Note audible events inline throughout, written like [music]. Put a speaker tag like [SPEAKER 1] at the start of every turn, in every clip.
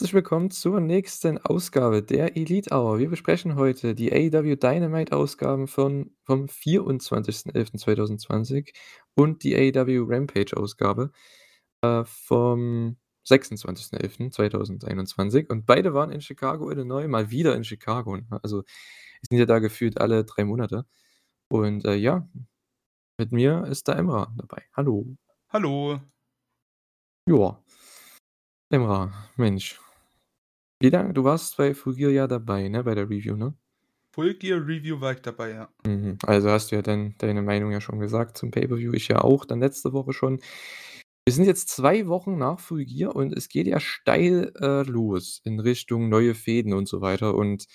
[SPEAKER 1] Herzlich willkommen zur nächsten Ausgabe der Elite Hour. Wir besprechen heute die AEW Dynamite Ausgaben von vom 24.11.2020 und die AEW Rampage Ausgabe, äh, vom 26.11.2021 und beide waren in Chicago, Illinois, mal wieder in Chicago, ne? Also, sind ja da gefühlt alle 3 Monate und, äh, ja, mit mir ist der Emra dabei. Hallo.
[SPEAKER 2] Hallo.
[SPEAKER 1] Ja. Emra, Mensch. Wie lange du warst bei Full Gear ja dabei, ne, bei der Review, ne?
[SPEAKER 2] Full Gear Review war ich dabei, ja.
[SPEAKER 1] Mhm. Also, hast du ja dann deine Meinung ja schon gesagt zum Pay-per-View, ich ja auch dann letzte Woche schon. Wir sind jetzt 2 Wochen nach Full Gear und es geht ja steil, äh, los in Richtung neue Fäden und so weiter und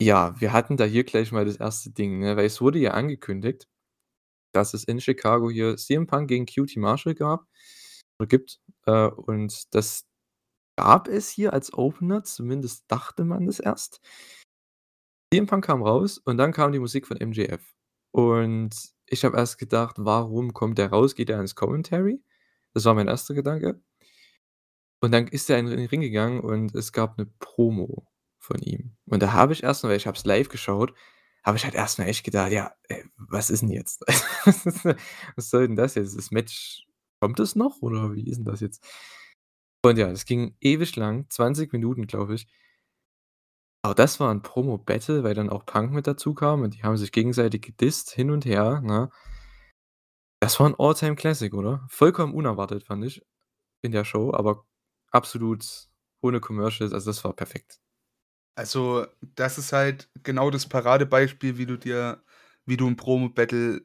[SPEAKER 1] ja, wir hatten da hier gleich mal das erste Ding, ne, weil es wurde ja angekündigt, dass es in Chicago hier CM Punk gegen QT Marshall gab oder gibt, äh, und das gab es hier als Opener, zumindest dachte man das erst. CM Punk kam raus und dann kam die Musik von MJF. Und ich habe erst gedacht: „Warum kommt der raus? Geht der ins Commentary?“ Das war mein erster Gedanke. Und dann ist er in den Ring gegangen und es gab 'ne Promo von ihm. Und da habe ich erst mal weil ich habe es live geschaut, habe ich halt erst mal echt gedacht: „Ja, äh, was ist 'n jetzt? [laughs] Was soll denn das jetzt? Das Match kommt es noch oder wie ist 'n das jetzt?“ Und ja, das ging ewig lang, 20 Minuten, glaube ich. Aber das war 'n Promo-Battle, weil dann auch Punk mit dazu kam und die haben sich gegenseitig gedisst hin und her, ne? Das war 'n All-Time-Classic, oder? Vollkommen unerwartet, fand ich in der Show, aber absolut ohne Commercials, also das war perfekt.
[SPEAKER 2] Also, das ist halt genau das Paradebeispiel, wie du dir wie du 'n Promo-Battle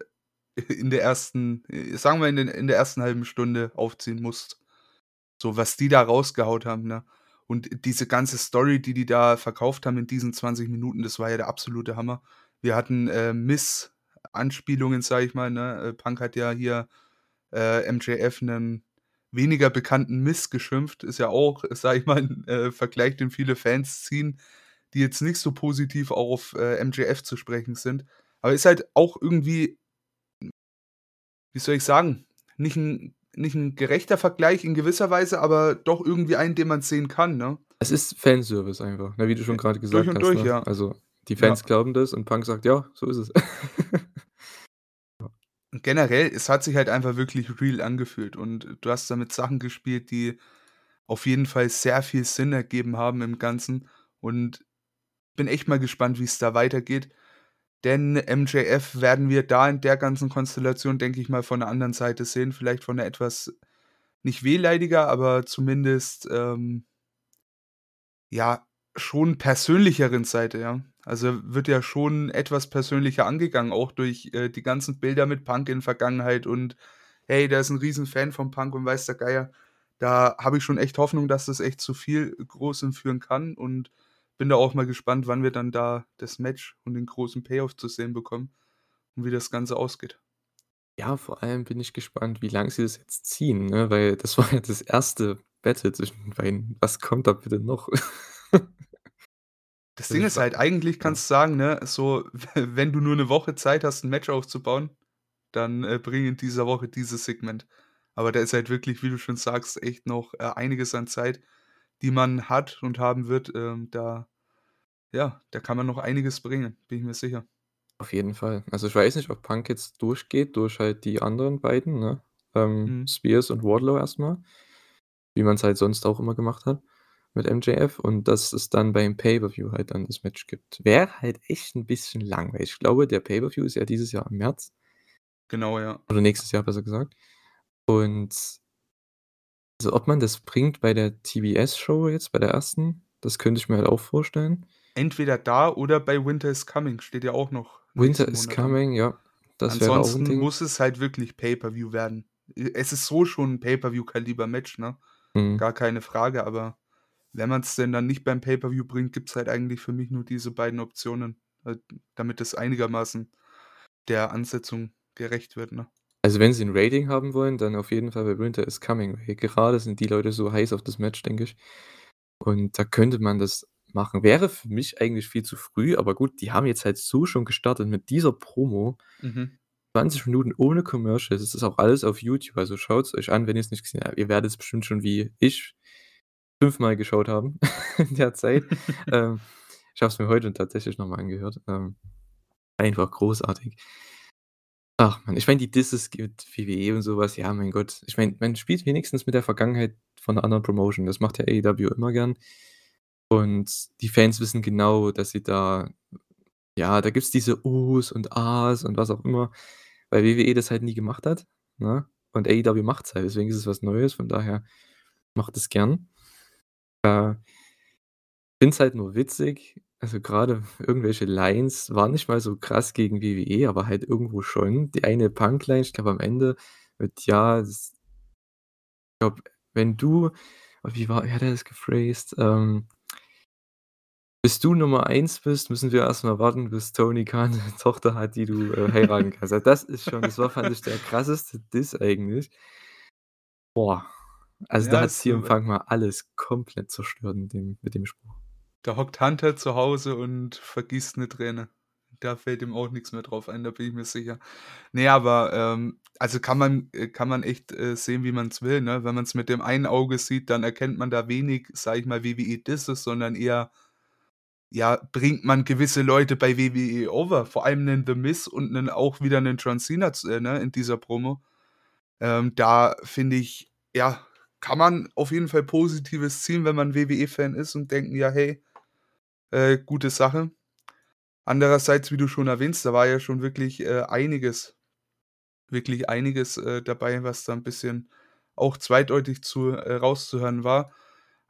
[SPEAKER 2] in der ersten sagen wir, in den in der ersten 1/2 Stunde aufziehen musst. So, was die da rausgehauen haben, ne? Und diese ganze Story, die die da verkauft haben in diesen 20 Minuten, das war ja der absolute Hammer. Wir hatten, äh, Miz-Anspielungen, sage ich mal, ne? Äh, Punk hat ja hier, äh, MJF 'nen weniger bekannten Miz geschimpft. Ist ja auch, [laughs] sage ich mal, 'n, äh, Vergleich, den viele Fans ziehen, die jetzt nicht so positiv auch auf, äh, MJF zu sprechen sind. Aber ist halt auch irgendwie wie soll ich sagen, nicht 'n nicht 'n gerechter Vergleich in gewisser Weise, aber doch irgendwie einen, den man sehen kann, ne?
[SPEAKER 1] Es ist Fanservice einfach, ne, wie du schon grade gesagt
[SPEAKER 2] Durch und
[SPEAKER 1] hast,
[SPEAKER 2] durch,
[SPEAKER 1] ne?
[SPEAKER 2] ja.
[SPEAKER 1] Also, die
[SPEAKER 2] Ja.
[SPEAKER 1] Fans glauben das und Punk sagt: „Ja, so ist es.“ [laughs] Ja.
[SPEAKER 2] Generell, es hat sich halt einfach wirklich real angefühlt und du hast da mit Sachen gespielt, die auf jeden Fall sehr viel Sinn ergeben haben im Ganzen und bin echt mal gespannt, wie's da weitergeht. Denn MJF werden wir da in der ganzen Konstellation, denke ich mal, von 'ner anderen Seite sehen, vielleicht von 'ner etwas nicht wehleidiger, aber zumindest, ähm ja, schon persönlicheren Seite, ja. Also, wird ja schon etwas persönlicher angegangen, auch durch, äh, die ganzen Bilder mit Punk in Vergangenheit und: „Hey, der ist 'n Riesenfan von Punk“ und weiß der Geier. Da habe ich schon echt Hoffnung, dass das echt zu viel Großem führen kann und bin da auch mal gespannt, wann wir dann da das Match und den großen Payoff zu sehen bekommen und wie das Ganze ausgeht.
[SPEAKER 1] Ja, vor allem bin ich gespannt, wie lang sie das jetzt ziehen, ne, weil das war ja das 1. Battle zwischen den beiden. Was kommt da bitte noch?
[SPEAKER 2] Das [laughs]
[SPEAKER 1] Also,
[SPEAKER 2] Ding ist halt, eigentlich kannst du sagen, ne, so, we [laughs] wenn du nur 'ne Woche Zeit hast, 'n Match aufzubauen, dann, äh, bring in dieser Woche dieses Segment. Aber da ist halt wirklich, wie du schon sagst, echt noch, äh, einiges an Zeit, die man hat und haben wird. Ähm, da ja, da kann man noch einiges bringen, bin ich mir sicher.
[SPEAKER 1] Auf jeden Fall. Also, ich weiß nicht, ob Punk jetzt durchgeht durch halt die anderen beiden, ne? Ähm,
[SPEAKER 2] Mhm.
[SPEAKER 1] Spears und Wardlow erst mal, wie man's halt sonst auch immer gemacht hat mit MJF und dass es dann beim Pay-per-View halt dann das Match gibt. Wäre halt echt 'n bisschen lang, weil ich glaube, der Pay-per-View ist ja dieses Jahr im März.
[SPEAKER 2] Genau, ja.
[SPEAKER 1] Oder nächstes Jahr, besser gesagt. Und also, ob man das bringt bei der TBS-Show jetzt, bei der 1., das könnte ich mir halt auch vorstellen.
[SPEAKER 2] Entweder da oder bei Winter is Coming, steht ja auch noch
[SPEAKER 1] Winter is
[SPEAKER 2] Monat an.
[SPEAKER 1] Coming, ja, das wäre auch
[SPEAKER 2] Ansonsten
[SPEAKER 1] Ding.
[SPEAKER 2] muss es halt wirklich Pay-per-View werden. Es ist so schon 'n Pay-per-View-Kaliber-Match, ne?
[SPEAKER 1] Mhm.
[SPEAKER 2] Gar keine Frage, aber wenn man's denn dann nicht beim Pay-per-View bringt, gibt's halt eigentlich für mich nur diese beiden Optionen, äh, damit es einigermaßen der Ansetzung gerecht wird, ne?
[SPEAKER 1] Also, wenn sie 'n Rating haben wollen, dann auf jeden Fall bei Winter is Coming. Gerade sind die Leute so heiß auf das Match, denke ich. Und da könnte man das machen. Wäre für mich eigentlich viel zu früh, aber gut, die haben jetzt halt so schon gestartet mit dieser Promo.
[SPEAKER 2] Mhm.
[SPEAKER 1] 20 Minuten ohne Commercials. Es ist auch alles auf YouTube, also schaut's euch an, wenn ihr's nicht gesehen habt. Ihr werdet es bestimmt schon wie ich fünfmal geschaut haben [laughs] in der Zeit. [laughs] Ähm, ich habe es mir heute tatsächlich noch mal angehört. Ähm, einfach großartig. Ach man, ich meine, die Disses mit WWE und so was, ja, mein Gott. Ich meine, man spielt wenigstens mit der Vergangenheit von 'ner anderen Promotion. Das macht ja AEW immer gern. Und die Fans wissen genau, dass sie da ja, da gibt's diese Ohs und Ahs und was auch immer, weil WWE das halt nie gemacht hat, ne? Und AEW macht's halt, deswegen ist es was Neues, von daher macht es gern. Äh finde es halt nur witzig, also grade [laughs] irgendwelche Lines waren nicht mal so krass gegen WWE, aber halt irgendwo schon. Die eine Punk-Line, ich glaube am Ende mit ja, das glaube, wenn du oh, wie war wie hat er das gephrased? Ähm „Bis du Nummer 1 bist, müssen wir erst mal warten, bis Tony Khan 'ne Tochter hat, die du, äh, heiraten kannst.“ Also, das ist schon das war, fand ich, der krasseste Diss eigentlich. Boah, also da
[SPEAKER 2] Ja,
[SPEAKER 1] hat
[SPEAKER 2] ist
[SPEAKER 1] CM
[SPEAKER 2] so, äh
[SPEAKER 1] Punk mal alles komplett zerstört mit dem mit dem Spruch.
[SPEAKER 2] Da hockt Hunter zu Hause und vergießt 'ne Träne. Da fällt ihm auch nix mehr drauf ein, da bin ich mir sicher. Ne, aber, ähm also kann man äh, kann man echt, äh, sehen, wie man's will, ne? Wenn man's mit dem einen Auge sieht, dann erkennt man da wenig, sage ich mal, WWE-Disses, sondern eher ja, bringt man gewisse Leute bei WWE over, vor allem 'nen The Miz und 'nen auch wieder 'nen John Cena äh, ne, in dieser Promo. Ähm, da finde ich, ja, kann man auf jeden Fall Positives ziehen, wenn man WWE-Fan ist und denken: „Ja, hey, äh, gute Sache.“ Andererseits, wie du schon erwähnst, da war ja schon wirklich, äh, einiges wirklich einiges, äh, dabei, was da 'n bisschen auch zweideutig zu äh, rauszuhören war.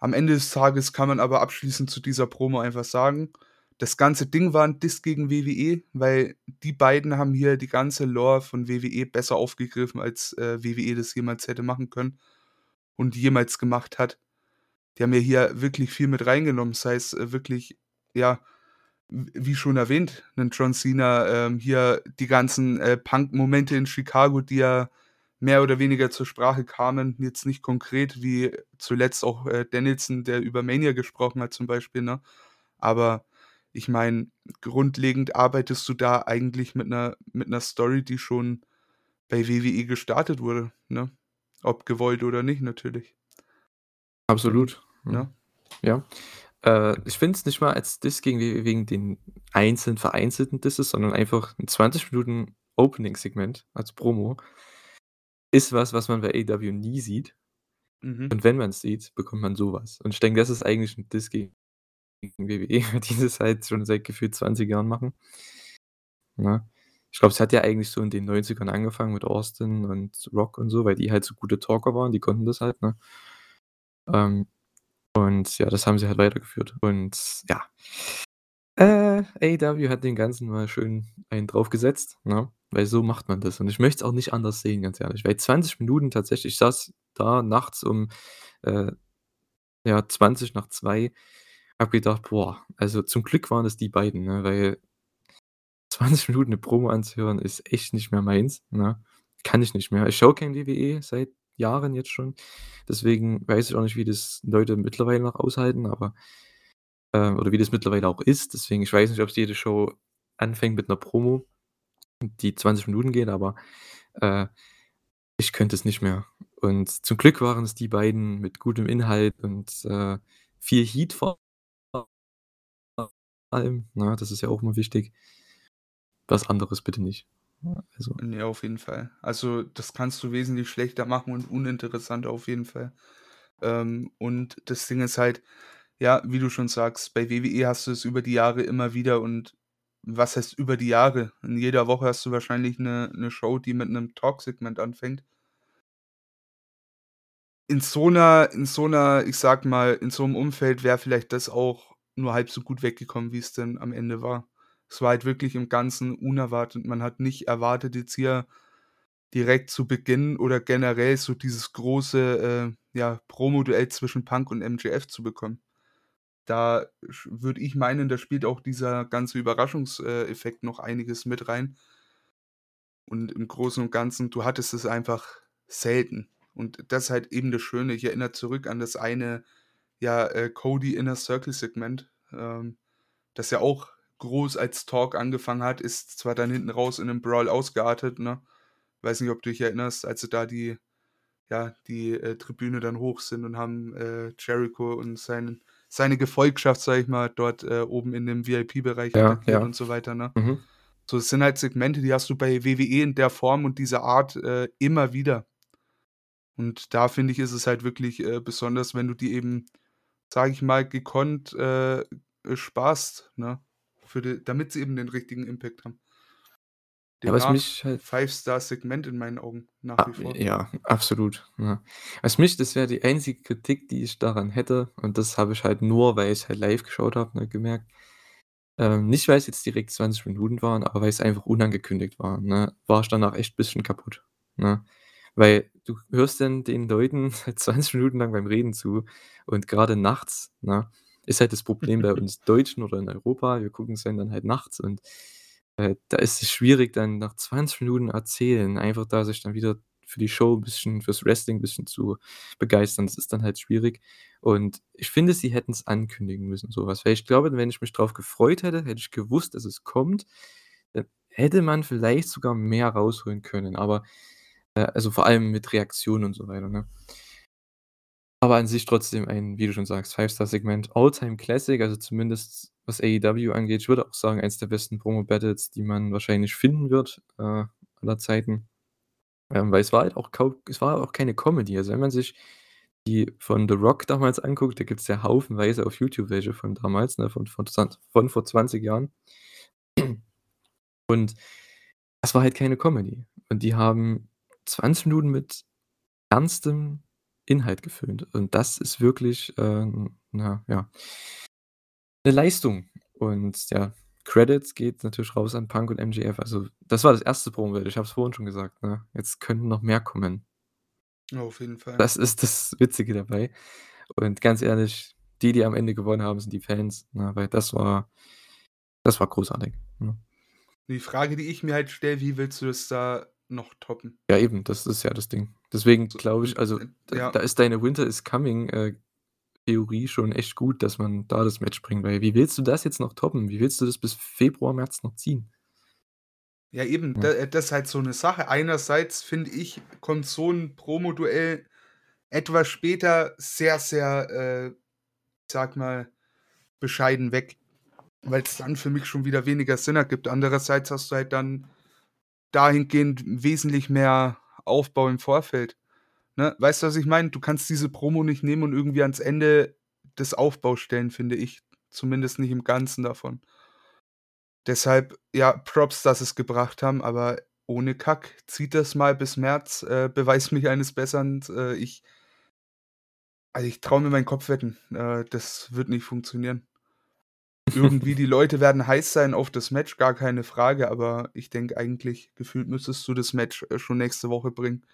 [SPEAKER 2] Am Ende des Tages kann man aber abschließend zu dieser Promo einfach sagen: Das ganze Ding war 'n Diss gegen WWE, weil die beiden haben hier die ganze Lore von WWE besser aufgegriffen, als, äh, WWE das jemals hätte machen können und jemals gemacht hat. Die haben ja hier wirklich viel mit reingenommen, sei es, äh, wirklich, ja, wie schon erwähnt, 'nen John Cena, ähm, hier die ganzen, äh, Punk-Momente in Chicago, die ja mehr oder weniger zur Sprache kamen, jetzt nicht konkret wie zuletzt auch, äh, Danielson, der über Mania gesprochen hat zum Beispiel, ne? Aber ich meine, grundlegend arbeitest du da eigentlich mit 'ner mit 'ner Story, die schon bei WWE gestartet wurde, ne? Ob gewollt oder nicht natürlich.
[SPEAKER 1] Absolut, mhm.
[SPEAKER 2] ne?
[SPEAKER 1] Ja. Äh, ich finde es nicht mal als Diss gegen WWE wegen den einzelnen vereinzelten Disses, sondern einfach 'n 20 Minuten Opening-Segment als Promo ist was, was man bei AEW nie sieht.
[SPEAKER 2] Mhm.
[SPEAKER 1] Und wenn man's sieht, bekommt man so was. Und ich denke, das ist eigentlich 'n Diss gegen WWE, [laughs] die das halt schon seit gefühlt 20 Jahren machen. Ne? Ich glaube, es hat ja eigentlich so in den 90ern angefangen mit Austin und Rock und so, weil die halt so gute Talker waren, die konnten das halt, ne? Ähm, und ja, das haben sie halt weitergeführt. Und ja, äh, AEW hat dem Ganzen mal schön einen draufgesetzt, ne? Weil so macht man das. Und ich möchte es auch nicht anders sehen, ganz ehrlich. Weil 20 Minuten tatsächlich ich saß da nachts um, äh, ja, 1:20, habe gedacht: „Boah, also zum Glück waren es die beiden“, ne? Weil 20 [laughs] Minuten 'ne Promo anzuhören ist echt nicht mehr meins, ne? Kann ich nicht mehr. Ich schaue kein WWE seit Jahren jetzt schon. Deswegen weiß ich auch nicht, wie das Leute mittlerweile noch aushalten, aber äh, oder wie das mittlerweile auch ist. Deswegen ich weiß nicht, ob jede Show anfängt mit 'ner Promo, die 20 Minuten geht, aber, äh, ich könnte es nicht mehr. Und zum Glück waren es die beiden mit gutem Inhalt und, äh, viel Heat vor allem, ne? Das ist ja auch immer wichtig. Was anderes bitte nicht? Also
[SPEAKER 2] Ne, auf jeden Fall. Also, das kannst du wesentlich schlechter machen und uninteressanter auf jeden Fall. Ähm, und das Ding ist halt, ja, wie du schon sagst, bei WWE hast du es über die Jahre immer wieder und was heißt über die Jahre? In jeder Woche hast du wahrscheinlich 'ne 'ne Show, die mit 'nem Talksegment anfängt. In so 'ner in so 'ner ich sage mal, in so 'nem Umfeld wäre vielleicht das auch nur halb so gut weggekommen, wie's denn am Ende war. Es war halt wirklich im Ganzen unerwartet. Man hat nicht erwartet, jetzt hier direkt zu Beginn oder generell so dieses große, äh, ja, Promoduell zwischen Punk und MJF zu bekommen. Da würde ich meinen, da spielt auch dieser ganze Überraschungs äh, noch einiges mit rein. Und im Großen und Ganzen, du hattest es einfach selten. Und das ist halt eben das Schöne. Ich erinnere zurück an das eine, ja, äh, Cody Inner Circle Segment, ähm, das ja auch groß als Talk angefangen hat, ist zwar dann hinten raus in 'nem Brawl ausgeartet, ne? Weiß nicht, ob du dich erinnerst, als sie da die ja, die, äh, Tribüne dann hoch sind und haben, äh, Jericho und seinen seine Gefolgschaft, sage ich mal, dort, äh, oben in dem VIP-Bereich
[SPEAKER 1] Ja, ja.
[SPEAKER 2] und so weiter, ne?
[SPEAKER 1] Mhm.
[SPEAKER 2] So, das sind halt Segmente, die hast du bei WWE in der Form und dieser Art, äh, immer wieder. Und da finde ich, ist es halt wirklich, äh, besonders, wenn du die eben, sage ich mal, gekonnt, äh, sparst, ne? Für de damit sie eben den richtigen Impact haben.
[SPEAKER 1] Ja, was mich halt
[SPEAKER 2] Five-Star-Segment in meinen Augen nach
[SPEAKER 1] Ah,
[SPEAKER 2] wie vor.
[SPEAKER 1] ja, absolut, ne? Was mich das wäre die einzige Kritik, die ich daran hätte, und das habe ich halt nur, weil ich's halt live geschaut habe, ne, gemerkt. Ähm, nicht, weil's jetzt direkt 20 Minuten waren, aber weil's einfach unangekündigt war, ne, war ich danach echt bisschen kaputt, ne? Weil du hörst dann den Leuten [laughs] halt 20 Minuten lang beim Reden zu und grade nachts, ne, ist halt das Problem bei [laughs] uns Deutschen oder in Europa, wir gucken's dann halt nachts und, äh, da ist es schwierig, dann nach 20 Minuten erzählen, einfach da sich dann wieder für die Show 'n bisschen fürs Wrestling 'n bisschen zu begeistern. Das ist dann halt schwierig. Und ich finde, sie hätten's ankündigen müssen, so was. Weil ich glaube, wenn ich mich drauf gefreut hätte, hätte ich gewusst, dass es kommt, dann hätte man vielleicht sogar mehr rausholen können, aber, äh also, vor allem mit Reaktionen und so weiter, ne? Aber an sich trotzdem ein, wie du schon sagst, Five-Star-Segment, All-Time Classic, also, zumindest was AEW angeht. Ich würde auch sagen, eins der besten Promo-Battles, die man wahrscheinlich finden wird, äh, aller Zeiten. Ähm, weil es war halt auch kaum es war auch keine Comedy. Also, wenn man sich die von The Rock damals anguckt, da gibt's ja haufenweise auf YouTube welche von damals, ne, von von von vor 20 Jahren. Und das war halt keine Comedy. Und die haben 20 Minuten mit ernstem Inhalt gefüllt. Und das ist wirklich, ähm, na ja 'ne Leistung. Und ja, Credits geht natürlich raus an Punk und MJF. Also, das war das 1. Promo-Battle. Ich habe es vorhin schon gesagt, ne? Jetzt können noch mehr kommen.
[SPEAKER 2] Auf jeden Fall.
[SPEAKER 1] Das ist das Witzige dabei. Und ganz ehrlich, die, die am Ende gewonnen haben, sind die Fans, ne, weil das war das war großartig, ne?
[SPEAKER 2] Die Frage, die ich mir halt stelle: Wie willst du das da noch toppen?
[SPEAKER 1] Ja, eben, das ist ja das Ding. Deswegen
[SPEAKER 2] So,
[SPEAKER 1] glaube ich also,
[SPEAKER 2] äh
[SPEAKER 1] da
[SPEAKER 2] ja.
[SPEAKER 1] da ist deine Winter is Coming, äh, Theorie schon echt gut, dass man da das Match bringt, weil wie willst du das jetzt noch toppen? Wie willst du das bis Februar, März noch ziehen?
[SPEAKER 2] Ja, eben,
[SPEAKER 1] Ja.
[SPEAKER 2] äh, das ist halt so 'ne Sache. Einerseits finde ich, kommt so 'n Promoduell etwas später sehr, sehr, äh, sage mal, bescheiden weg, weil's dann für mich schon wieder weniger Sinn ergibt. Andererseits hast du halt dann dahingehend wesentlich mehr Aufbau im Vorfeld, ne? Weißt du, was ich meine? Du kannst diese Promo nicht nehmen und irgendwie ans Ende des Aufbaus stellen, finde ich, zumindest nicht im Ganzen davon. Deshalb, ja, Props, dass sie's gebracht haben, aber ohne Kack. Zieht das mal bis März, äh, beweist mich eines Besseren. Äh, ich also, ich traue mir meinen Kopf wetten, äh, das wird nicht funktionieren. [laughs] Irgendwie die Leute werden heiß sein auf das Match, gar keine Frage, aber ich denke eigentlich, gefühlt müsstest du das Match, äh, schon nächste Woche bringen.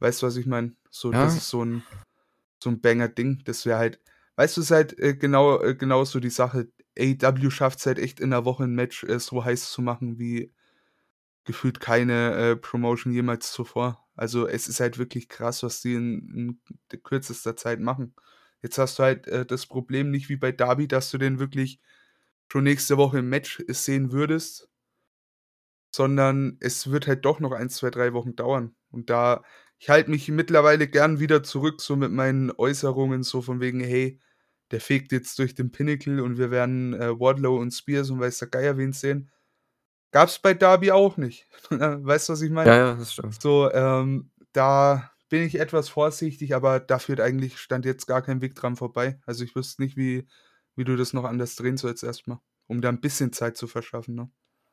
[SPEAKER 2] Weißt du, was ich meine? So, das
[SPEAKER 1] Ja.
[SPEAKER 2] ist so 'n so 'n Banger-Ding. Das wäre halt weißt du, ist halt, äh, genau äh, genauso die Sache. AEW schafft's halt echt in 'ner Woche 'n Match, äh, so heiß zu machen wie gefühlt keine, äh, Promotion jemals zuvor. Also, es ist halt wirklich krass, was die in in kürzester Zeit machen. Jetzt hast du halt, äh, das Problem nicht wie bei Darby, dass du den wirklich schon nächste Woche im Match sehen würdest sondern es wird halt doch noch 1, 2, 3 Wochen dauern. Und da ich halte mich mittlerweile gern wieder zurück, so mit meinen Äußerungen, so von wegen: „Hey, der fegt jetzt durch den Pinnacle und wir werden, äh, Wardlow und Spears und weiß der Geier wen sehen.“ Gab's bei Darby auch nicht. [laughs] Weißt du, was ich
[SPEAKER 1] Ja,
[SPEAKER 2] meine?
[SPEAKER 1] ja, das stimmt.
[SPEAKER 2] So, ähm, da bin ich etwas vorsichtig, aber da führt eigentlich Stand jetzt gar kein Weg dran vorbei. Also, ich wüsste nicht, wie wie du das noch anders drehen sollst erst mal, um da 'n bisschen Zeit zu verschaffen, ne?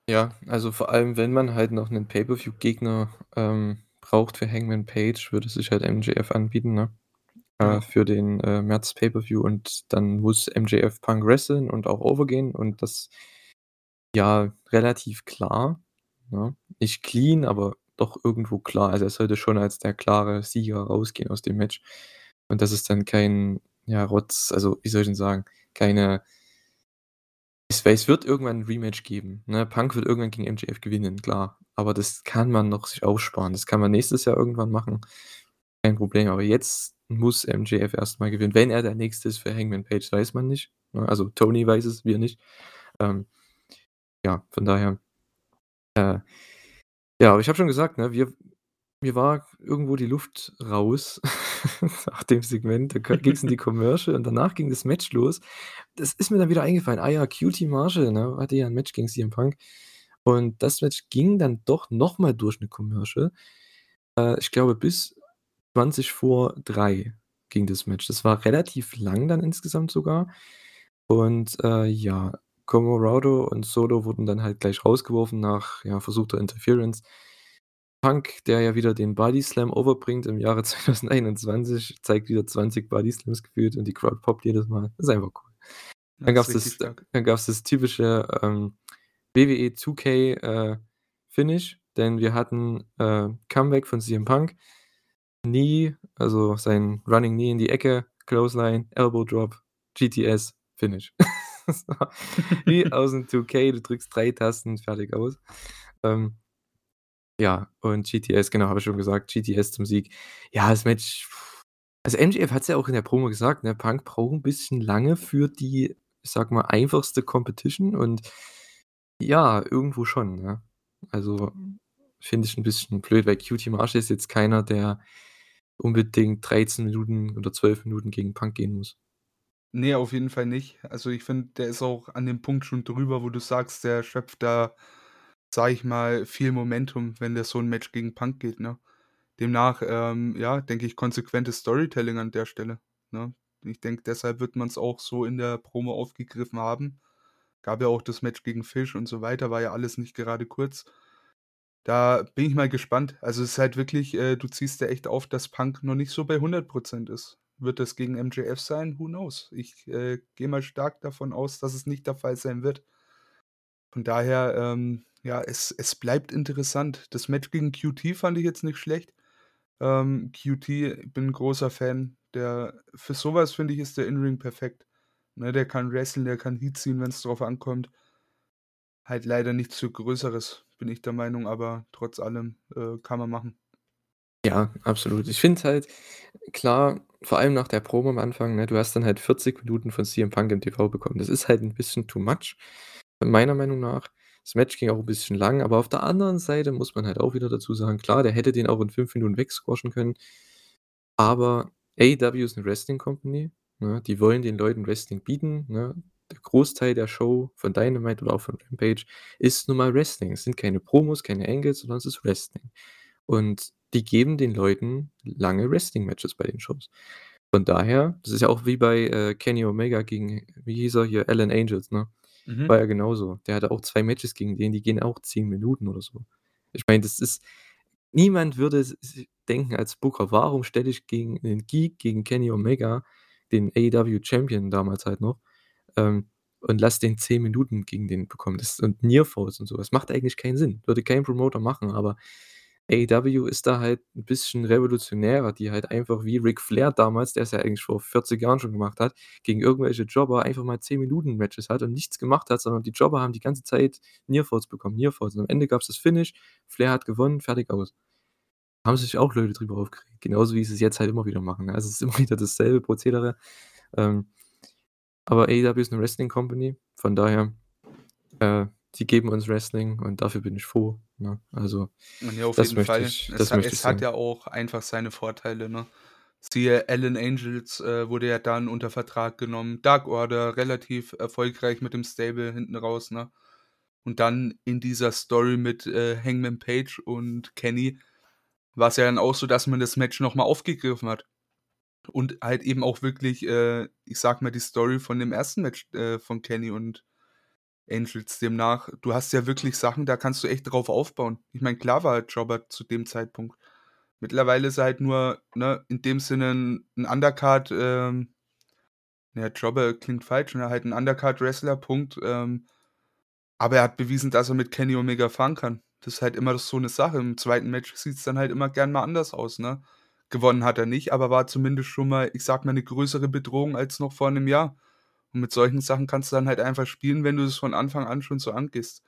[SPEAKER 1] Ja, also, vor allem, wenn man halt noch 'nen Pay-per-View-Gegner, ähm, braucht für Hangman Page, würde sich halt MJF anbieten, ne? Äh, für den, äh, März Pay-per-View und dann muss MJF Punk wresteln und auch over gehen und das ja, relativ klar, ne? Nicht clean, aber doch irgendwo klar. Also, er sollte schon als der klare Sieger rausgehen aus dem Match. Und das ist dann kein, ja, Rotz also, wie soll ich denn sagen, keine es es wird irgendwann 'n Rematch geben, ne? Punk wird irgendwann gegen MJF gewinnen, klar. Aber das kann man noch sich aufsparen. Das kann man nächstes Jahr irgendwann machen, kein Problem. Aber jetzt muss MJF erst mal gewinnen. Wenn er der Nächste ist für Hangman Page, weiß man nicht, ne? Also, Tony weiß es, wir nicht. Ähm, ja, von daher äh, ja, aber ich habe schon gesagt, ne, wir mir war irgendwo die Luft raus [laughs] [laughs] nach dem Segment. Da ka ging's in die Commercial und danach ging das Match los. Das ist mir dann wieder eingefallen. Ah ja, QT Marshall, ne, hatte ja 'n Match gegen CM Punk. Und das Match ging dann doch noch mal durch 'ne Commercial. Äh, ich glaube, bis 20 vor 3 ging das Match. Das war relativ lang dann insgesamt sogar. Und, äh, ja, Comoroto und Solo wurden dann halt gleich rausgeworfen nach, ja, versuchter Interference. Punk, der ja wieder den Bodyslam overbringt im Jahre [laughs] 2021, zeigt wieder 20 Bodyslams gefühlt und die Crowd poppt jedes Mal. Ist einfach cool. Dann
[SPEAKER 2] Das
[SPEAKER 1] gab's
[SPEAKER 2] richtig
[SPEAKER 1] das
[SPEAKER 2] stark.
[SPEAKER 1] dann gab's das typische, ähm, WWE 2K, äh, Finish, denn wir hatten, äh, Comeback von CM Punk. Knee, also sein Running Knee in die Ecke, Clothesline, Elbow Drop, GTS, Finish. [laughs] Wie aus'm 2K, du drückst 3 Tasten, fertig, aus. Ähm ja, und GTS, genau, habe ich schon gesagt, GTS zum Sieg. Ja, das Match also MJF hat's ja auch in der Promo gesagt, ne, Punk braucht 'n bisschen lange für die, ich sage mal, einfachste Competition und ja, irgendwo schon, ne? Also, finde ich 'n bisschen blöd, weil QT Marshall ist jetzt keiner, der unbedingt 13 Minuten oder 12 Minuten gegen Punk gehen muss.
[SPEAKER 2] Ne, auf jeden Fall nicht. Also, ich finde, der ist auch an dem Punkt schon drüber, wo du sagst, der schöpft da, sage ich mal, viel Momentum, wenn der so 'n Match gegen Punk geht, ne? Demnach, ähm, ja, denke ich, konsequentes Storytelling an der Stelle, ne? Ich denke, deshalb wird man's auch so in der Promo aufgegriffen haben. Gab ja auch das Match gegen Fish und so weiter, war ja alles nicht gerade kurz. Da bin ich mal gespannt. Also, es ist halt wirklich äh, du ziehst da echt auf, dass Punk noch nicht so bei 100 % ist. Wird das gegen MJF sein? Who knows? Ich, äh, gehe mal stark davon aus, dass es nicht der Fall sein wird. Von daher, ähm, ja, es es bleibt interessant. Das Match gegen QT fand ich jetzt nicht schlecht. Ähm, QT bin 'n großer Fan. Der für so was, finde ich, ist der In-Ring perfekt, ne? Der kann wresteln, der kann Heat ziehen, wenn's drauf ankommt. Halt leider nichts für Größeres, bin ich der Meinung, aber trotz allem, äh, kann man machen.
[SPEAKER 1] Ja, absolut. Ich finde halt, klar, vor allem nach der Promo am Anfang, ne, du hast dann halt 40 Minuten von CM Punk im TV bekommen. Das ist halt 'n bisschen too much, meiner Meinung nach. Das Match ging auch 'n bisschen lang, aber auf der anderen Seite muss man halt auch wieder dazu sagen, klar, der hätte den auch in 5 Minuten wegsquashen können. Aber AEW ist 'ne Wrestling Company, ne? Die wollen den Leuten Wrestling bieten, ne? Der Großteil der Show von Dynamite oder auch von Rampage ist nun mal Wrestling. Es sind keine Promos, keine Angles, sondern es ist Wrestling. Und die geben den Leuten lange Wrestling-Matches bei den Shows. Von daher das ist ja auch wie bei, äh, Kenny Omega gegen wie hieß er hier? Alan Angels, ne?
[SPEAKER 2] Mhm.
[SPEAKER 1] War ja genauso. Der hatte auch 2 Matches gegen den, die gehen auch 10 Minuten oder so. Ich meine, das ist niemand würde denken als Booker: „Warum stelle ich gegen 'nen Geek, gegen Kenny Omega, den AEW Champion damals halt noch, ähm, und lasse den 10 Minuten gegen den bekommen?“ Das und Nearfalls und so was. Macht eigentlich keinen Sinn. Würde kein Promoter machen, aber AEW ist da halt 'n bisschen revolutionärer, die halt einfach wie Ric Flair damals, der es ja eigentlich vor 40 Jahren schon gemacht hat, gegen irgendwelche Jobber einfach mal 10 Minuten Matches hat und nichts gemacht hat, sondern die Jobber haben die ganze Zeit Nearfalls bekommen, Nearfalls. Und am Ende gab's das Finish, Flair hat gewonnen, fertig, aus. Haben sich auch Leute drüber aufgeregt, genauso wie sie's jetzt halt immer wieder machen? Also, es ist immer wieder dasselbe Prozedere. Ähm, aber AEW ist 'ne Wrestling Company, von daher, äh, die geben uns Wrestling und dafür bin ich froh, ne? Also,
[SPEAKER 2] Ja, auf
[SPEAKER 1] das
[SPEAKER 2] jeden
[SPEAKER 1] möchte
[SPEAKER 2] Fall.
[SPEAKER 1] ich
[SPEAKER 2] Es
[SPEAKER 1] das möchte ich
[SPEAKER 2] es hat ja auch einfach seine Vorteile, ne? Siehe Alan Angels, äh, wurde ja dann unter Vertrag genommen. Dark Order, relativ erfolgreich mit dem Stable hinten raus, ne? Und dann in dieser Story mit, äh, Hangman Page und Kenny war's ja dann auch so, dass man das Match noch mal aufgegriffen hat. Und halt eben auch wirklich, äh, ich sage mal, die Story von dem 1. Match, äh, von Kenny und Angels. Demnach, du hast ja wirklich Sachen, da kannst du echt drauf aufbauen. Ich meine, klar war Jobber zu dem Zeitpunkt. Mittlerweile ist er halt nur, ne, in dem Sinne 'n 'n Undercard, ähm ja, Jobber klingt falsch, ne, halt 'n Undercard-Wrestler, Punkt, ähm, aber er hat bewiesen, dass er mit Kenny Omega fahren kann. Das ist halt immer so 'ne Sache. Im 2. Match sieht's dann halt immer gern mal anders aus, ne? Gewonnen hat er nicht, aber war zumindest schon mal, ich sage mal, 'ne größere Bedrohung als noch vor 'nem Jahr. Und mit solchen Sachen kannst du dann halt einfach spielen, wenn du das von Anfang an schon so angehst.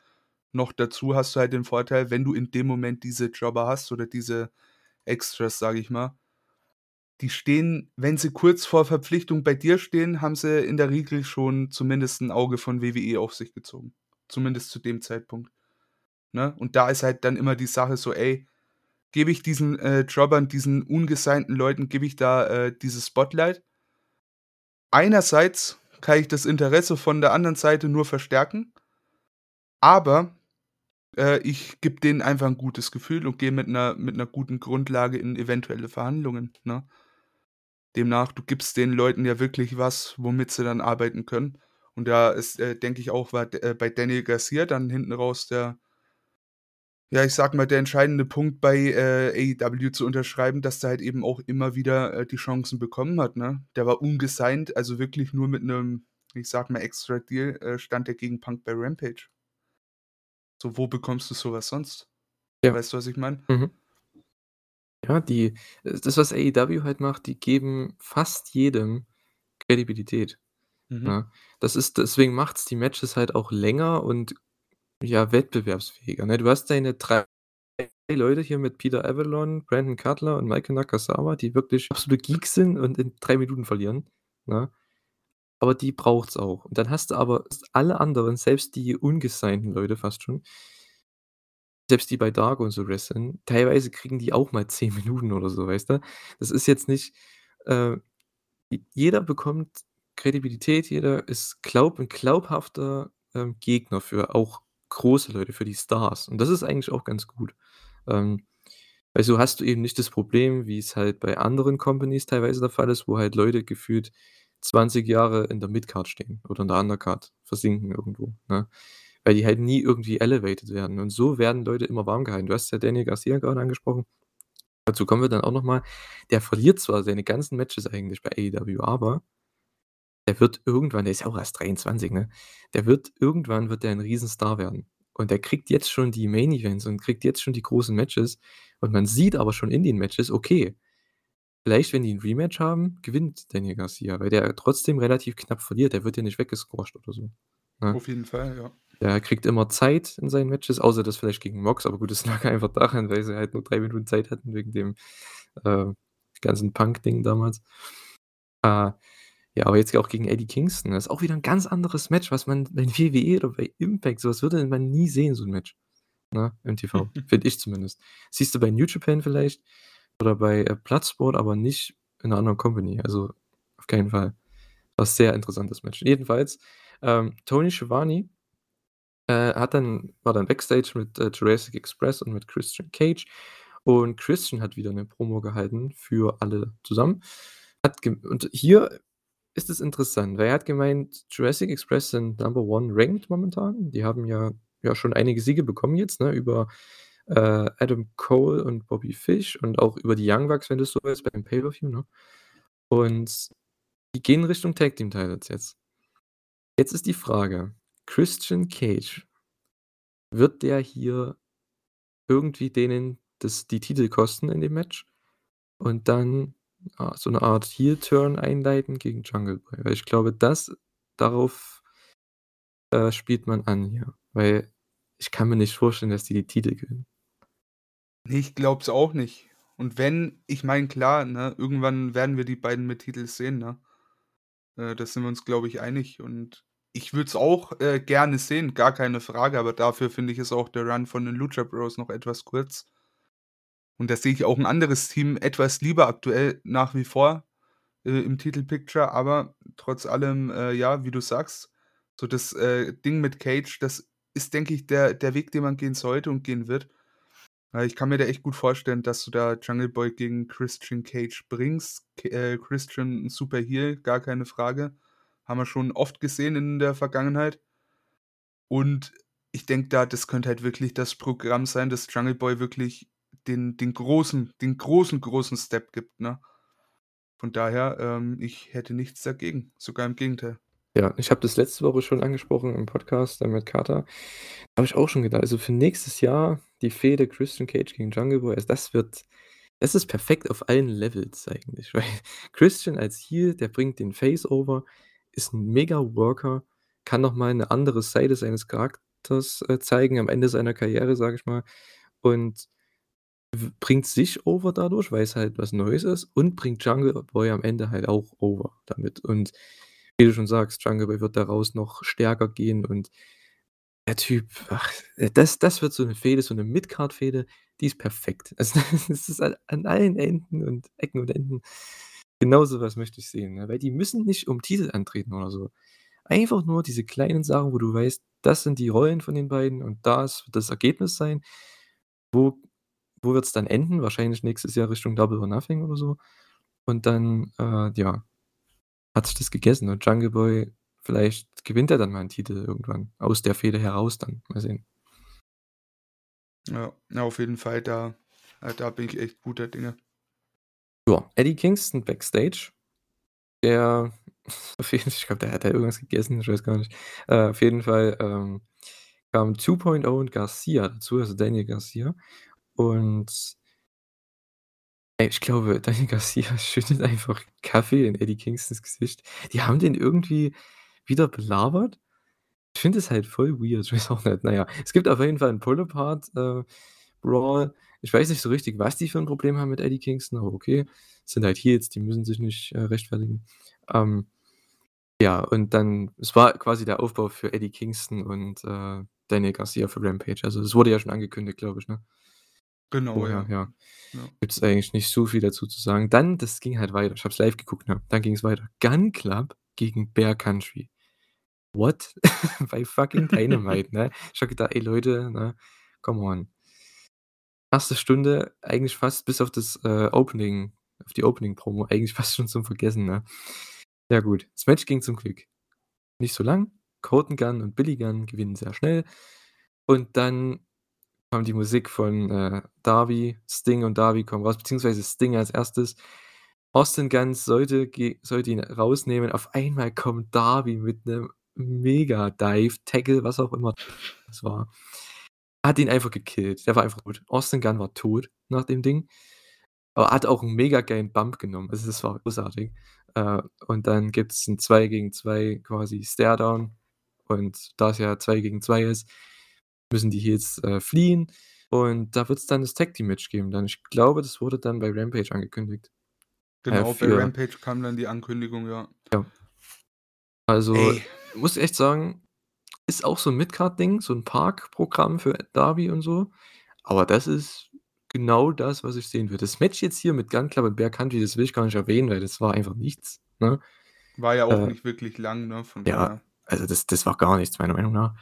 [SPEAKER 2] Noch dazu hast du halt den Vorteil, wenn du in dem Moment diese Jobber hast oder diese Extras, sage ich mal die stehen wenn sie kurz vor Verpflichtung bei dir stehen, haben sie in der Regel schon zumindest 'n Auge von WWE auf sich gezogen. Zumindest zu dem Zeitpunkt, ne? Und da ist halt dann immer die Sache so: „Ey, gebe ich diesen, äh, Jobbern, diesen ungesignten Leuten gebe ich da, äh, dieses Spotlight. Einerseits kann ich das Interesse von der anderen Seite nur verstärken aber, äh, ich gebe denen einfach 'n gutes Gefühl und gehe mit 'ner mit 'ner guten Grundlage in eventuelle Verhandlungen, ne? Demnach, du gibst den Leuten ja wirklich was, womit sie dann arbeiten können. Und da ist, äh, denke ich auch, war äh, bei Daniel Garcia dann hinten raus der ja, ich sage mal, der entscheidende Punkt bei, äh, AEW zu unterschreiben, dass der halt eben auch immer wieder, äh, die Chancen bekommen hat, ne? Der war ungesigned, also wirklich nur mit 'nem, ich sage mal, Extra Deal, äh, stand der gegen Punk bei Rampage. So, wo bekommst du so was sonst?
[SPEAKER 1] Ja.
[SPEAKER 2] Weißt du, was ich meine?
[SPEAKER 1] Mhm. Ja, die äh, das, was AEW halt macht, die geben fast jedem Kredibilität,
[SPEAKER 2] Mhm.
[SPEAKER 1] ne? Das ist deswegen macht's die Matches halt auch länger und, ja, wettbewerbsfähiger, ne? Du hast deine 3 Leute hier mit Peter Avalon, Brandon Cutler und Meiko Nakazawa, die wirklich absolute Geeks sind und in 3 Minuten verlieren, ne? Aber die braucht's auch. Und dann hast du aber alle anderen, selbst die ungesignten Leute fast schon selbst die bei Dark und so wresteln, teilweise kriegen die auch mal 10 Minuten oder so, weißt du? Das ist jetzt nicht äh, jeder bekommt Kredibilität, jeder ist glaub 'n glaubhafter, ähm, Gegner für auch große Leute, für die Stars. Und das ist eigentlich auch ganz gut. Ähm, weil so hast du eben nicht das Problem, wie's halt bei anderen Companies teilweise der Fall ist, wo halt Leute gefühlt 20 Jahre in der Midcard stehen oder in der Undercard versinken irgendwo, ne? Weil die halt nie irgendwie elevated werden. Und so werden Leute immer warm gehalten. Du hast ja Daniel Garcia grade angesprochen. Dazu kommen wir dann auch noch mal. Der verliert zwar seine ganzen Matches eigentlich bei AEW, aber der wird irgendwann der ist ja auch erst 23, ne? Der wird irgendwann wird der 'n Riesenstar werden. Und der kriegt jetzt schon die Main Events und kriegt jetzt schon die großen Matches. Und man sieht aber schon in den Matches, okay, vielleicht, wenn die 'n Rematch haben, gewinnt Daniel Garcia, weil der trotzdem relativ knapp verliert. Der wird ja nicht weggesquashed oder so, ne?
[SPEAKER 2] Auf jeden Fall, ja.
[SPEAKER 1] Der kriegt immer Zeit in seinen Matches, außer das vielleicht gegen Mox, aber gut, das [laughs] lag einfach daran, weil sie halt nur 3 Minuten Zeit hatten wegen dem, äh, ganzen Punk-Ding damals. Äh, ja, aber jetzt auch gegen Eddie Kingston. Das ist auch wieder 'n ganz anderes Match, was man bei [laughs] WWE oder bei Impact so was würde man nie sehen, so 'n Match, ne, im TV, [laughs] finde ich zumindest. Siehst du bei New Japan vielleicht oder bei, äh, Bloodsport, aber nicht in 'ner anderen Company, also auf keinen Fall. War sehr interessantes Match. Jedenfalls, ähm, Tony Schiavone, äh, hat dann war dann Backstage mit, äh, Jurassic Express und mit Christian Cage. Und Christian hat wieder 'ne Promo gehalten für alle zusammen. Hat und hier ist es interessant, weil er hat gemeint, Jurassic Express sind Number One ranked momentan. Die haben ja ja schon einige Siege bekommen jetzt, ne, über, äh, Adam Cole und Bobby Fish und auch über die Young Bucks, wenn du es so willst, beim Pay-per-View, ne? Und die gehen Richtung Tag Team Titles jetzt. Jetzt ist die Frage, Christian Cage wird der hier irgendwie denen das die Titel kosten in dem Match und dann, so 'ne Art Heel-Turn einleiten gegen Jungle Boy? Weil ich glaube, das darauf äh, spielt man an hier, weil ich kann mir nicht vorstellen, dass die die Titel gewinnen.
[SPEAKER 2] Ne, ich glaube es auch nicht. Und wenn ich meine, klar, ne, irgendwann werden wir die beiden mit Titel sehen, ne? Äh, da sind wir uns, glaube ich, einig. Und ich würde es auch, äh, gerne sehen, gar keine Frage, aber dafür finde ich, ist auch der Run von den Lucha Bros noch etwas kurz. Und da sehe ich auch 'n anderes Team etwas lieber aktuell nach wie vor, äh, im Titelpicture, aber trotz allem, äh, ja, wie du sagst, so das, äh, Ding mit Cage, das ist, denke ich, der der Weg, den man gehen sollte und gehen wird. Weil ich kann mir da echt gut vorstellen, dass du da Jungle Boy gegen Christian Cage bringst. K äh, Christian 'n super Heel, gar keine Frage. Haben wir schon oft gesehen in der Vergangenheit. Und ich denke da, das könnte halt wirklich das Programm sein, dass Jungle Boy wirklich den den großen den großen, großen Step gibt, ne? Von daher, ähm, ich hätte nichts dagegen, sogar im Gegenteil.
[SPEAKER 1] Ja, ich habe das letzte Woche schon angesprochen im Podcast, mit Carter. Habe ich auch schon gedacht, also für nächstes Jahr die Fehde Christian Cage gegen Jungle Boy, also das wird das ist perfekt auf allen Levels eigentlich, [laughs] weil Christian als Heel, der bringt den Face over, ist 'n Mega-Worker, kann noch mal 'ne andere Seite seines Charakters, äh, zeigen am Ende seiner Karriere, sage ich mal. Und bringt sich over dadurch, weil's halt was Neues ist und bringt Jungle Boy am Ende halt auch over damit. Und wie du schon sagst, Jungle Boy wird daraus noch stärker gehen und der Typ, ach, äh, das das wird so 'ne Fehde, so 'ne Midcard-Fehde, die ist perfekt. [laughs] Also, das ist an allen Enden und Ecken und Enden. Genau so was möchte ich sehen, ne? Weil die müssen nicht um Titel antreten oder so. Einfach nur diese kleinen Sachen, wo du weißt, das sind die Rollen von den beiden und das wird das Ergebnis sein. Wo wo wird's dann enden? Wahrscheinlich nächstes Jahr Richtung Double or Nothing oder so. Und dann, äh, ja, hat sich das gegessen und Jungle Boy vielleicht gewinnt er dann mal 'n Titel irgendwann aus der Fehde heraus dann. Mal sehen.
[SPEAKER 2] Ja, auf jeden Fall, da da bin ich echt guter Dinge.
[SPEAKER 1] Ja, Eddie Kingston backstage. Der [laughs] auf jeden ich glaube, der hat da irgendwas gegessen, ich weiß gar nicht. Äh, auf jeden Fall, ähm, kamen 2.0 und Garcia dazu, also Daniel Garcia. Und ich glaube, [laughs] Daniel Garcia [laughs] schüttet einfach Kaffee in Eddie Kingstons Gesicht. Die haben den irgendwie wieder belabert. Ich finde es halt voll weird, [laughs] ich weiß auch nicht. Na ja, es gibt auf jeden Fall 'n Pull-Apart, äh, Brawl. Ich weiß nicht so richtig, was die für 'n Problem haben mit Eddie Kingston, aber okay. Sind halt Heels, die müssen sich nicht, äh, rechtfertigen. Ähm, ja, und dann es war quasi der Aufbau für Eddie Kingston und, äh, Daniel Garcia für Rampage. Also, es wurde ja schon angekündigt, glaube ich, ne?
[SPEAKER 2] Genau,
[SPEAKER 1] Vorher,
[SPEAKER 2] ja.
[SPEAKER 1] ja.
[SPEAKER 2] Ja.
[SPEAKER 1] Gibt's eigentlich nicht so viel dazu zu sagen. Dann das ging halt weiter. Ich habe es live geguckt, ne? Dann ging's weiter. Gun Club gegen Bear Country. What? [laughs] Bei fucking Dynamite, ne? Ich habe gedacht: „Ey Leute, ne, come on.“ 1. Stunde eigentlich fast bis auf das, äh, Opening auf die Opening-Promo eigentlich [laughs] fast schon zum Vergessen, ne? Ja gut, das Match ging zum Glück nicht so lang. Colten Gunn und Billy Gunn gewinnen sehr schnell. Und dann kam die Musik von, äh, Darby. Sting und Darby kommen raus, beziehungsweise Sting als 1.. Austin Gunns sollte sollte ihn rausnehmen. Auf einmal kommt Darby mit 'nem Mega-Dive, Tackle, was auch immer das war. Hat ihn einfach gekillt. Der war einfach tot. Austin Gunn war tot nach dem Ding. Aber hat auch 'n mega geilen Bump genommen. Also, das war großartig. Äh, und dann gibt's 'n 2 gegen 2 quasi Staredown. Und da es ja 2 gegen 2 ist, müssen die Heels, äh, fliehen. Und da wird's dann das Tag-Team-Match geben dann. Ich glaube, das wurde dann bei Rampage angekündigt. Äh,
[SPEAKER 2] Genau, bei
[SPEAKER 1] für
[SPEAKER 2] Rampage kam dann die Ankündigung, ja.
[SPEAKER 1] Ja. Also,
[SPEAKER 2] Ey.
[SPEAKER 1] muss echt sagen, ist auch so 'n Mid-Card-Ding, so 'n Park-Programm für Darby und so. Aber das ist genau das, was ich sehen will. Das Match jetzt hier mit Gun Club und Bear Country, das will ich gar nicht erwähnen, weil das war einfach nichts, ne?
[SPEAKER 2] War ja auch
[SPEAKER 1] Äh
[SPEAKER 2] nicht wirklich lang, ne, von
[SPEAKER 1] Ja,
[SPEAKER 2] daher.
[SPEAKER 1] also, das das war gar nichts meiner Meinung nach.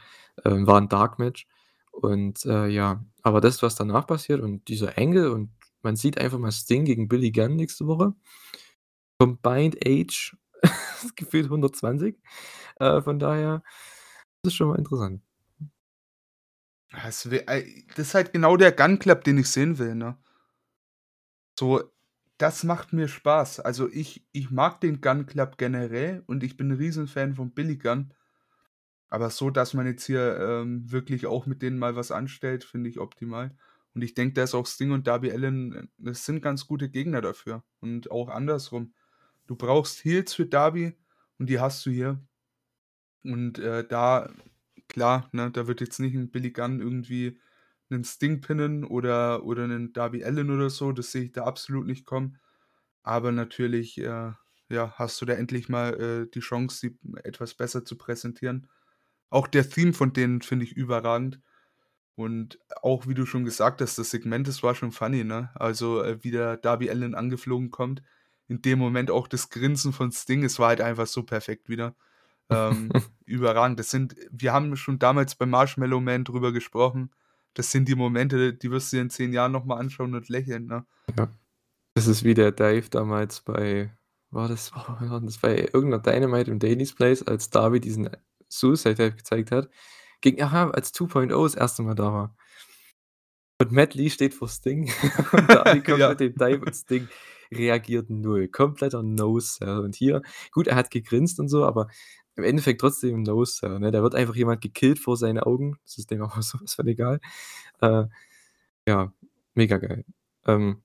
[SPEAKER 1] Ähm, war 'n Dark-Match und, äh, ja. Aber das, was danach passiert und dieser Angle und man sieht einfach mal Sting gegen Billy Gunn nächste Woche. Combined Age [laughs] gefühlt 120. Äh, von daher ist schon mal interessant.
[SPEAKER 2] Es wä ey, das ist halt genau der Gun Club, den ich sehen will, ne? So, das macht mir Spaß. Also, ich ich mag den Gun Club generell und ich bin 'n Riesenfan von Billy Gunn. Aber so, dass man jetzt hier, ähm, wirklich auch mit denen mal was anstellt, finde ich optimal. Und ich denke, dass auch Sting und Darby Allin, äh, das sind ganz gute Gegner dafür und auch andersrum. Du brauchst Heels für Darby und die hast du hier. Und, äh, da klar, ne, da wird jetzt nicht 'n Billy Gunn irgendwie 'nen Sting pinnen oder oder 'nen Darby Allin oder so. Das sehe ich da absolut nicht kommen. Aber natürlich, äh, ja, hast du da endlich mal, äh, die Chance, sie etwas besser zu präsentieren. Auch der Theme von denen finde ich überragend. Und auch, wie du schon gesagt hast, das Segment, das war schon funny, ne? Also, äh, wie der Darby Allin angeflogen kommt. In dem Moment auch das Grinsen von Sting, es war halt einfach so perfekt wieder. Ähm, [laughs] überragend. Das sind wir haben schon damals bei Marshmallow Man drüber gesprochen. Das sind die Momente, die wirst du dir in 10 Jahren noch mal anschauen und lächeln, ne?
[SPEAKER 1] Ja. Das ist wie der Dive damals bei war das [laughs] war das? Bei irgend 'ner Dynamite im Daily's Place, als Darby diesen Suicide Dive gezeigt hat. Gegen aha, als 2.0 das 1. Mal da war. Und Matt Lee steht vor Sting [laughs] und [laughs] Darby kommt
[SPEAKER 2] Ja.
[SPEAKER 1] mit dem Dive und Sting reagiert 0. Kompletter No-Sell. Und hier gut, er hat gegrinst und so, aber im Endeffekt trotzdem No-Sell, ne? Da wird einfach jemand gekillt vor seinen Augen. Das ist dem aber [laughs] so was von egal. Äh, ja, mega geil. Ähm,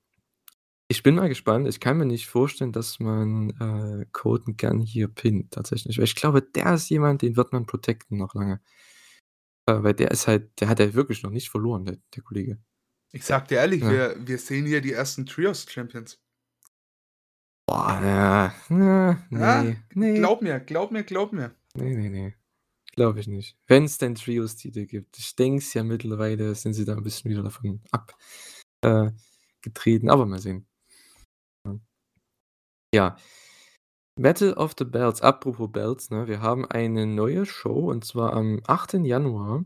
[SPEAKER 1] ich bin mal gespannt. Ich kann mir nicht vorstellen, dass man, äh, Colten Gunn hier pinnt tatsächlich. Weil ich glaube, der ist jemand, den wird man protecten noch lange. Äh, weil der ist halt der hat ja wirklich noch nicht verloren, der der Kollege.
[SPEAKER 2] Ich sage dir ehrlich,
[SPEAKER 1] Ja.
[SPEAKER 2] wir wir sehen hier die ersten Trios-Champions.
[SPEAKER 1] Boah, ja, ja,
[SPEAKER 2] Ja,
[SPEAKER 1] ne, ne.
[SPEAKER 2] glaub mir, glaub mir, glaub mir.
[SPEAKER 1] Ne, ne, ne. Glaube ich nicht. Wenn's denn Trios-Titel gibt. Ich denke es ja mittlerweile sind sie da 'n bisschen wieder davon ab. äh, aber mal sehen. Ja. Battle of the Belts. Apropos Belts, ne? Wir haben eine neue Show und zwar am 8. Januar.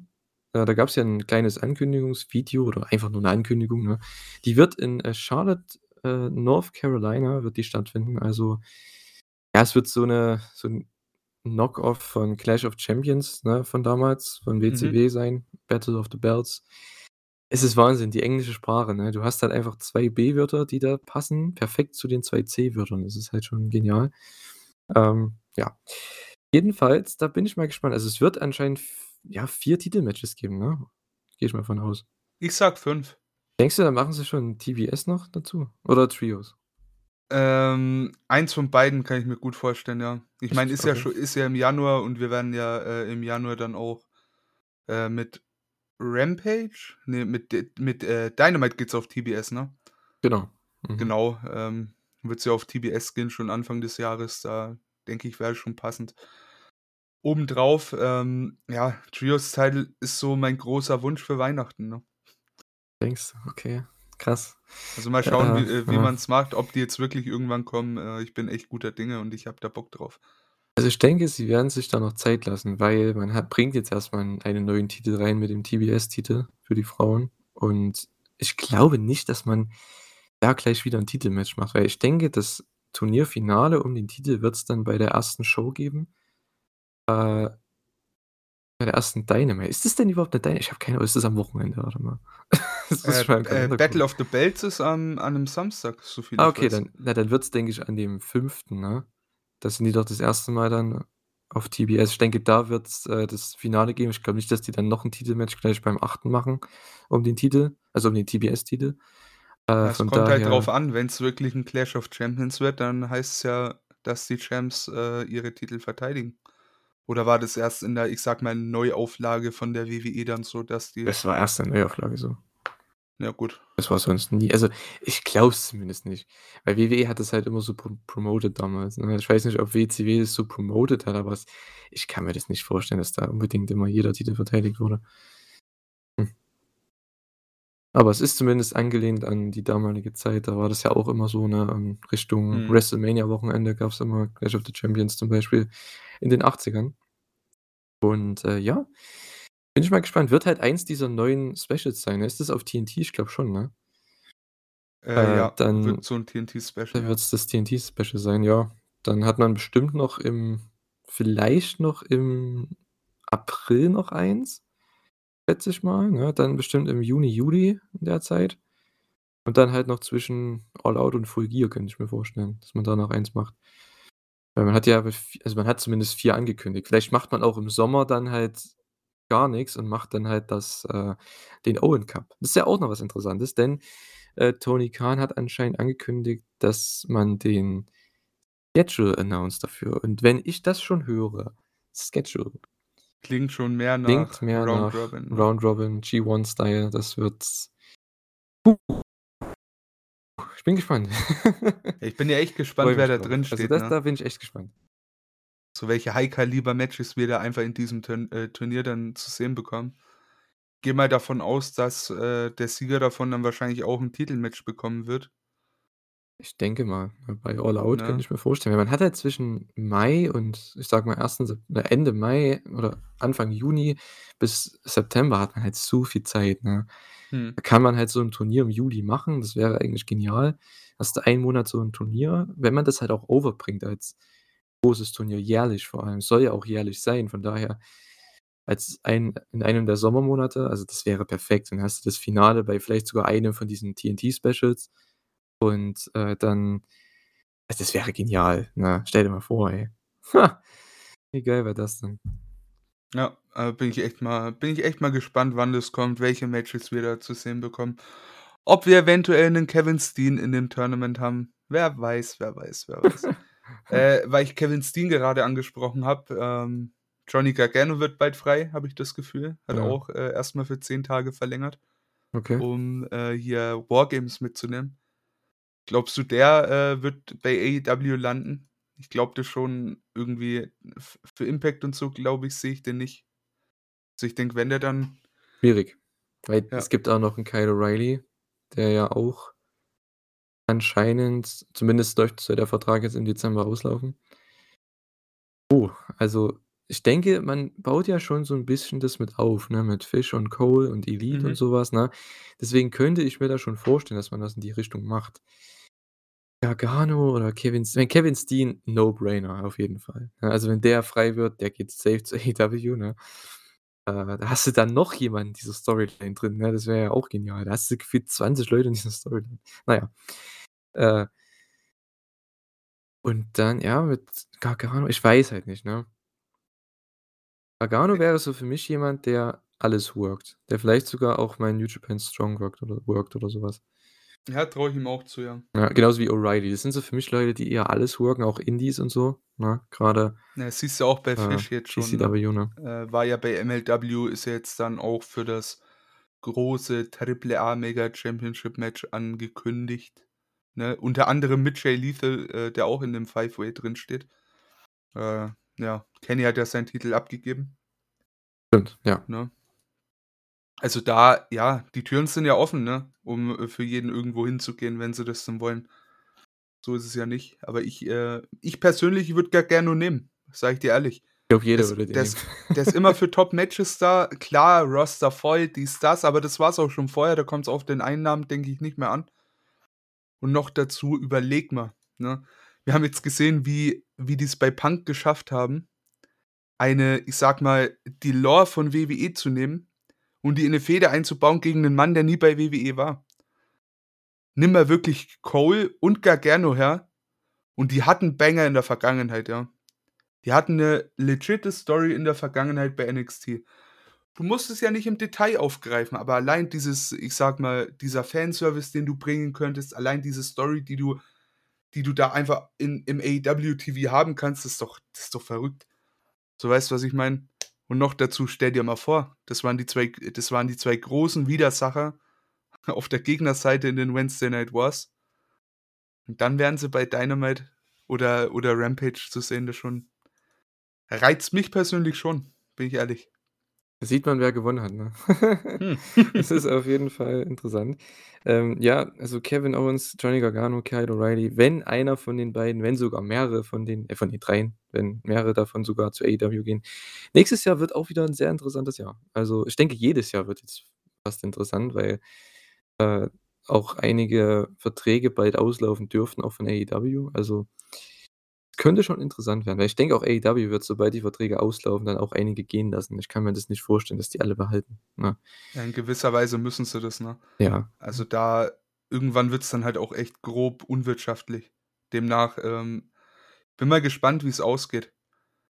[SPEAKER 1] Äh, da gab's ja 'n kleines Ankündigungsvideo oder einfach nur 'ne Ankündigung, ne? Die wird in, äh, Charlotte, äh, North Carolina wird die stattfinden. Also, ja, es wird so 'ne so 'n Knock-off von Clash of Champions, ne, von damals, von
[SPEAKER 2] Mhm.
[SPEAKER 1] WCW sein, Battle of the Belts. Es ist Wahnsinn, die englische Sprache, ne? Du hast halt einfach 2 B-Wörter, die da passen perfekt zu den 2 C-Wörtern. Das ist halt schon genial. Ähm, ja. Jedenfalls, da bin ich mal gespannt. Also, es wird anscheinend ja, 4 Titelmatches geben, ne? Gehe ich mal von aus.
[SPEAKER 2] Ich sage 5.
[SPEAKER 1] Denkst du, da machen sie schon TBS noch dazu oder Trios?
[SPEAKER 2] Ähm, eins von beiden kann ich mir gut vorstellen, ja. Ich meine, ist ja
[SPEAKER 1] Okay.
[SPEAKER 2] scho ist ja im Januar und wir werden ja, äh, im Januar dann auch, äh, mit Rampage? Ne, mit mit, äh, Dynamite geht's auf TBS, ne?
[SPEAKER 1] Genau. Mhm.
[SPEAKER 2] Genau, ähm, wird's ja auf TBS gehen, schon Anfang des Jahres. Da denke ich, wäre schon passend. Obendrauf, ähm, ja, Trios Title ist so mein großer Wunsch für Weihnachten, ne?
[SPEAKER 1] Denkst? Okay, krass.
[SPEAKER 2] Also, mal schauen, wie äh, wie
[SPEAKER 1] ja.
[SPEAKER 2] man's macht, ob die jetzt wirklich irgendwann kommen. Äh, ich bin echt guter Dinge und ich habe da Bock drauf.
[SPEAKER 1] Also, ich denke, sie werden sich da noch Zeit lassen, weil man hat bringt jetzt erst mal 'n einen neuen Titel rein mit dem TBS-Titel für die Frauen. Und ich glaube nicht, dass man da gleich wieder 'n Titelmatch macht, weil ich denke, das Turnierfinale um den Titel wird's dann bei der ersten Show geben. Äh bei der ersten Dynamite. Ist das denn überhaupt 'ne Dyna ich habe keine Ahnung, ist das am Wochenende? Warte mal. [laughs] Jetzt muss
[SPEAKER 2] Äh,
[SPEAKER 1] ich mal im
[SPEAKER 2] äh,
[SPEAKER 1] Kalender
[SPEAKER 2] Battle
[SPEAKER 1] gucken.
[SPEAKER 2] of the Belts ist am an 'nem Samstag, soviel
[SPEAKER 1] Ah,
[SPEAKER 2] ich
[SPEAKER 1] okay,
[SPEAKER 2] weiß.
[SPEAKER 1] dann na, dann wird's, denke ich, an dem 5., ne? Da sind die doch das 1. Mal dann auf TBS. Ich denke, da wird's, äh, das Finale geben. Ich glaube nicht, dass die dann noch 'n Titelmatch gleich beim 8. machen um den Titel, also um den TBS-Titel. Äh,
[SPEAKER 2] es kommt halt drauf
[SPEAKER 1] daher
[SPEAKER 2] an, wenn's wirklich 'n Clash of Champions wird, dann heißt's ja, dass die Champs, äh, ihre Titel verteidigen. Oder war das erst in der, ich sage mal, Neuauflage von der WWE dann so, dass die
[SPEAKER 1] Es war erst in Neuauflage so.
[SPEAKER 2] Ja, gut.
[SPEAKER 1] Das war sonst nie also, ich glaube es zumindest nicht, weil WWE hat das halt immer so pro promotet damals, ne? Ich weiß nicht, ob WCW das so promotet hat, aber es ich kann mir das nicht vorstellen, dass da unbedingt immer jeder Titel verteidigt wurde. Hm. Aber es ist zumindest angelehnt an die damalige Zeit. Da war das ja auch immer so, ne, ähm, Richtung
[SPEAKER 2] Mhm.
[SPEAKER 1] WrestleMania-Wochenende gab's immer Clash of the Champions zum Beispiel in den 80ern. Und, äh, ja, bin ich mal gespannt. Wird halt eins dieser neuen Specials sein? Ist das auf TNT? Ich glaube schon, ne?
[SPEAKER 2] Äh,
[SPEAKER 1] Äh,
[SPEAKER 2] ja, wird
[SPEAKER 1] dann
[SPEAKER 2] so 'n TNT-Special,
[SPEAKER 1] dann
[SPEAKER 2] ja.
[SPEAKER 1] wird's das TNT-Special sein, ja. Dann hat man bestimmt noch im vielleicht noch im April noch eins, schätze ich mal, ne? Dann bestimmt im Juni, Juli in der Zeit. Und dann halt noch zwischen All Out und Full Gear, könnte ich mir vorstellen, dass man da noch eins macht. Weil man hat ja also, man hat zumindest 4 angekündigt. Vielleicht macht man auch im Sommer dann halt gar nix und macht dann halt das äh, den Owen Cup. Das ist ja auch noch was Interessantes, denn, äh, Tony Khan hat anscheinend angekündigt, dass man den Schedule announced dafür. Und wenn ich das schon höre, Schedule
[SPEAKER 2] Klingt schon mehr
[SPEAKER 1] klingt
[SPEAKER 2] nach
[SPEAKER 1] mehr
[SPEAKER 2] Round
[SPEAKER 1] nach
[SPEAKER 2] Robin, ne?
[SPEAKER 1] Round Robin, G1-Style. Das wird Ich bin gespannt. [laughs]
[SPEAKER 2] Ich bin ja echt gespannt, wer da drin
[SPEAKER 1] Also,
[SPEAKER 2] steht,
[SPEAKER 1] das
[SPEAKER 2] ne?
[SPEAKER 1] da bin ich echt gespannt.
[SPEAKER 2] So welche High-Caliber-Matches wir da einfach in diesem Turn äh, Turnier dann zu sehen bekommen. Gehe mal davon aus, dass, äh, der Sieger davon dann wahrscheinlich auch 'n Titelmatch bekommen wird.
[SPEAKER 1] Ich denke mal, ne, bei All Out könnte
[SPEAKER 2] Ne?
[SPEAKER 1] ich mir vorstellen, man hat halt zwischen Mai und ich sage mal 1. Sep äh, Ende Mai oder Anfang Juni bis September hat man halt so viel Zeit, ne?
[SPEAKER 2] Mhm.
[SPEAKER 1] Da kann man halt so 'n Turnier im Juli machen, das wäre eigentlich genial. Hast du einen Monat so 'n Turnier, wenn man das halt auch over bringt als großes Turnier, jährlich vor allem. Soll ja auch jährlich sein, von daher als ein in einem der Sommermonate also, das wäre perfekt. Dann hast du das Finale bei vielleicht sogar einem von diesen TNT-Specials und, äh, dann also, das wäre genial, ne? Stell dir mal vor, ey. Ha, wie geil wäre das denn?
[SPEAKER 2] Ja, äh, bin ich echt mal bin ich echt mal gespannt, wann das kommt, welche Matches wir da zu sehen bekommen. Ob wir eventuell 'nen Kevin Steen in dem Tournament haben. Wer weiß, wer weiß, wer weiß. [laughs] Äh, weil ich Kevin Steen gerade angesprochen habe, ähm, Johnny Gargano wird bald frei, habe ich das Gefühl. Hat
[SPEAKER 1] Ja.
[SPEAKER 2] auch, äh, erst mal für 10 Tage verlängert,
[SPEAKER 1] Okay.
[SPEAKER 2] um, äh, hier War Games mitzunehmen. Glaubst du, der, äh, wird bei AEW landen? Ich glaube das schon irgendwie für Impact und so, glaube ich, sehe ich den nicht. Also, ich denke, wenn der dann
[SPEAKER 1] Schwierig, weil
[SPEAKER 2] Ja.
[SPEAKER 1] es gibt auch noch 'n Kyle O'Reilly. der ja auch anscheinend zumindest läuft soll der Vertrag jetzt im Dezember auslaufen. Oh, also, ich denke, man baut ja schon so 'n bisschen das mit auf, ne, mit Fish und Cole und Elite und
[SPEAKER 2] Mhm.
[SPEAKER 1] so was, ne? Deswegen könnte ich mir da schon vorstellen, dass man das in die Richtung macht. Gargano oder Kevin St Kevin Steen, No-Brainer auf jeden Fall, ne? Also, wenn der frei wird, der geht safe zu [laughs] AEW, ne? Äh, da hast du dann noch jemanden in dieser Storyline drin, ne? Das wäre ja auch genial. Da hast du gefühlt 20 Leute in dieser Storyline. Na ja, äh und dann, ja, mit Gargano ich weiß halt nicht, ne? Gargano wäre so für mich jemand, der alles workt, der vielleicht sogar auch mal in New Japan Strong workt oder workt oder so was.
[SPEAKER 2] Ja, traue ich ihm auch zu, ja.
[SPEAKER 1] Ja, genauso wie O'Reilly. Das sind so für mich Leute, die eher alles worken, auch Indies und so, ne? Grade
[SPEAKER 2] Ja, das siehst du auch bei
[SPEAKER 1] äh,
[SPEAKER 2] Fish jetzt schon, ne?
[SPEAKER 1] GCW, ne?
[SPEAKER 2] Äh, war ja bei MLW, ist ja jetzt dann auch für das große Triple A Mega Championship Match angekündigt, ne? Unter anderem mit Jay Lethal, äh, der auch in dem Five-Way drinsteht. Äh, ja, Kenny hat ja seinen Titel abgegeben.
[SPEAKER 1] Stimmt, ja.
[SPEAKER 2] Ne? Also, da ja, die Türen sind ja offen, ne, um, äh, für jeden irgendwo hinzugehen, wenn sie das denn wollen. So ist es ja nicht. Aber ich äh, ich persönlich würde Gargano nehmen, sage ich dir ehrlich.
[SPEAKER 1] Ich glaube,
[SPEAKER 2] Der
[SPEAKER 1] jeder
[SPEAKER 2] ist
[SPEAKER 1] würde den nehmen. [laughs]
[SPEAKER 2] der ist immer für Top-Matches da. Klar, Roster voll, dies, das, aber das war's auch schon vorher. Da kommt's auf den einen Namen, denke ich, nicht mehr an. Und noch dazu, überleg mal, ne? Wir haben jetzt gesehen, wie wie die's bei Punk geschafft haben, eine, ich sage mal, die Lore von WWE zu nehmen und die in 'ne Fehde einzubauen gegen 'nen Mann, der nie bei WWE war. Nimm mal wirklich Cole und Gargano her und die hatten Banger in der Vergangenheit, ja. Die hatten 'ne legit Story in der Vergangenheit bei NXT. Du musst es ja nicht im Detail aufgreifen, aber allein dieses ich sage mal, dieser Fanservice, den du bringen könntest, allein diese Story, die du die du da einfach in im AEW TV haben kannst, ist doch das ist doch verrückt. So, weißt du, was ich meine? Und noch dazu, stell dir mal vor, das waren die 2 g das waren die 2 großen Widersacher [laughs] auf der Gegnerseite in den Wednesday Night Wars. Und dann wären sie bei Dynamite oder oder Rampage zu sehen, das schon reizt mich persönlich schon, bin ich ehrlich.
[SPEAKER 1] Da sieht man, wer gewonnen hat, ne?
[SPEAKER 2] Hm. [laughs]
[SPEAKER 1] Das ist auf jeden Fall interessant. Ähm, ja, also Kevin Owens, Johnny Gargano, Kyle O'Reilly, wenn einer von den beiden, wenn sogar mehrere von den äh, von den dreien, wenn mehrere davon sogar zu AEW gehen. Nächstes Jahr wird auch wieder 'n sehr interessantes Jahr. Also, ich denke, jedes Jahr wird jetzt fast interessant, weil, äh, auch einige Verträge bald auslaufen dürften, auch von AEW. Also, könnte schon interessant werden, weil ich denke auch AEW wird, sobald die Verträge auslaufen, dann auch einige gehen lassen. Ich kann mir das nicht vorstellen, dass die alle behalten, ne?
[SPEAKER 2] Ja, in gewisser Weise müssen sie das, ne?
[SPEAKER 1] Ja.
[SPEAKER 2] Also, da irgendwann wird's dann halt auch echt grob unwirtschaftlich. Demnach, ähm, bin mal gespannt, wie's ausgeht.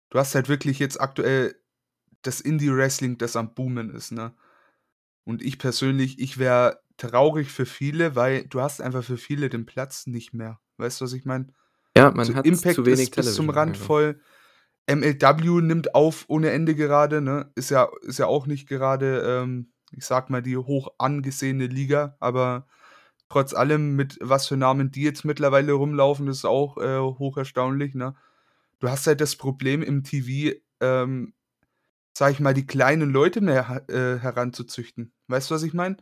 [SPEAKER 2] Du hast halt wirklich jetzt aktuell das Indie-Wrestling, das am Boomen ist, ne? Und ich persönlich, ich wäre traurig für viele, weil du hast einfach für viele den Platz nicht mehr. Weißt du, was ich meine?
[SPEAKER 1] Ja, man hat zu
[SPEAKER 2] Impact
[SPEAKER 1] wenig
[SPEAKER 2] ist bis zum
[SPEAKER 1] Television
[SPEAKER 2] Rand voll. MLW nimmt auf ohne Ende gerade, ne? Ist ja ist ja auch nicht gerade, ähm, ich sage mal, die hoch angesehene Liga, aber trotz allem, mit was für Namen die jetzt mittlerweile rumlaufen, ist auch, äh, hoch erstaunlich, ne? Du hast halt das Problem im TV, ähm, sage ich mal, die kleinen Leute mehr äh, heranzuzüchten. Weißt du, was ich meine?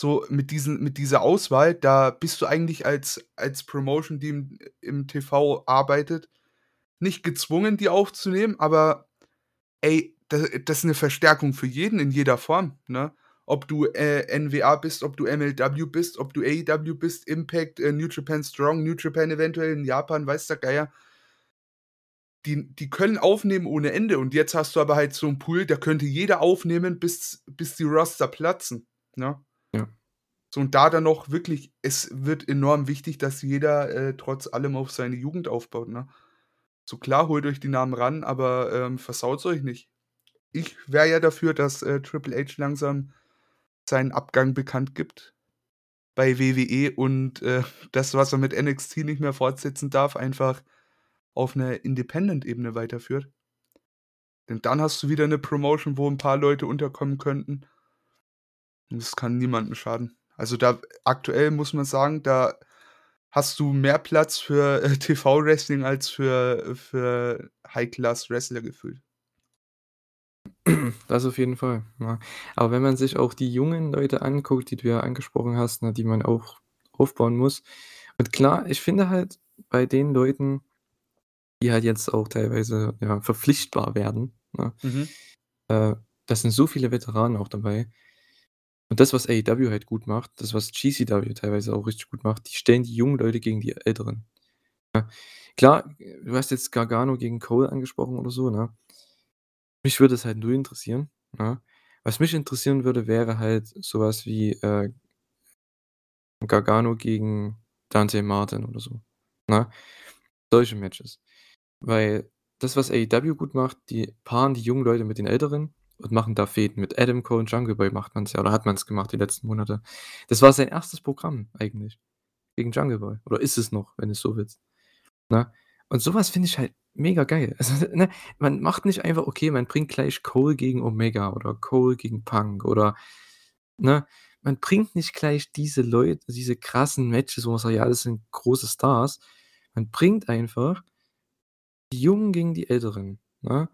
[SPEAKER 2] So mit diesen mit dieser Auswahl, da bist du eigentlich als als Promotion, die im im TV arbeitet, nicht gezwungen, die aufzunehmen, aber ey, da das ist 'ne Verstärkung für jeden in jeder Form, ne? Ob du, äh, NWA bist, ob du MLW bist, ob du AEW bist, Impact, äh, New Japan Strong, New Japan eventuell in Japan, weiß der Geier. Die die können aufnehmen ohne Ende und jetzt hast du aber halt so 'n Pool, da könnte jeder aufnehmen, bis bis die Roster platzen, ne? So, und da dann noch wirklich es wird enorm wichtig, dass jeder, äh, trotz allem auf seine Jugend aufbaut, ne? So klar, holt euch die Namen ran, aber, ähm, versaut's euch nicht. Ich wäre ja dafür, dass, äh, Triple H langsam seinen Abgang bekannt gibt bei WWE und, äh, [laughs] das, was er mit NXT nicht mehr fortsetzen darf, einfach auf 'ner Independent-Ebene weiterführt. Denn dann hast du wieder 'ne Promotion, wo 'n paar Leute unterkommen könnten. Und das kann niemandem schaden. Also, da aktuell muss man sagen, da hast du mehr Platz für, äh, [laughs] TV-Wrestling als für für High-Class-Wrestler gefühlt.
[SPEAKER 1] Das auf jeden Fall, ja. Aber wenn man sich auch die jungen Leute anguckt, die du ja angesprochen hast, ne, die man auch aufbauen muss. Und klar, ich finde halt bei den Leuten, die halt jetzt auch teilweise, ja, verpflichtbar werden, ne,
[SPEAKER 2] Mhm.
[SPEAKER 1] äh, da sind so viele Veteranen auch dabei. Und das, was AEW halt gut macht, das, was GCW teilweise auch richtig gut macht, die stellen die jungen Leute gegen die Älteren. Ja. Klar, du hast jetzt Gargano gegen Cole angesprochen oder so, ne? Mich würde es halt null interessieren, ne? Was mich interessieren würde, wäre halt so was wie, äh Gargano gegen Dante Martin oder so, ne? Solche Matches. Weil das, was AEW gut macht, die paaren die jungen Leute mit den Älteren und machen da Fehden. Mit Adam Cole und Jungle Boy macht man's ja oder hat man's gemacht die letzten Monate. Das war sein 1. Programm eigentlich gegen Jungle Boy oder ist es noch, wenn du's so willst, ne? Und so was finde ich halt mega geil. [laughs] Also, ne, man macht nicht einfach okay, man bringt gleich Cole gegen Omega oder Cole gegen Punk oder ne? Man bringt nicht gleich diese Leut diese krassen Matches, wo man sagt: „Ja, das sind große Stars.“ Man bringt einfach die Jungen gegen die Älteren, ne?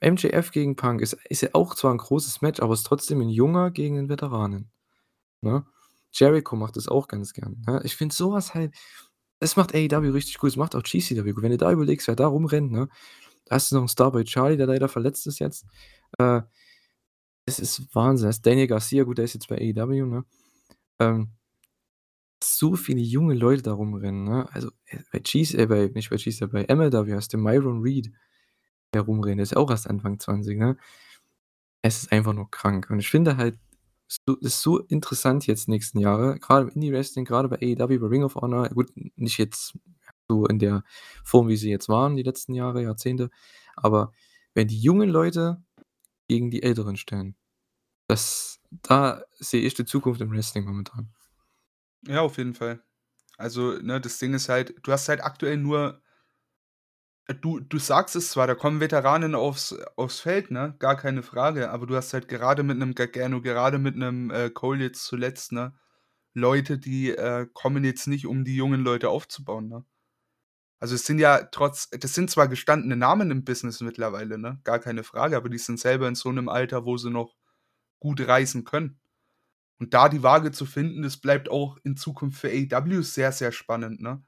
[SPEAKER 1] MJF gegen Punk ist ist ja auch zwar 'n großes Match, aber ist trotzdem 'n Junger gegen 'nen Veteranen, ne? Jericho macht das auch ganz gern, ne? Ich finde so was halt das macht AEW richtig gut. Das macht auch GCW gut. Wenn du da überlegst, wer da rumrennt, ne? Da hast du noch 'n Starboy Charlie, der leider verletzt ist jetzt. Äh, es ist Wahnsinn. Da ist Daniel Garcia, gut, der ist jetzt bei AEW, ne? Ähm so viele junge Leute da rumrennen, ne? Also, äh, bei GC äh, bei nicht bei GCW, bei MLW hast du Myron Reed, der rumrennt. Der ist ja auch erst Anfang 20, ne? Es ist einfach nur krank. Und ich finde halt, so ist so interessant jetzt nächsten Jahre, grade im Indie-Wrestling, grade bei AEW, bei Ring of Honor. Gut, nicht jetzt so in der Form, wie sie jetzt waren die letzten Jahre, Jahrzehnte, aber wenn die jungen Leute gegen die Älteren stellen, das da sehe ich die Zukunft im Wrestling momentan.
[SPEAKER 2] Ja, auf jeden Fall. Also, ne, das Ding ist halt, du hast halt aktuell nur du du sagst es zwar, da kommen Veteranen aufs aufs Feld, ne, gar keine Frage, aber du hast halt gerade mit 'nem Gargano, gerade mit 'nem, äh, Cole jetzt zuletzt, ne, Leute, die, äh, kommen jetzt nicht, um die jungen Leute aufzubauen, ne? Also, es sind ja trotz das sind zwar gestandene Namen im Business mittlerweile, ne, gar keine Frage, aber die sind selber in so 'nem Alter, wo sie noch gut reißen können. Und da die Waage zu finden, das bleibt auch in Zukunft für AEW sehr, sehr spannend, ne?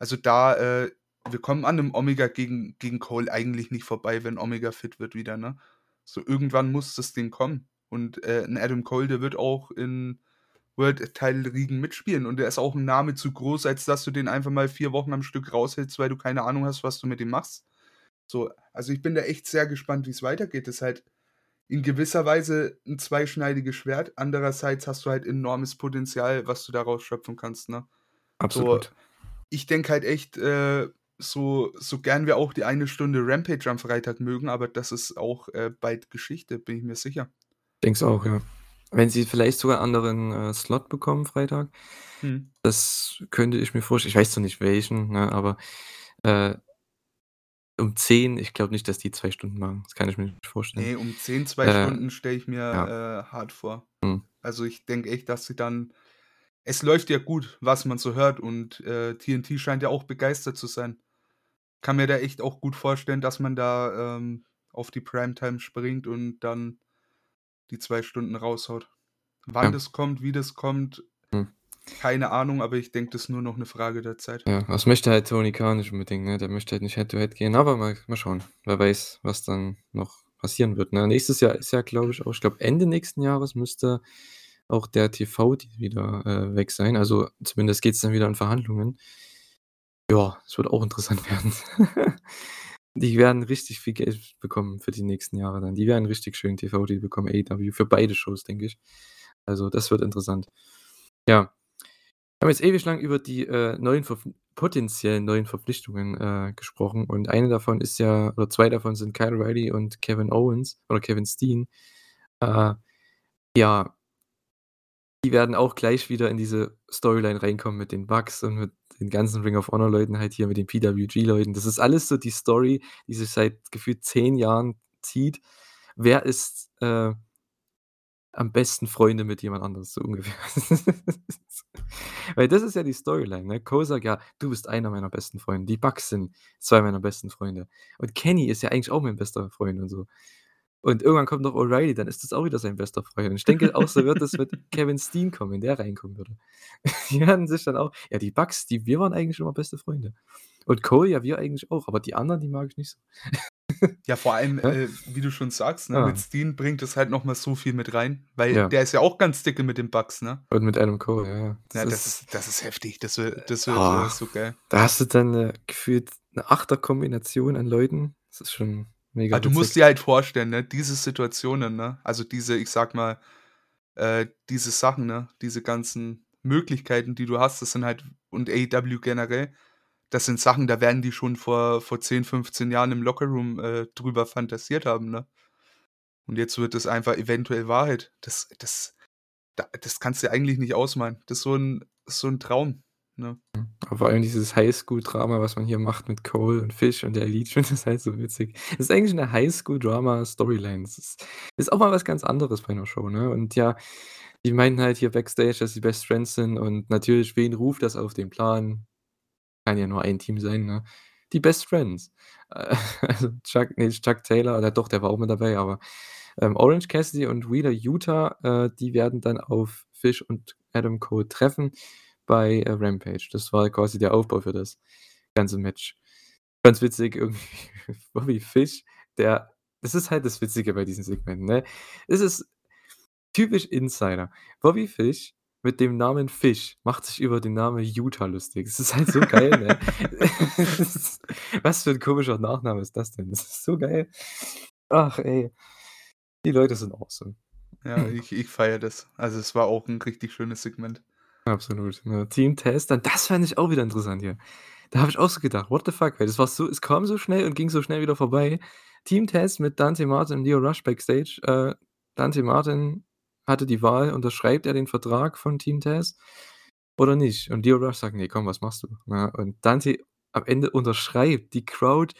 [SPEAKER 2] Also, da, äh wir kommen an 'nem Omega gegen gegen Cole eigentlich nicht vorbei, wenn Omega fit wird wieder, ne? So irgendwann muss das Ding kommen. Und, äh, 'n Adam Cole, der wird auch in World-Title-Riegen mitspielen und der ist auch 'n Name zu groß, als dass du den einfach mal 4 Wochen am Stück raushältst, weil du keine Ahnung hast, was du mit dem machst. So, also, ich bin da echt sehr gespannt, wie's weitergeht. Das ist halt in gewisser Weise 'n zweischneidiges Schwert. Andererseits hast du halt enormes Potenzial, was du daraus schöpfen kannst, ne? So,
[SPEAKER 1] Absolut.
[SPEAKER 2] ich denke halt echt, äh, so so gern wir auch die eine Stunde Rampage am Freitag mögen, aber das ist auch, äh, bald Geschichte, bin ich mir sicher.
[SPEAKER 1] Denk's auch, ja. Wenn sie vielleicht sogar anderen, äh, Slot bekommen Freitag,
[SPEAKER 2] Mhm.
[SPEAKER 1] das könnte ich mir vorstellen. Ich weiß zwar nicht welchen, ne, aber, äh um 10, ich glaube nicht, dass die 2 Stunden machen. Das kann ich mir nicht vorstellen.
[SPEAKER 2] Ne, um 10, 2
[SPEAKER 1] Äh,
[SPEAKER 2] Stunden stelle ich
[SPEAKER 1] ja.
[SPEAKER 2] mir, äh, hart vor.
[SPEAKER 1] Mhm.
[SPEAKER 2] Also, ich denke echt, dass sie dann es läuft ja gut, was man so hört und, äh, TNT scheint ja auch begeistert zu sein. Kann mir da echt auch gut vorstellen, dass man da, ähm, auf die Primetime springt und dann die 2 Stunden raushaut. Wann
[SPEAKER 1] Ja.
[SPEAKER 2] das kommt, wie das kommt,
[SPEAKER 1] Mhm.
[SPEAKER 2] keine Ahnung, aber ich denke, das ist nur noch 'ne Frage der Zeit.
[SPEAKER 1] Ja, das möchte halt Tony Khan nicht unbedingt, ne? Der möchte halt nicht Head-to-Head gehen, aber mal mal schauen. Wer weiß, was dann noch passieren wird, ne? Nächstes Jahr ist ja, glaube ich auch ich glaube, Ende nächsten Jahres müsste auch der TV-Deal wieder, äh, weg sein. Also, zumindest geht's dann wieder in Verhandlungen. Ja, es wird auch interessant [laughs] werden. Die werden richtig viel Geld bekommen für die nächsten Jahre dann. Die werden richtig schön TV-Deal bekommen, AEW, für beide Shows, denke ich. Also, das wird interessant. Ja. Wir haben jetzt ewig lang über die, äh, neuen Verpfl potenziellen neuen Verpflichtungen, äh, gesprochen und eine davon ist ja oder 2 davon sind Kyle O'Reilly und Kevin Owens oder Kevin Steen. Äh, ja die werden auch gleich wieder in diese Storyline reinkommen mit den Bucks und mit den ganzen Ring of Honor Leuten halt hier, mit den PWG-Leuten. Das ist alles so die Story, die sich seit gefühlt 10 Jahren zieht. Wer ist, äh am besten Freunde mit jemand anderes, so ungefähr. [laughs] Weil das ist ja die Storyline, ne? Cole sagt: „Ja, du bist einer meiner besten Freunde.“ Die Bucks sind 2 meiner besten Freunde. Und Kenny ist ja eigentlich auch mein bester Freund und so. Und irgendwann kommt noch O'Reilly, dann ist das auch wieder sein bester Freund. Und ich denke auch, so wird es mit [laughs] Kevin Steen kommen, wenn der reinkommen würde. Die werden sich dann auch ja, die Bucks, die wir waren eigentlich immer beste Freunde. Und Cole, ja, wir eigentlich auch, aber die anderen, die mag ich nicht so.
[SPEAKER 2] Ja, vor allem,
[SPEAKER 1] Ja?
[SPEAKER 2] äh, wie du schon sagst, ne,
[SPEAKER 1] Ja.
[SPEAKER 2] mit Steen bringt es halt noch mal so viel mit rein, weil
[SPEAKER 1] Ja.
[SPEAKER 2] der ist ja auch ganz dicke mit den Bucks, ne?
[SPEAKER 1] Und mit Adam Cole, ja, ja.
[SPEAKER 2] Ja, das ist das ist heftig. Das wird das wird,
[SPEAKER 1] Ah.
[SPEAKER 2] äh, so geil.
[SPEAKER 1] da hast du dann, äh, gefühlt 'ne Achterkombination an Leuten. Das ist schon mega
[SPEAKER 2] du musst
[SPEAKER 1] witzig.
[SPEAKER 2] dir halt vorstellen, ne, diese Situationen, ne, also diese, ich sage mal, äh, diese Sachen, ne, diese ganzen Möglichkeiten, die du hast, das sind halt und AEW generell, das sind Sachen, da werden die schon vor vor 10, 15 Jahren im Lockerroom, äh, drüber fantasiert haben, ne? Und jetzt wird es einfach eventuell Wahrheit. Das das da das kannst du dir eigentlich nicht ausmalen. Das ist so 'n so 'n Traum, ne?
[SPEAKER 1] Aber vor allem dieses Highschool-Drama, was man hier macht mit Cole und Fish und der Elite, ich [laughs] finde das halt so witzig. Das ist eigentlich 'ne Highschool-Drama-Storyline. Das ist ist auch mal was ganz anderes bei 'ner Show, ne? Und ja, die meinten halt hier backstage, dass sie Best Friends sind und natürlich, wen ruft das auf den Plan? Kann ja nur ein Team sein, ne? Die Best Friends. Äh, [laughs] also Chuck ne, Chuck Taylor oder doch, der war auch mit dabei, aber, ähm, Orange Cassidy und Wheeler Yuta, äh, die werden dann auf Fish und Adam Cole treffen bei, äh, Rampage. Das war quasi der Aufbau für das ganze Match. Ganz witzig [laughs] irgendwie Bobby Fish, der das ist halt das Witzige bei diesen Segmenten, ne? Es ist typisch Insider. Bobby Fish mit dem Namen Fish macht sich über den Namen Yuta lustig. Es ist halt so geil, ne? [laughs] [laughs] Was für 'n komischer Nachname ist das denn? Das ist so geil. Ach, ey. Die Leute sind awesome.
[SPEAKER 2] Ja, ich ich feiere das. Also, es war auch 'n richtig schönes Segment.
[SPEAKER 1] Absolut, ne? Team dann das fand ich auch wieder interessant hier. Da habe ich auch so gedacht: „What the fuck?“ Weil das war so es kam so schnell und ging so schnell wieder vorbei. Team Taz mit Dante Martin und Lio Rush backstage. Äh, Dante Martin hatte die Wahl, unterschreibt er den Vertrag von Team Taz oder nicht? Und Lio Rush sagt: „Ne, komm, was machst du?“ Ne? Und Dante am Ende unterschreibt. Die Crowd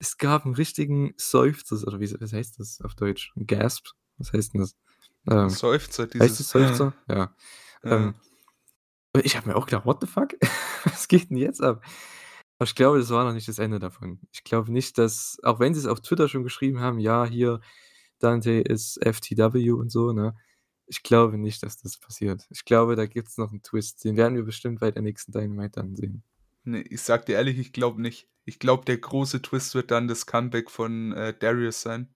[SPEAKER 1] es gab 'n richtigen Seufzer oder wie was heißt das auf Deutsch? Gasp? Was heißt 'n das? Ähm,
[SPEAKER 2] Seufzer,
[SPEAKER 1] heißt
[SPEAKER 2] dieses
[SPEAKER 1] es Seufzer? [laughs] Ja.
[SPEAKER 2] Ja.
[SPEAKER 1] Ähm, ich habe mir auch gedacht: „What the fuck? [laughs] Was geht 'n jetzt ab?“ Aber ich glaube, das war noch nicht das Ende davon. Ich glaube nicht, dass auch wenn sie's auf Twitter schon geschrieben haben: „Ja, hier, Dante ist FTW“ und so, ne? Ich glaube nicht, dass das passiert. Ich glaube, da gibt's noch 'n Twist. Den werden wir bestimmt bei der nächsten Dynamite dann sehen.
[SPEAKER 2] Ne, ich sage dir ehrlich, ich glaube nicht. Ich glaube, der große Twist wird dann das Comeback von, äh, Darius sein,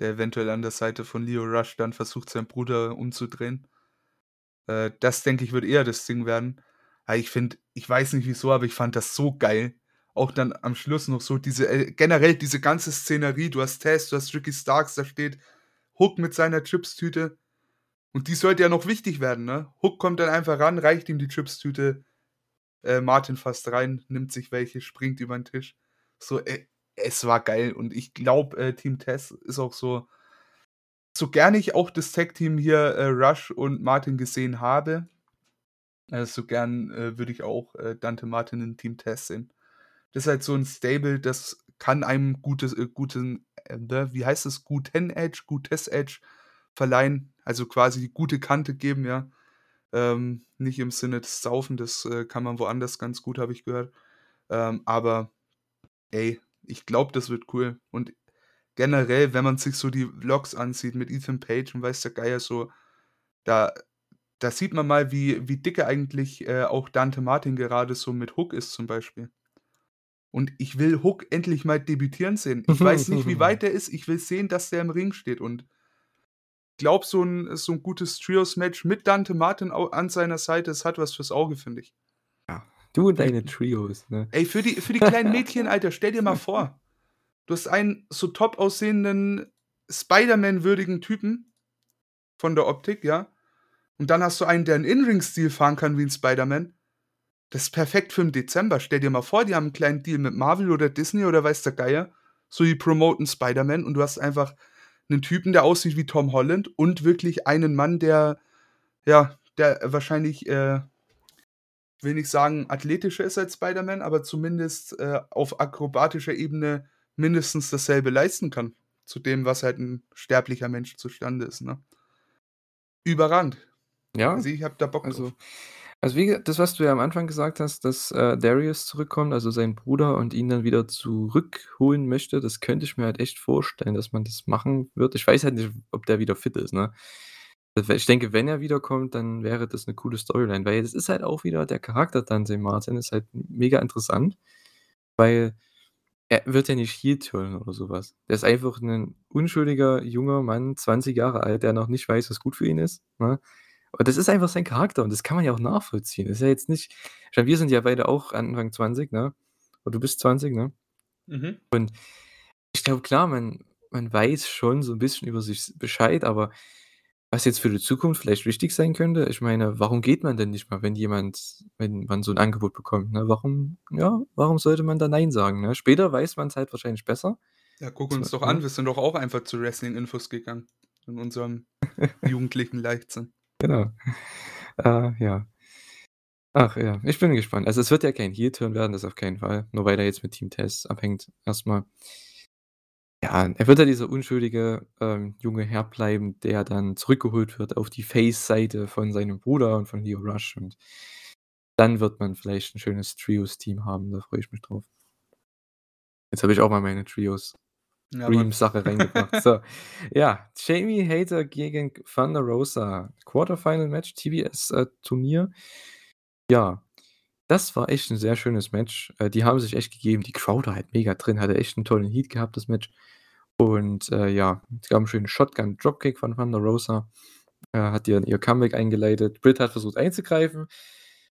[SPEAKER 2] der eventuell an der Seite von Lio Rush dann versucht, seinen Bruder umzudrehen. Äh, das denke ich, wird eher das Ding werden. Aber ich finde ich weiß nicht wieso, aber ich fand das so geil. Auch dann am Schluss noch so diese äh, generell diese ganze Szenerie. Du hast Taz, du hast Ricky Starks, da steht Hook mit seiner Chipstüte. Und die sollte ja noch wichtig werden, ne? Hook kommt dann einfach ran, reicht ihm die Chipstüte. Äh, Martin fasst rein, nimmt sich welche, springt über 'n Tisch. So, äh, es war geil und ich glaube, äh, Team Taz ist auch so so gerne ich auch das Tag-Team hier, äh, Rush und Martin gesehen habe äh, so gern, äh, würde ich auch, äh, Dante Martin in Team Taz sehen. Das ist halt so 'n Stable, das kann einem gutes äh, guten äh, ne, wie heißt das? Guten Edge gutes Edge verleihen, also quasi die gute Kante geben, ja. Ähm, nicht im Sinne des Saufen, das, kann man woanders ganz gut, habe ich gehört. Ähm, aber ey, ich glaube, das wird cool. Und generell, wenn man sich so die Vlogs ansieht mit Ethan Page und weiß der Geier so, da da sieht man mal, wie wie dicke eigentlich, äh, auch Dante Martin gerade so mit Hook ist zum Beispiel. Und ich will Hook endlich mal debütieren sehen. Ich weiß nicht, wie weit [laughs] der ist. Ich will sehen, dass der im Ring steht und glaube, so 'n so 'n gutes Trios-Match mit Dante Martin an seiner Seite, das hat was fürs Auge, finde ich.
[SPEAKER 1] Du und deine Trios, ne?
[SPEAKER 2] Ey, für die für die kleinen Mädchen, Alter, stell dir mal vor, [laughs] du hast einen so top aussehenden Spider-Man-würdigen Typen von der Optik, ja? Und dann hast du einen, der 'n In-Ring-Stil fahren kann wie 'n Spider-Man. Das ist perfekt für 'n Dezember. Stell dir mal vor, die haben 'n kleinen Deal mit Marvel oder Disney oder weiß der Geier. So, die promoten Spider-Man und du hast einfach 'nen Typen, der aussieht wie Tom Holland und wirklich einen Mann, der ja, der wahrscheinlich, äh will nicht sagen, athletischer ist als Spider-Man, aber zumindest, äh, auf akrobatischer Ebene mindestens dasselbe leisten kann zu dem, was halt 'n sterblicher Mensch zustande ist, ne? Überragend.
[SPEAKER 1] Ja,
[SPEAKER 2] Also, ich habe da Bock
[SPEAKER 1] also
[SPEAKER 2] drauf.
[SPEAKER 1] Also, wie das, was du ja am Anfang gesagt hast, dass, äh, Darius zurückkommt, also sein Bruder und ihn dann wieder zurückholen möchte, das könnte ich mir halt echt vorstellen, dass man das machen wird. Ich weiß halt nicht, ob der wieder fit ist, ne? Ich denke, wenn er wiederkommt, dann wäre das 'ne coole Storyline, weil das ist halt auch wieder der Charakter Dante Martin ist halt mega interessant, weil er wird ja nicht heel turnen oder so was. Der ist einfach 'nen unschuldiger junger Mann, 20 Jahre alt, der noch nicht weiß, was gut für ihn ist, ne? Und das ist einfach sein Charakter und das kann man ja auch nachvollziehen. Das ist ja jetzt nicht ich meine, wir sind ja beide auch Anfang 20, ne? Und du bist 20, ne?
[SPEAKER 2] Mhm.
[SPEAKER 1] Und ich glaube, klar, man man weiß schon so 'n bisschen über sich Bescheid, aber was jetzt für die Zukunft vielleicht wichtig sein könnte ich meine, warum geht man denn nicht mal, wenn jemand wenn man so 'n Angebot bekommt, ne? Warum ja, warum sollte man da nein sagen, ne? Später weiß man's halt wahrscheinlich besser.
[SPEAKER 2] Ja, guck uns doch an,
[SPEAKER 1] ne?
[SPEAKER 2] wir sind doch auch einfach zu Wrestling-Infos gegangen in unserem [laughs] jugendlichen Leichtsinn.
[SPEAKER 1] Genau. Äh, ja. Ach ja, ich bin gespannt. Also, es wird ja kein heel turn werden, das auf keinen Fall, nur weil er jetzt mit Team Tess abhängt erst mal. Ja, er wird ja dieser unschuldige, ähm, junge Herr bleiben, der dann zurückgeholt wird auf die Face-Seite von seinem Bruder und von Lio Rush und dann wird man vielleicht 'n schönes Trios-Team haben, da freue ich mich drauf. Jetzt habe ich auch mal meine
[SPEAKER 2] Ja.
[SPEAKER 1] Trios-Dream-Sache reingebracht. So, [laughs] ja, Jamie Hayter gegen Thunder Rosa, Quarter-Final-Match, TBS, äh. Ja, das war echt 'n sehr schönes Match. Äh, die haben sich echt gegeben. Die Crowd war halt mega drin, hatte echt 'n tollen Heat gehabt, das Match. Und, äh, ja, es gab 'n schönen Shotgun-Dropkick von Thunder Rosa. Äh, hat ihr ihr Comeback eingeleitet. Britt hat versucht einzugreifen,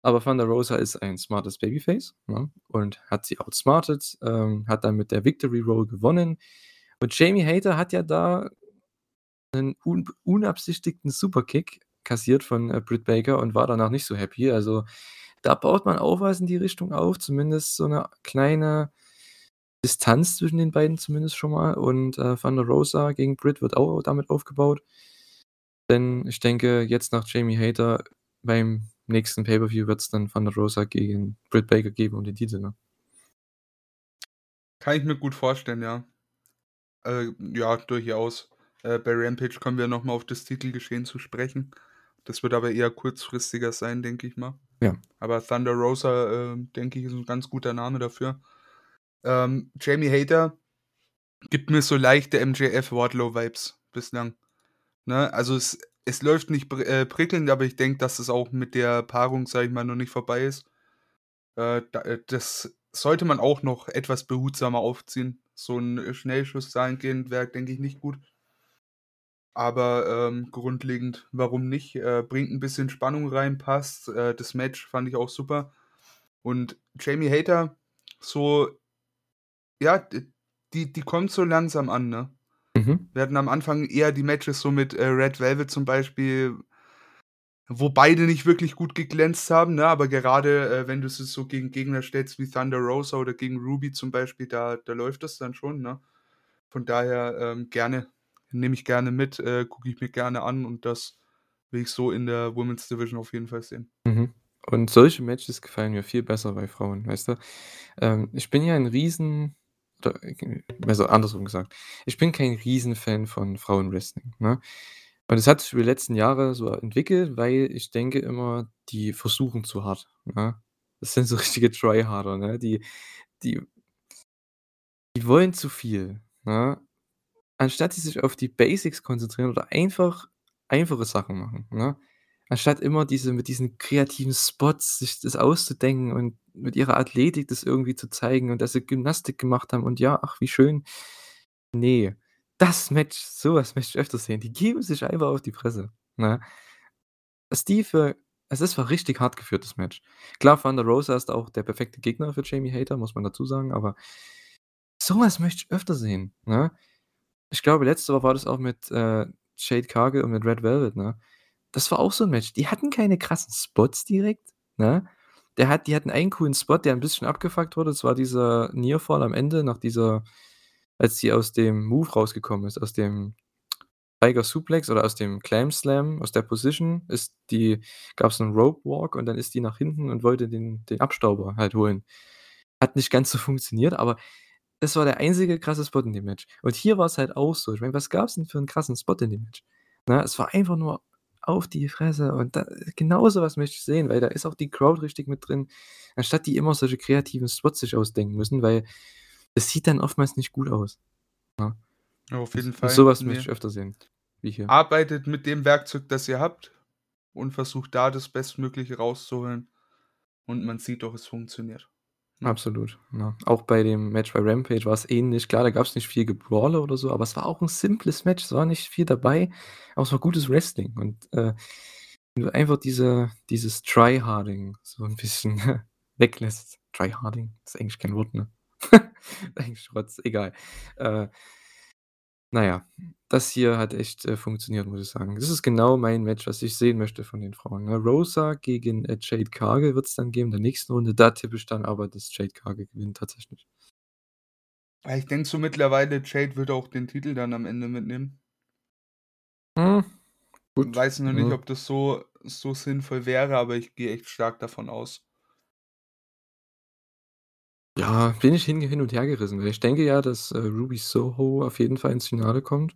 [SPEAKER 1] aber Thunder Rosa ist ein smartes Babyface, ne, und hat sie outsmartet, ähm, hat dann mit der Victory Roll gewonnen. Und Jamie Hayter hat ja da 'nen unb unabsichtigten Superkick kassiert von, äh, Britt Baker und war danach nicht so happy. Also, da baut man auch was in die Richtung auf, zumindest so 'ne kleine Distanz zwischen den beiden zumindest schon mal und, äh, Thunder Rosa gegen Britt wird auch damit aufgebaut. Denn ich denke, jetzt nach Jamie Hayter beim nächsten Pay-per-View wird's dann Thunder Rosa gegen Britt Baker geben um den Titel, ne?
[SPEAKER 2] Kann ich mir gut vorstellen, ja. Äh, ja, durchaus. Äh, bei Rampage kommen wir noch mal auf das Titelgeschehen zu sprechen. Das wird aber eher kurzfristiger sein, denke ich mal.
[SPEAKER 1] Ja.
[SPEAKER 2] Aber Thunder Rosa, ähm, denke ich, ist 'n ganz guter Name dafür. Ähm, Jamie Hayter gibt mir so leichte MJF-Wardlow-Vibes bislang, ne? Also, es es läuft nicht pr äh, prickelnd, aber ich denke, dass es auch mit der Paarung, sage ich mal, noch nicht vorbei ist. Äh, äh, das sollte man auch noch etwas behutsamer aufziehen. So 'n, äh, Schnellschuss dahingehend wäre, denke ich, nicht gut. Aber, ähm, grundlegend, warum nicht? Äh, bringt 'n bisschen Spannung rein, passt. Äh, das Match fand ich auch super. Und Jamie Hayter, so ja, die die kommt so langsam an, ne?
[SPEAKER 1] Mhm.
[SPEAKER 2] Wir hatten am Anfang eher die Matches so mit, äh, Red Velvet zum Beispiel wo beide nicht wirklich gut geglänzt haben, ne? Aber gerade, äh, wenn du sie so gegen Gegner stellst wie Thunder Rosa oder gegen Ruby zum Beispiel, da da läuft das dann schon, ne? Von daher, ähm, gerne. Nehme ich gerne mit, äh, gucke ich mir gerne an und das will ich so in der Women's Division auf jeden Fall sehen.
[SPEAKER 1] Mhm. Und solche Matches gefallen mir viel besser bei Frauen, weißt du? Ähm, ich bin ja ein Riesen oder also, andersrum gesagt. Ich bin kein Riesenfan von Frauenwrestling, ne? Und es hat sich über die letzten Jahre so entwickelt, weil ich denke immer, die versuchen zu hart, ne? Das sind so [laughs] richtige Tryharder, ne? Die die die wollen zu viel, ne? Anstatt die sich auf die Basics konzentrieren oder einfach einfache Sachen machen, ne? Anstatt immer diese mit diesen kreativen Spots sich das auszudenken und mit ihrer Athletik das irgendwie zu zeigen und dass sie Gymnastik gemacht haben und ja, ach, wie schön. Ne, das Match so was möchte ich öfter sehen. Die geben sich einfach auf die Fresse, ne? Für es ist war richtig hart geführt, das Match. Klar, Thunder Rosa ist auch der perfekte Gegner für Jamie Hayter, muss man dazu sagen, aber so was möchte ich öfter sehen, ne? Ich glaube, letzte Woche war das auch mit, äh, Jade Cargill und mit Red Velvet, ne? Das war auch so 'n Match. Die hatten keine krassen Spots direkt, ne? Der hat die hatten einen coolen Spot, der 'n bisschen abgefuckt wurde. Das war dieser Nearfall am Ende nach dieser als sie aus dem Move rausgekommen ist, aus dem Tiger Suplex oder aus dem Clam Slam, aus der Position ist die gab's 'n Rope Walk und dann ist die nach hinten und wollte den den Abstauber halt holen. Hat nicht ganz so funktioniert, aber das war der einzige krasse Spot in dem Match. Und hier war's halt auch so. Ich meine, was gab's denn für 'n krassen Spot in dem Match, ne? Es war einfach nur auf die Fresse und da genau so was möchte ich sehen, weil da ist auch die Crowd richtig mit drin, anstatt die immer solche kreativen Spots sich ausdenken müssen, weil das sieht dann oftmals nicht gut aus. Ja.
[SPEAKER 2] Auf jeden
[SPEAKER 1] Und
[SPEAKER 2] Fall,
[SPEAKER 1] so was
[SPEAKER 2] ne.
[SPEAKER 1] möchte ich öfter sehen, wie hier.
[SPEAKER 2] Arbeitet mit dem Werkzeug, das ihr habt und versucht da das Bestmögliche rauszuholen und man sieht doch, es funktioniert, ne?
[SPEAKER 1] Absolut, ja. Auch bei dem Match bei Rampage war's ähnlich. Klar, da gab's nicht viel Gebrawle oder so, aber es war auch 'n simples Match. Es war nicht viel dabei, aber es war gutes Wrestling und, äh, wenn du einfach diese dieses Tryharding so 'n bisschen [laughs] weglässt. Tryharding ist eigentlich kein Wort, ne? [laughs] Eigentlich Rotz, egal. Äh na ja, das hier hat echt, äh, funktioniert, muss ich sagen. Das ist genau mein Match, was ich sehen möchte von den Frauen, ne? Rosa gegen, äh, Jade Cargill wird's dann geben in der nächsten Runde. Da tippe ich dann aber, dass Jade Cargill gewinnt tatsächlich.
[SPEAKER 2] Ja, ich denke so mittlerweile, Jade wird auch den Titel dann am Ende mitnehmen.
[SPEAKER 1] Hm, gut,
[SPEAKER 2] Weiß noch nicht,
[SPEAKER 1] ja.
[SPEAKER 2] ob das so so sinnvoll wäre, aber ich gehe echt stark davon aus.
[SPEAKER 1] Ja, bin ich hin hin und hergerissen, weil ich denke ja, dass, äh, Ruby Soho auf jeden Fall ins Finale kommt.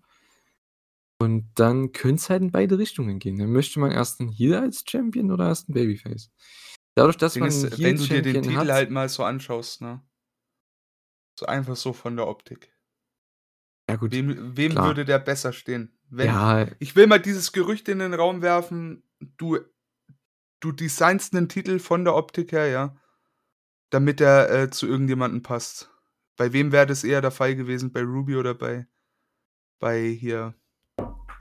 [SPEAKER 1] Und dann könnte es halt in beide Richtungen gehen. Dann möchte man erst 'n Heel als Champion oder erst 'n Babyface. Dadurch, dass
[SPEAKER 2] Ding
[SPEAKER 1] man
[SPEAKER 2] ist, wenn du dir den Titel
[SPEAKER 1] hat
[SPEAKER 2] halt mal so anschaust, ne? So einfach so von der Optik.
[SPEAKER 1] Ja gut,
[SPEAKER 2] Wem wem würde der besser stehen? Wenn
[SPEAKER 1] Ja.
[SPEAKER 2] ich will mal dieses Gerücht in den Raum werfen, du du designst 'nen Titel von der Optik her, ja, damit er, äh, zu irgendjemandem passt. Bei wem wäre das eher der Fall gewesen? Bei Ruby oder bei bei hier,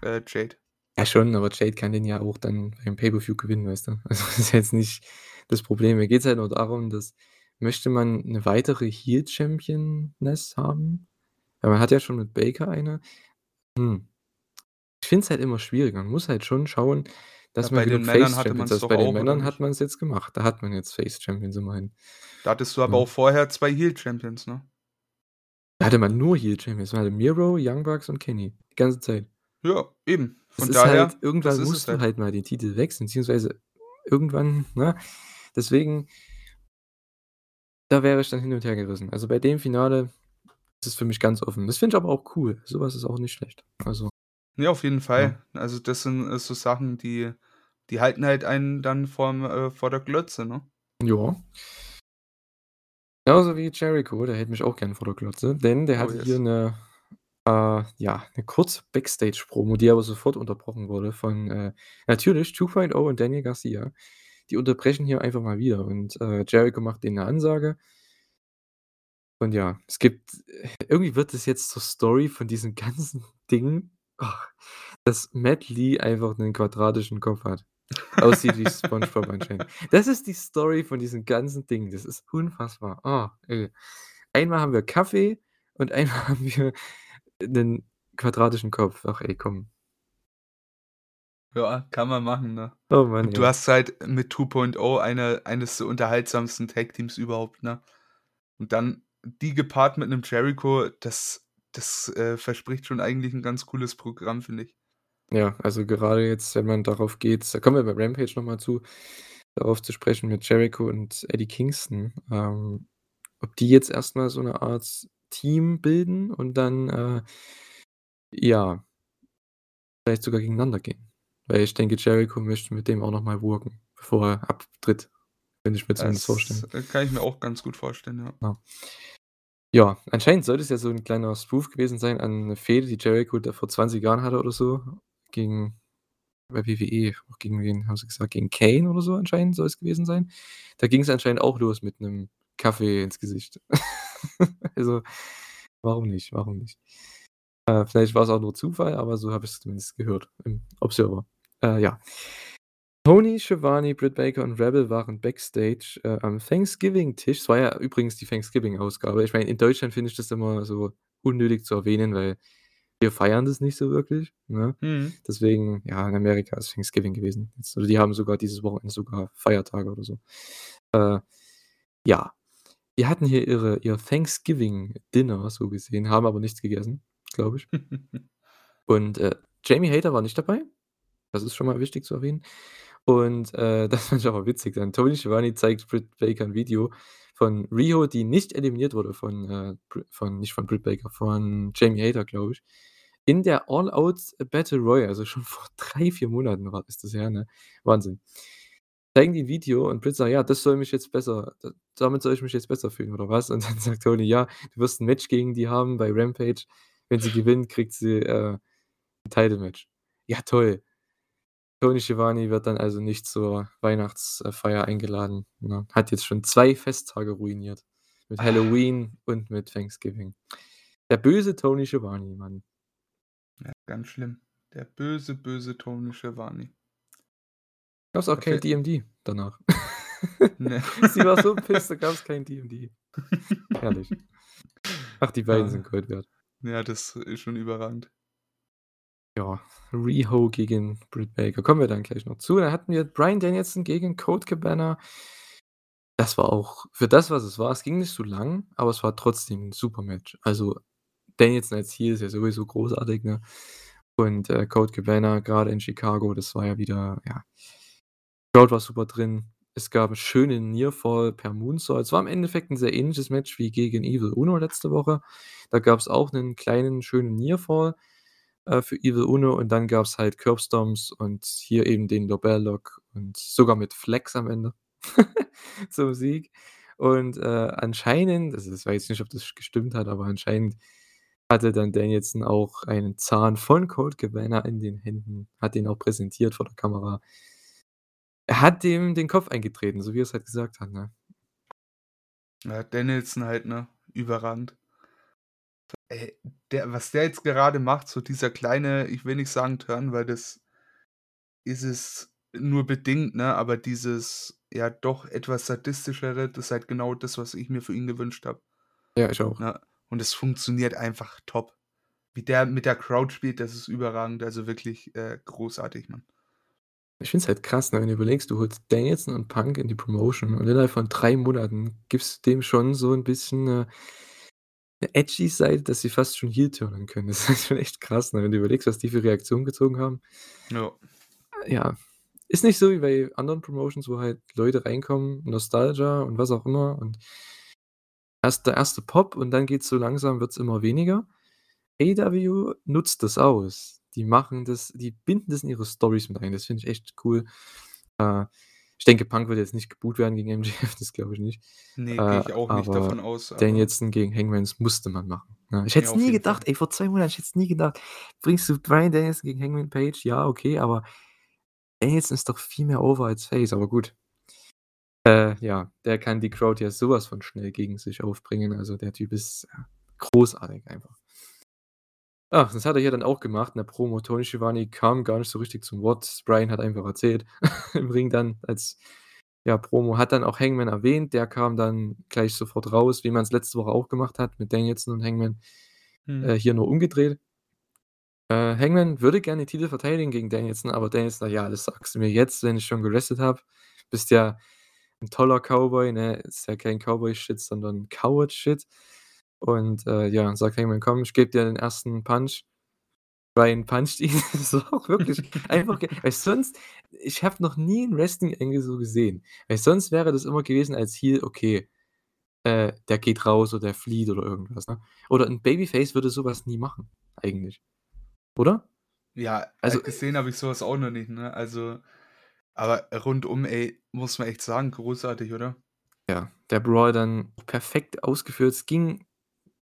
[SPEAKER 2] äh, Jade?
[SPEAKER 1] Ja schon, aber Jade kann den ja auch dann beim Pay-per-View gewinnen, weißt du? [laughs] Also, das ist jetzt nicht das Problem. Mir geht's halt nur darum, dass möchte man 'ne weitere Heel-Championess haben? Weil man hat ja schon mit Baker eine. Hm. Ich finde es halt immer schwierig. Man muss halt schon schauen,
[SPEAKER 2] Ja,
[SPEAKER 1] dass man
[SPEAKER 2] bei den
[SPEAKER 1] genug
[SPEAKER 2] Männern hatte
[SPEAKER 1] Face-Champions
[SPEAKER 2] man's
[SPEAKER 1] hat. Bei den Männern hat
[SPEAKER 2] nicht?
[SPEAKER 1] man's jetzt gemacht. Da hat man jetzt Face-Champions immerhin.
[SPEAKER 2] Da hattest du aber
[SPEAKER 1] Ja.
[SPEAKER 2] auch vorher 2 Heel-Champions, ne?
[SPEAKER 1] Da hatte man nur Heel-Champions. Man hatte Miro, Young Bucks und Kenny, die ganze Zeit.
[SPEAKER 2] Ja, eben. Von
[SPEAKER 1] halt
[SPEAKER 2] daher, das
[SPEAKER 1] irgendwann musst du
[SPEAKER 2] halt.
[SPEAKER 1] halt mal den Titel wechseln, beziehungsweise irgendwann, ne? Deswegen da wäre ich dann hin und hergerissen. Also, bei dem Finale ist es für mich ganz offen. Das finde ich aber auch cool. So was ist auch nicht schlecht. Also
[SPEAKER 2] Ja, auf jeden
[SPEAKER 1] Ja.
[SPEAKER 2] Fall. Also, das sind, äh, so Sachen, die die halten halt einen dann vorm äh, vor der Glotze, ne?
[SPEAKER 1] Ja. Genauso wie Jericho, der hält mich auch gern vor der Glotze, denn der
[SPEAKER 2] Oh,
[SPEAKER 1] hatte hier
[SPEAKER 2] yes.
[SPEAKER 1] 'ne äh, ja, 'ne kurze Backstage-Promo, die aber sofort unterbrochen wurde von, äh, natürlich 2.0 und Daniel Garcia. Die unterbrechen hier einfach mal wieder und, äh, Jericho macht denen 'ne Ansage. Und ja, es gibt irgendwie wird das jetzt zur Story von diesem [laughs] ganzen Ding, dass Matt Lee einfach 'nen quadratischen Kopf hat. Aussieht wie SpongeBob anscheinend. Das ist die Story von diesem ganzen Ding. Das ist unfassbar. Ah, ey. Einmal haben wir Kaffee und einmal [laughs] haben wir 'nen quadratischen Kopf. Ach ey, komm.
[SPEAKER 2] Ja, kann man machen, ne?
[SPEAKER 1] Oh Mann,
[SPEAKER 2] Und du
[SPEAKER 1] ey.
[SPEAKER 2] hast halt mit 2.0 eine eines der unterhaltsamsten Tag-Teams überhaupt, ne? Und dann die gepaart mit 'nem Jericho, das das, äh, verspricht schon eigentlich 'n ganz cooles Programm, finde ich.
[SPEAKER 1] Ja, also, gerade jetzt, wenn man darauf geht da kommen wir bei Rampage noch mal zu darauf zu sprechen mit Jericho und Eddie Kingston, ähm, ob die jetzt erst mal so 'ne Art Team bilden und dann, äh ja vielleicht sogar gegeneinander gehen. Weil ich denke, Jericho möchte mit dem auch noch mal worken, bevor er abtritt. Könnte ich mir zumindest
[SPEAKER 2] Das,
[SPEAKER 1] vorstellen.
[SPEAKER 2] äh, kann ich mir auch ganz gut vorstellen, ja.
[SPEAKER 1] Ja. Ja, anscheinend sollte es ja so 'n kleiner Spoof gewesen sein an 'ne Fehde, die Jericho da vor 20 Jahren hatte oder so, gegen bei WWE. Gegen wen haben sie gesagt? Gegen Kane oder so anscheinend soll es gewesen sein. Da ging's anscheinend auch los mit 'nem Kaffee ins Gesicht. [laughs] Also, warum nicht? Warum nicht? Äh, vielleicht war's auch nur Zufall, aber so habe ich's zumindest gehört im Observer. Äh, ja. Tony Schiavone, Britt Baker und Rebel waren backstage, äh, am Thanksgiving-Tisch. Es war ja übrigens die Thanksgiving-Ausgabe. Ich meine, in Deutschland finde ich das immer so unnötig zu erwähnen, weil wir feiern das nicht so wirklich, ne?
[SPEAKER 2] Mhm.
[SPEAKER 1] Deswegen, ja, in Amerika ist Thanksgiving gewesen. Jetzt oder die haben sogar dieses Wochenende sogar Feiertage oder so. Äh, ja. Die hatten hier ihre ihr Thanksgiving-Dinner so gesehen, haben aber nichts gegessen, glaube ich. [laughs] Und, äh, Jamie Hayter war nicht dabei. Das ist schon mal wichtig zu erwähnen. Und, äh, [laughs] das fand ich aber witzig dann. Tony Schiavone zeigt Britt Baker 'n Video von Riho, die nicht eliminiert wurde von, äh, von nicht von Britt Baker, von Jamie Hayter, glaube ich, In der All Out Battle Royale, also schon [laughs] vor 3, 4 Monaten war ist das her, ne? Wahnsinn. Zeigen die 'n Video und Britt sagt: „Ja, das soll mich jetzt besser damit soll ich mich jetzt besser fühlen oder was?“ Und dann [laughs] sagt Tony: „Ja, du wirst 'n Match gegen die haben bei Rampage. Wenn sie gewinnt, kriegt sie, äh, 'n Title Match.“ Ja, toll. Tony Schiavone wird dann also nicht zur Weihnachts äh, Feier eingeladen, ne? Hat jetzt schon 2 Festtage ruiniert. Mit Halloween und mit Thanksgiving. Der böse Tony Schiavone, Mann.
[SPEAKER 2] Ja, ganz schlimm. Der böse, böse Tony Schiavone.
[SPEAKER 1] Gab's auch
[SPEAKER 2] Da
[SPEAKER 1] kein DMD danach.
[SPEAKER 2] Ne. [laughs]
[SPEAKER 1] Sie war so pisst, da gab's kein DMD. Herrlich. Ach, die beiden sind
[SPEAKER 2] Ah.
[SPEAKER 1] Gold wert.
[SPEAKER 2] Ja, das ist schon überragend.
[SPEAKER 1] Ja, Riho gegen Britt Baker. Kommen wir dann gleich noch zu. Dann hatten wir Bryan Danielson gegen Colt Cabana. Das war auch für das, was es war es ging nicht so lang, aber es war trotzdem 'n super Match. Also, Danielson als Heel ist ja sowieso großartig, ne? Und, äh, Colt Cabana grade in Chicago, das war ja wieder ja. Crowd war super drin. Es gab 'n schönen Nearfall per Moonsault. Es war im Endeffekt 'n sehr ähnliches Match wie gegen Evil Uno letzte Woche. Da gab's auch 'nen kleinen, schönen Nearfall, äh, für Evil Uno und dann gab's halt Curbstomps und hier eben den LeBell Lock und sogar mit Flex am Ende [laughs] zum Sieg. Und, äh, anscheinend also, das weiß ich nicht, ob das gestimmt hat, aber anscheinend hatte dann Danielson auch einen Zahn von Colt Cabana in den Händen, hat den auch präsentiert vor der Kamera. Er hat dem den Kopf eingetreten, so wie er's halt gesagt hat, ne?
[SPEAKER 2] Ja, Danielson halt, ne? Überragend. Ey, der was der jetzt gerade macht, so dieser kleine, ich will nicht sagen Turn, weil das ist es nur bedingt, ne, aber dieses, ja, doch etwas Sadistischere, das ist halt genau das, was ich mir für ihn gewünscht habe.
[SPEAKER 1] Ja, ich auch.
[SPEAKER 2] Ne? Und es funktioniert einfach top. Wie der mit der Crowd spielt, das ist überragend, also wirklich, äh, großartig, Mann.
[SPEAKER 1] Ich finde es halt krass, ne, wenn du überlegst, du holst Danielson und Punk in die Promotion und innerhalb von 3 Monaten gibst du dem schon so 'n bisschen 'ne 'ne edgy Seite, dass sie fast schon Heel turnen können. [laughs] Das ist schon echt krass, ne, wenn du überlegst, was die für Reaktionen gezogen haben.
[SPEAKER 2] Ja.
[SPEAKER 1] Ja, ist nicht so wie bei anderen Promotions, wo halt Leute reinkommen, Nostalgia und was auch immer und erst der 1. Pop und dann geht's so langsam wird's immer weniger. AEW nutzt das aus. Die machen das die binden das in ihre Storys mit ein. Das finde ich echt cool. Äh, ich denke, Punk wird jetzt nicht geboot werden gegen MJF, [laughs] das glaube ich nicht.
[SPEAKER 2] Ne, gehe
[SPEAKER 1] Äh,
[SPEAKER 2] ich auch nicht davon aus, aber
[SPEAKER 1] Danielson gegen Hangman, das musste man machen, ne? Ich hätte
[SPEAKER 2] Ja,
[SPEAKER 1] es
[SPEAKER 2] auf
[SPEAKER 1] nie gedacht,
[SPEAKER 2] Fall.
[SPEAKER 1] ey, vor 2 Monaten, ich hätte es nie gedacht. Bringst du Bryan Danielson gegen Hangman Page? Ja, okay, aber Danielson ist doch viel mehr over als Face, aber gut. Äh, ja, der kann die Crowd ja so was von schnell gegen sich aufbringen. Also, der Typ ist, ja, großartig einfach. Ach, das hat er hier dann auch gemacht in der Promo. Tony Schiavone kam gar nicht so richtig zum Wort. Bryan hat einfach erzählt [laughs] im Ring dann als, ja, Promo. Hat dann auch Hangman erwähnt, der kam dann gleich sofort raus, wie man's letzte Woche auch gemacht hat mit Danielson und Hangman,
[SPEAKER 2] Mhm.
[SPEAKER 1] äh, hier nur umgedreht. Äh, Hangman würde gerne den Titel verteidigen gegen Danielson, aber Danielson sagt: „Ja, das sagst du mir jetzt, wenn ich schon gerestet habe. Bist ja 'n toller Cowboy, ne? Ist ja kein Cowboy-Shit, sondern Coward-Shit.“ Und, äh, ja, sagt Hangman: „Komm, ich gebe dir den 1. Punch.“ Bryan puncht ihn. War auch wirklich einfach weil sonst ich habe noch nie 'n Wrestling Angle so gesehen. Weil sonst wäre das immer gewesen als Heel, okay, äh, der geht raus oder der flieht oder irgendwas, ne? Oder 'n Babyface würde so was nie machen eigentlich. Oder?
[SPEAKER 2] Ja, äh,
[SPEAKER 1] Also,
[SPEAKER 2] gesehen habe ich so was auch noch nicht, ne? Also aber rundum, ey, muss man echt sagen, großartig, oder?
[SPEAKER 1] Ja, der Brawl dann perfekt ausgeführt. Es ging,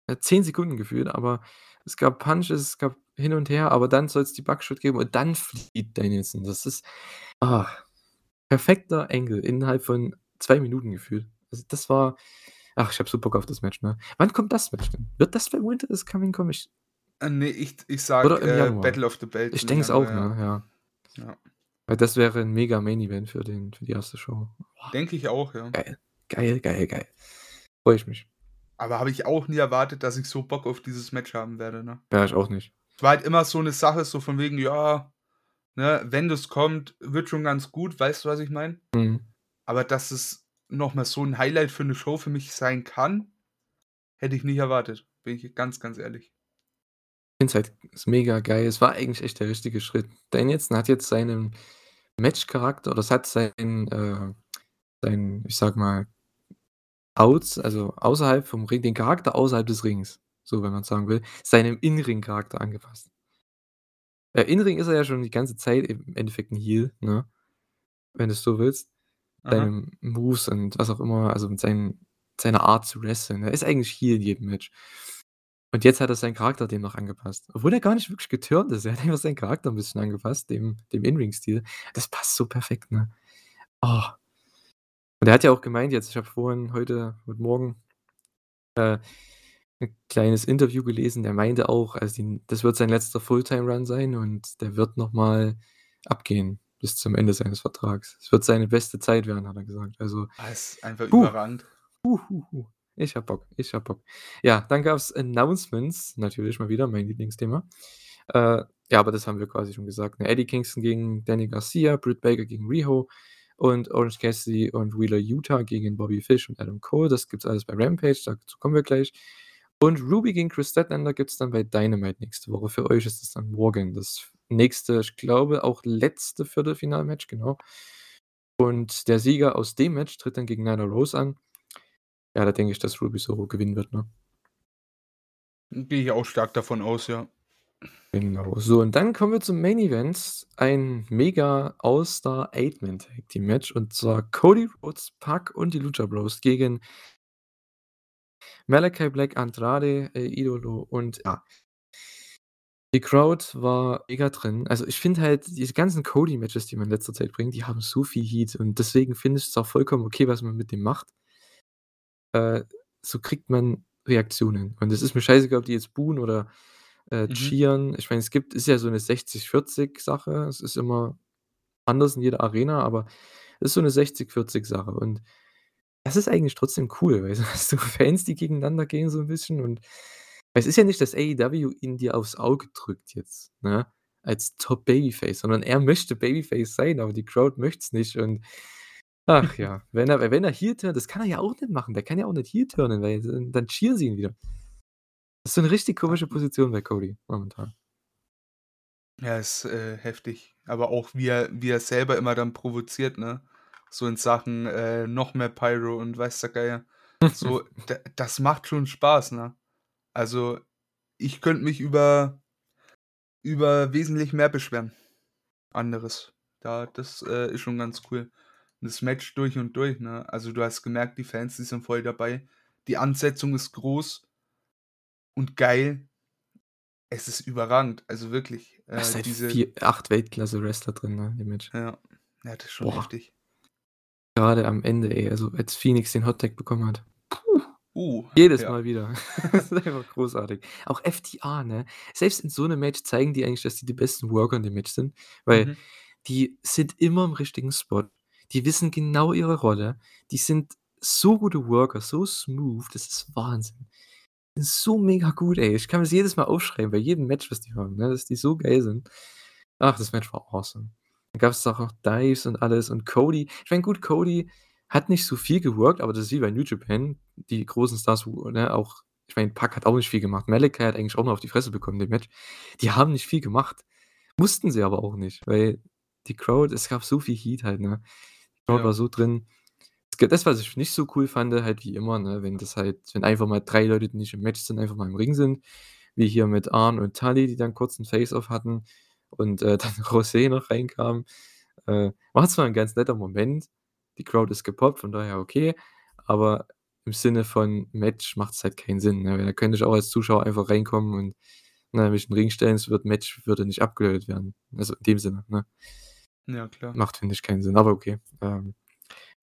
[SPEAKER 1] äh, 10 Sekunden gefühlt, aber es gab Punches, es gab hin und her, aber dann soll's die Buckshot geben und dann flieht Danielson. Das ist, ah, perfekter Angle innerhalb von 2 Minuten gefühlt. Also, das war ach, ich habe so Bock auf das Match, ne? Wann kommt das Match denn? Wird das bei Winter is Coming kommen? Ich
[SPEAKER 2] Äh, ne, ich ich sage, äh. Battle of the Belts
[SPEAKER 1] Ich denke es auch,
[SPEAKER 2] ja.
[SPEAKER 1] ne, ja.
[SPEAKER 2] Ja.
[SPEAKER 1] Weil das wäre 'n mega Main Event für den für die 1. Show.
[SPEAKER 2] Denke ich auch, ja.
[SPEAKER 1] Geil. Geil, geil, geil. Freue ich mich.
[SPEAKER 2] Aber habe ich auch nie erwartet, dass ich so Bock auf dieses Match haben werde, ne?
[SPEAKER 1] Ja, ich auch nicht.
[SPEAKER 2] Es war halt immer so 'ne Sache, so von wegen, ja, ne, wenn das kommt, wird schon ganz gut, weißt du, was ich meine?
[SPEAKER 1] Mhm.
[SPEAKER 2] Aber dass es noch mal so 'n Highlight für 'ne Show für mich sein kann, hätte ich nicht erwartet, bin ich ganz, ganz ehrlich.
[SPEAKER 1] Ich finde es halt mega geil. Es war eigentlich echt der richtige Schritt. Danielson hat jetzt seinen Matchcharakter oder es hat seinen, äh seinen, ich sage mal Outs, also außerhalb vom Ring den Charakter außerhalb des Rings, so wenn man's sagen will, seinem In-Ring-Charakter angepasst. Äh, in Ring ist er ja schon die ganze Zeit im Endeffekt 'n Heel, ne? Wenn du's so willst.
[SPEAKER 2] Aha.
[SPEAKER 1] Seine Moves und was auch immer, also mit seinen seiner Art zu wresteln. Er ist eigentlich Heel in jedem Match. Und jetzt hat er seinen Charakter dem noch angepasst. Obwohl er gar nicht wirklich geturnt ist. Er hat einfach seinen Charakter 'n bisschen angepasst, dem dem In-Ring-Stil. Das passt so perfekt, ne? Oh. Und er hat ja auch gemeint jetzt, ich habe vorhin heute heute Morgen, äh, 'n kleines Interview gelesen. Der meinte auch, also die das wird sein letzter Fulltime-Run sein und der wird noch mal abgehen bis zum Ende seines Vertrags. Es wird seine beste Zeit werden, hat er gesagt. Also,
[SPEAKER 2] Ah, ist einfach
[SPEAKER 1] hu.
[SPEAKER 2] überragend.
[SPEAKER 1] Hu, hu, hu. Ich habe Bock, ich habe Bock. Ja, dann gab's Announcements, natürlich mal wieder mein Lieblingsthema. Äh, ja, aber das haben wir quasi schon gesagt, ne? Eddie Kingston gegen Danny Garcia, Britt Baker gegen Riho und Orange Cassidy und Wheeler Yuta gegen Bobby Fish und Adam Cole. Das gibt's alles bei Rampage, dazu kommen wir gleich. Und Ruby gegen Kris Statlander gibt's dann bei Dynamite nächste Woche. Für euch ist es dann morgen das nächste, ich glaube, auch letzte Viertelfinalmatch, genau. Und der Sieger aus dem Match tritt dann gegen Nyla Rose an. Ja, da denke ich, dass Ruby Soho gewinnen wird, ne?
[SPEAKER 2] Gehe ich auch stark davon aus, ja.
[SPEAKER 1] Genau. So, und dann kommen wir zum Main Event. Ein mega All-Star Eight-Man Tag Team Match und zwar Cody Rhodes, Pac und die Lucha Bros gegen Malachi Black, Andrade, El Idolo und ja. Die Crowd war mega drin. Also, ich finde halt, diese ganzen Cody-Matches, die man in letzter Zeit bringt, die haben so viel Heat und deswegen finde ich es auch vollkommen okay, was man mit dem macht. Äh, so kriegt man Reaktionen. Und es ist mir scheißegal, ob die jetzt buhen oder, äh,
[SPEAKER 2] Mhm.
[SPEAKER 1] cheeren. Ich meine, es gibt ist ja so 'ne 60-40 Sache. Es ist immer anders in jeder Arena, aber ist so 'ne 60-40 Sache. Und das ist eigentlich trotzdem cool, weil so hast du Fans, die gegeneinander gehen so 'n bisschen und es ist ja nicht, dass AEW ihn dir aufs Auge drückt jetzt, ne, als Top Babyface, sondern er möchte Babyface sein, aber die Crowd möcht's nicht und ach ja, wenn er wenn er Heel turnt, das kann er ja auch nicht machen. Der kann ja auch nicht Heel turnen, weil dann dann cheeren sie ihn wieder. Das ist so 'ne richtig komische Position bei Cody momentan.
[SPEAKER 2] Ja, ist, äh, heftig. Aber auch wie er wie er selber immer dann provoziert, ne? So in Sachen, äh, noch mehr Pyro und weiß der Geier. So, [laughs] das macht schon Spaß, ne? Also, ich könnte mich über über wesentlich mehr beschweren. Anderes. Da das, äh, ist schon ganz cool. Das Match durch und durch, ne? Also, du hast gemerkt, die Fans, die sind voll dabei. Die Ansetzung ist groß und geil. Es ist überragend, also wirklich, äh,
[SPEAKER 1] ist halt
[SPEAKER 2] diese
[SPEAKER 1] 4 8 Weltklasse-Wrestler drin, ne, dem Match.
[SPEAKER 2] Ja. Ja, das ist schon
[SPEAKER 1] Boah.
[SPEAKER 2] heftig.
[SPEAKER 1] Grade am Ende, ey, also als Phoenix den Hot Tag bekommen hat. Puh.
[SPEAKER 2] Uh,
[SPEAKER 1] Jedes
[SPEAKER 2] ja.
[SPEAKER 1] Mal wieder. [laughs] [laughs] Das ist einfach großartig. Auch FTR, ne? Selbst in so 'nem Match zeigen die eigentlich, dass die die besten Worker in dem Match sind, weil
[SPEAKER 2] Mhm.
[SPEAKER 1] die sind immer im richtigen Spot. Die wissen genau ihre Rolle. Die sind so gute Worker, so smooth, das ist Wahnsinn. So mega gut, ey. Ich kann das jedes Mal aufschreiben, bei jedem Match, was die haben, ne, dass die so geil sind. Ach, das Match war awesome. Dann gab's doch auch Dives und alles und Cody ich meine, gut, Cody hat nicht so viel geworkt, aber das ist wie bei New Japan, die großen Stars, ne, auch ich meine, Pac hat auch nicht viel gemacht. Malachi hat eigentlich auch nur auf die Fresse bekommen dem Match. Die haben nicht viel gemacht. Mussten sie aber auch nicht, weil die Crowd es gab so viel Heat halt, ne? Crowd
[SPEAKER 2] Ja.
[SPEAKER 1] war so drin. Es das, was ich nicht so cool fand, halt wie immer, ne, wenn das halt wenn einfach mal 3 Leute, die nicht im Match sind, einfach mal im Ring sind, wie hier mit Arn und Tully, die dann kurz 'n Face-Off hatten und, äh, [laughs] dann Rosé noch reinkam. Äh, war zwar 'n ganz netter Moment. Die Crowd ist gepoppt, von daher okay, aber im Sinne von Match macht's halt keinen Sinn, ne? Da könnte ich auch als Zuschauer einfach reinkommen und, ne, mich in 'n Ring stellen, es wird Match würde nicht abgewertet werden. Also, in dem Sinne, ne?
[SPEAKER 2] Ja, klar.
[SPEAKER 1] Macht, finde ich, keinen Sinn, aber okay. Ähm,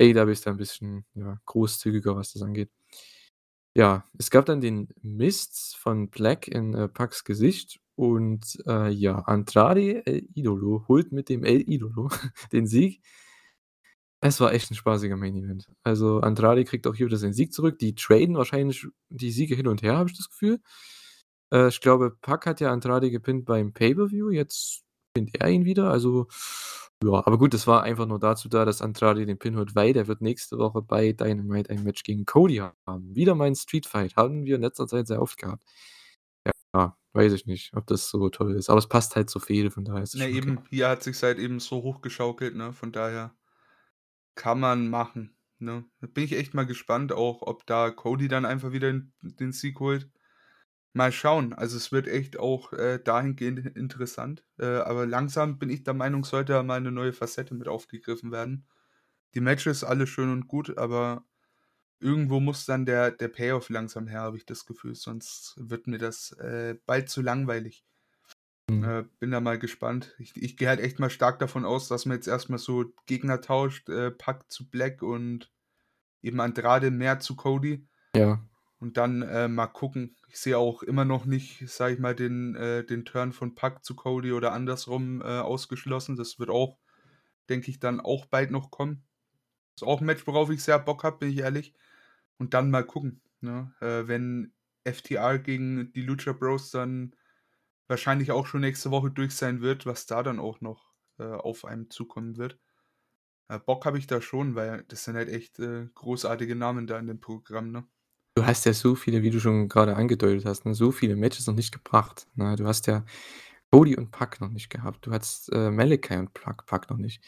[SPEAKER 1] AEW ist da 'n bisschen, ja, großzügiger, was das angeht. Ja, es gab dann den Mist von Black in, äh, Pacs Gesicht und, äh, ja, Andrade El Idolo holt mit dem El Idolo [laughs] den Sieg. Es war echt 'n spaßiger Main Event. Also, Andrade kriegt auch hier wieder seinen Sieg zurück. Die traden wahrscheinlich die Siege hin und her, habe ich das Gefühl. Äh, ich glaube, Pac hat ja Andrade gepinnt beim Pay-per-View, jetzt pinnt er ihn wieder. Also, ja, aber gut, das war einfach nur dazu da, dass Andrade den Pin holt, weil der wird nächste Woche bei Dynamite ein Match gegen Cody haben. Wieder mal 'n Street Fight, haben wir in letzter Zeit sehr oft gehabt. Ja, weiß ich nicht, ob das so toll ist, aber es passt halt zur Fehde, von daher ist es
[SPEAKER 2] Ne,
[SPEAKER 1] schon okay.
[SPEAKER 2] eben, hier hat sich's halt eben so hochgeschaukelt, ne? Von daher kann man machen, ne? Da bin ich echt mal gespannt auch, ob da Cody dann einfach wieder den Sieg holt. Mal schauen. Also, es wird echt auch, äh, dahingehend interessant. Äh, aber langsam bin ich der Meinung, sollte da mal 'ne neue Facette mit aufgegriffen werden. Die Matches alles schön und gut, aber irgendwo muss dann der der Payoff langsam her, habe ich das Gefühl, sonst wird mir das, äh, bald zu langweilig.
[SPEAKER 1] Mhm.
[SPEAKER 2] Äh, bin da mal gespannt. Ich ich gehe halt echt mal stark davon aus, dass man jetzt erst mal so Gegner tauscht, äh, Pac zu Black und eben Andrade mehr zu Cody.
[SPEAKER 1] Ja.
[SPEAKER 2] Und dann, äh, mal gucken. Ich sehe auch immer noch nicht, sage ich mal, den äh, den Turn von Pac zu Cody oder andersrum, äh, ausgeschlossen. Das wird auch, denke ich, dann auch bald noch kommen. Ist auch 'n Match, worauf ich sehr Bock habe, bin ich ehrlich. Und dann mal gucken, ne? Äh, wenn FTR gegen die Lucha Bros dann wahrscheinlich auch schon nächste Woche durch sein wird, was da dann auch noch, äh, auf einen zukommen wird. Äh, Bock habe ich da schon, weil das sind halt echt, großartige Namen da in dem Programm, ne?
[SPEAKER 1] Du hast ja so viele, wie du schon grade angedeutet hast, ne, so viele Matches noch nicht gebracht, ne? Du hast ja Cody und Pac noch nicht gehabt. Du hattest, äh, Malachi und Pac Pac noch nicht.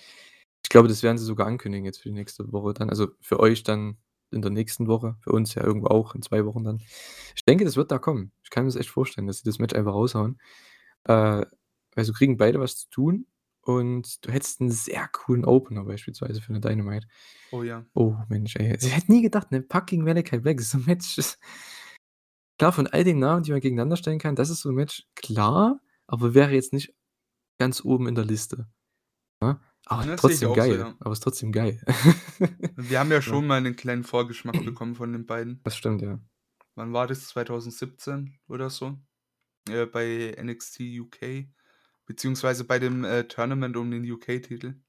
[SPEAKER 1] Ich glaube, das werden sie sogar ankündigen jetzt für die nächste Woche dann. Also, für euch dann in der nächsten Woche, für uns ja irgendwo auch in 2 Wochen dann. Ich denke, das wird da kommen. Ich kann mir das echt vorstellen, dass sie das Match einfach raushauen. Äh, weil so kriegen beide was zu tun und du hättest 'n sehr coolen Opener beispielsweise für 'ne Dynamite.
[SPEAKER 2] Oh ja.
[SPEAKER 1] Oh Mensch, ey. Ich hätte nie gedacht, ne, gegen Malachi Black [laughs] ist so 'n Match, klar, von all den Namen, die man gegeneinander stellen kann, das ist so 'n Match, klar, aber wäre jetzt nicht ganz oben in der Liste, ne? Aber
[SPEAKER 2] sehe ich
[SPEAKER 1] trotzdem
[SPEAKER 2] auch so,
[SPEAKER 1] geil
[SPEAKER 2] ja.
[SPEAKER 1] aber ist trotzdem geil.
[SPEAKER 2] Wir haben ja [laughs]
[SPEAKER 1] Ja.
[SPEAKER 2] schon mal 'nen kleinen Vorgeschmack [clears throat] bekommen von den beiden.
[SPEAKER 1] Das stimmt, ja.
[SPEAKER 2] Wann war das? 2017 oder so? Äh, bei NXT UK, beziehungsweise bei dem, äh, Tournament um den UK-Titel.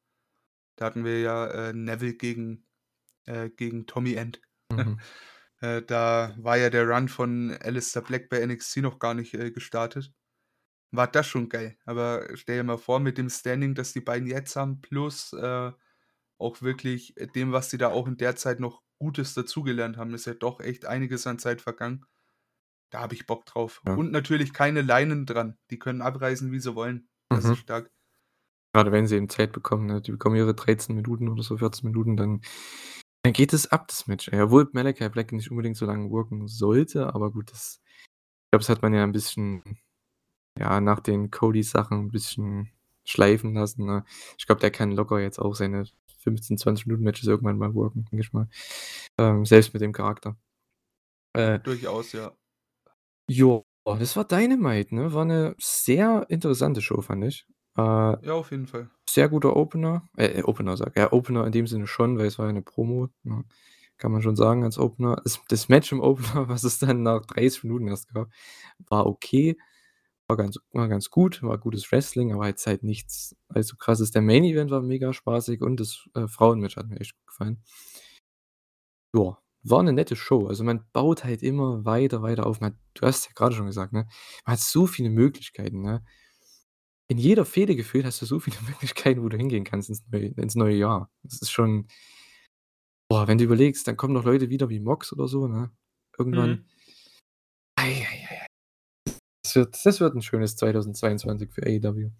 [SPEAKER 2] Da hatten wir ja, äh, Neville gegen äh, gegen Tommy End.
[SPEAKER 1] Mhm. [laughs]
[SPEAKER 2] Äh, da war ja der Run von Aleister Black bei NXT noch gar nicht, äh, gestartet. War das schon geil. Aber stell dir mal vor, mit dem Standing, das die beiden jetzt haben, plus, äh, auch wirklich dem, was sie da auch in der Zeit noch Gutes dazugelernt haben, ist ja doch echt einiges an Zeit vergangen. Da habe ich Bock drauf.
[SPEAKER 1] Ja.
[SPEAKER 2] Und natürlich keine Leinen dran. Die können abreißen, wie sie wollen. Das
[SPEAKER 1] Mhm.
[SPEAKER 2] ist stark.
[SPEAKER 1] Grade wenn sie eben Zeit bekommen, ne? Die bekommen ihre 13 Minuten oder so, 14 Minuten, dann dann geht es ab, das Match. Obwohl Malachi Black nicht unbedingt so lange worken sollte, aber gut, das ich glaube, das hat man ja 'n bisschen, ja, nach den Cody-Sachen 'n bisschen schleifen lassen, ne? Ich glaube, der kann locker jetzt auch seine 15, 20 Minuten Matches irgendwann mal worken, denke ich mal. Ähm, selbst mit dem Charakter. Äh
[SPEAKER 2] Durchaus, ja.
[SPEAKER 1] Ja, das war Dynamite, ne? War 'ne sehr interessante Show, fand ich. Äh,
[SPEAKER 2] Ja, auf jeden Fall.
[SPEAKER 1] sehr guter Opener äh, Opener sage ja, Opener in dem Sinne schon, weil es war ja 'ne Promo, ne? Kann man schon sagen als Opener. Das das Match im Opener, [laughs] was es dann nach 30 Minuten erst gab, war okay. War ganz war ganz gut, war gutes Wrestling, aber jetzt halt nichts allzu Krasses. Der Main Event war mega spaßig und das, äh, Frauenmatch hat mir echt gut gefallen. Ja, war 'ne nette Show. Also, man baut halt immer weiter, weiter auf. Man du hast ja grade schon gesagt, ne? Man hat so viele Möglichkeiten, ne? In jeder Fehde gefühlt hast du so viele [laughs] Möglichkeiten, wo du hingehen kannst ins neue ins neue Jahr. Das ist schon boah, wenn du überlegst, dann kommen noch Leute wieder wie Mox oder so, ne?
[SPEAKER 2] Mhm.
[SPEAKER 1] Irgendwann. Ei, ei, ei, ei. Das wird das wird 'n schönes 2022 für AEW.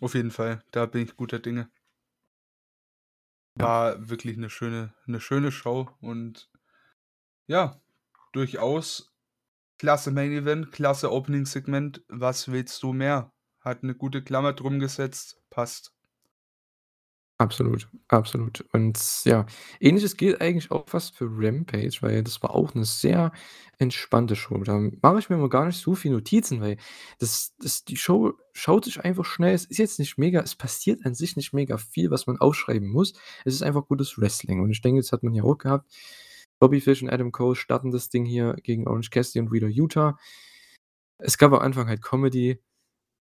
[SPEAKER 2] Auf jeden Fall, da bin ich guter Dinge.
[SPEAKER 1] Ja.
[SPEAKER 2] War wirklich 'ne schöne 'ne schöne Show und ja, durchaus klasse Main Event, klasse Opening-Segment. Was willst du mehr? Hat 'ne gute Klammer drum gesetzt, passt.
[SPEAKER 1] Absolut, absolut. Und ja, Ähnliches gilt eigentlich auch fast für Rampage, weil das war auch 'ne sehr entspannte Show. Da mache ich mir immer gar nicht so viel Notizen, weil das das die Show schaut sich einfach schnell es ist jetzt nicht mega es passiert an sich nicht mega viel, was man aufschreiben muss. Es ist einfach gutes Wrestling. Und ich denke, das hat man hier auch gehabt. Bobby Fish und Adam Cole starten das Ding hier gegen Orange Cassidy und Wheeler Yuta. Es gab am Anfang halt Comedy.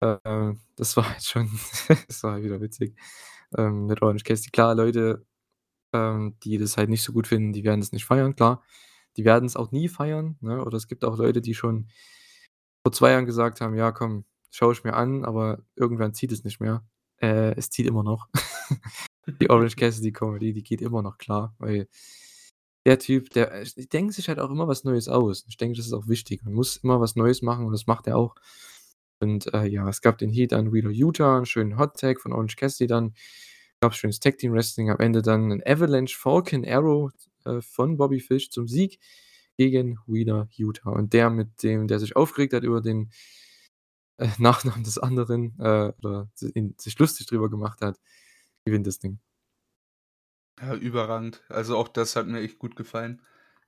[SPEAKER 1] Äh, das war halt schon [laughs] das war halt wieder witzig, ähm, mit Orange Cassidy. Klar, Leute, ähm, die das halt nicht so gut finden, die werden das nicht feiern, klar. Die werden's auch nie feiern, ne? Oder es gibt auch Leute, die schon vor 2 Jahren gesagt haben: „Ja, komm, schaue ich mir an“, aber irgendwann zieht es nicht mehr. Äh, es zieht immer noch. [laughs] Die Orange Cassidy Comedy, die geht immer noch klar, weil der Typ, der äh, denken sich halt auch immer was Neues aus. Ich denke, das ist auch wichtig. Man muss immer was Neues machen und das macht er auch. Und, äh, ja, es gab den Heat an Wheeler Yuta, 'n schönen Hot Tag von Orange Cassidy dann. Gab schönes Tag Team Wrestling, am Ende dann 'nen Avalanche Falcon Arrow, äh, von Bobby Fish zum Sieg gegen Wheeler Yuta. Und der mit dem der sich aufgeregt hat über den, äh, [laughs] Nachnamen des anderen, äh, oder in sich lustig drüber gemacht hat, gewinnt das Ding.
[SPEAKER 2] Ja, überragend. Also, auch das hat mir echt gut gefallen.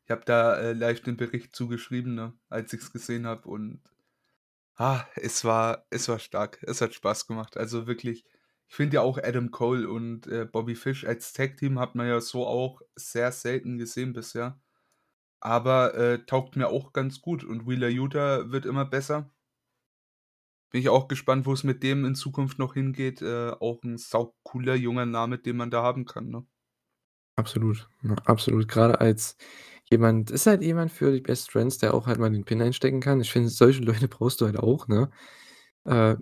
[SPEAKER 2] Ich habe da, äh, live den Bericht zu geschrieben, ne, als ich's gesehen habe und, ah, es war es war stark. Es hat Spaß gemacht. Also, wirklich, ich finde ja auch Adam Cole und, äh, Bobby Fish als Tag-Team hat man ja so auch sehr selten gesehen bisher. Aber, äh, taugt mir auch ganz gut und Wheeler Yuta wird immer besser. Bin ich auch gespannt, wo's mit dem in Zukunft noch hingeht. Äh, auch 'n saucooler junger Name, den man da haben kann, ne?
[SPEAKER 1] Absolut, absolut. Grade als jemand ist halt jemand für die Best Friends, der auch halt mal den Pin einstecken kann. Ich finde, solche Leute [laughs] brauchst du halt auch, ne? Äh,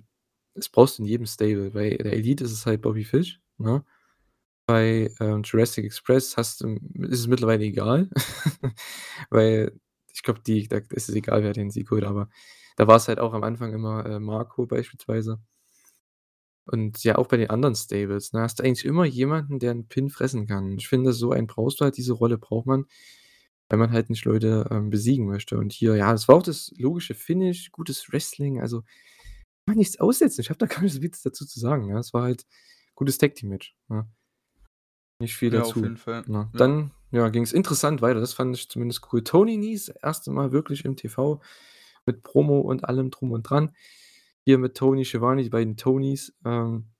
[SPEAKER 1] das brauchst du in jedem Stable. Bei der Elite ist es halt Bobby Fish, ne? Bei, ähm, Jurassic Express hast du ist es mittlerweile egal, [laughs] weil ich glaube, da ist es egal, wer den Sieg holt, aber da war's halt auch am Anfang immer, äh, Marco beispielsweise. Und ja, auch bei den anderen Stables, ne, hast du eigentlich immer jemanden, der 'n Pin fressen kann. Ich finde, so einen brauchst du halt, diese Rolle braucht man, wenn man halt nicht Leute, ähm, besiegen möchte. Und hier, ja, es war auch das logische Finish, gutes Wrestling, also kann man nichts aussetzen. Ich habe da [laughs] gar nicht so viel dazu zu sagen, ja? Es war halt gutes Tag-Team-Match, ne? Nicht viel
[SPEAKER 2] Ja, auf
[SPEAKER 1] dazu,
[SPEAKER 2] jeden Fall,
[SPEAKER 1] ne?
[SPEAKER 2] ja.
[SPEAKER 1] Dann, ja, ging's interessant weiter. Das fand ich zumindest cool. Tony Nese, 1. Mal wirklich im TV mit Promo und allem Drum und Dran. Hier mit Tony Schiavone, die beiden Tonys, ähm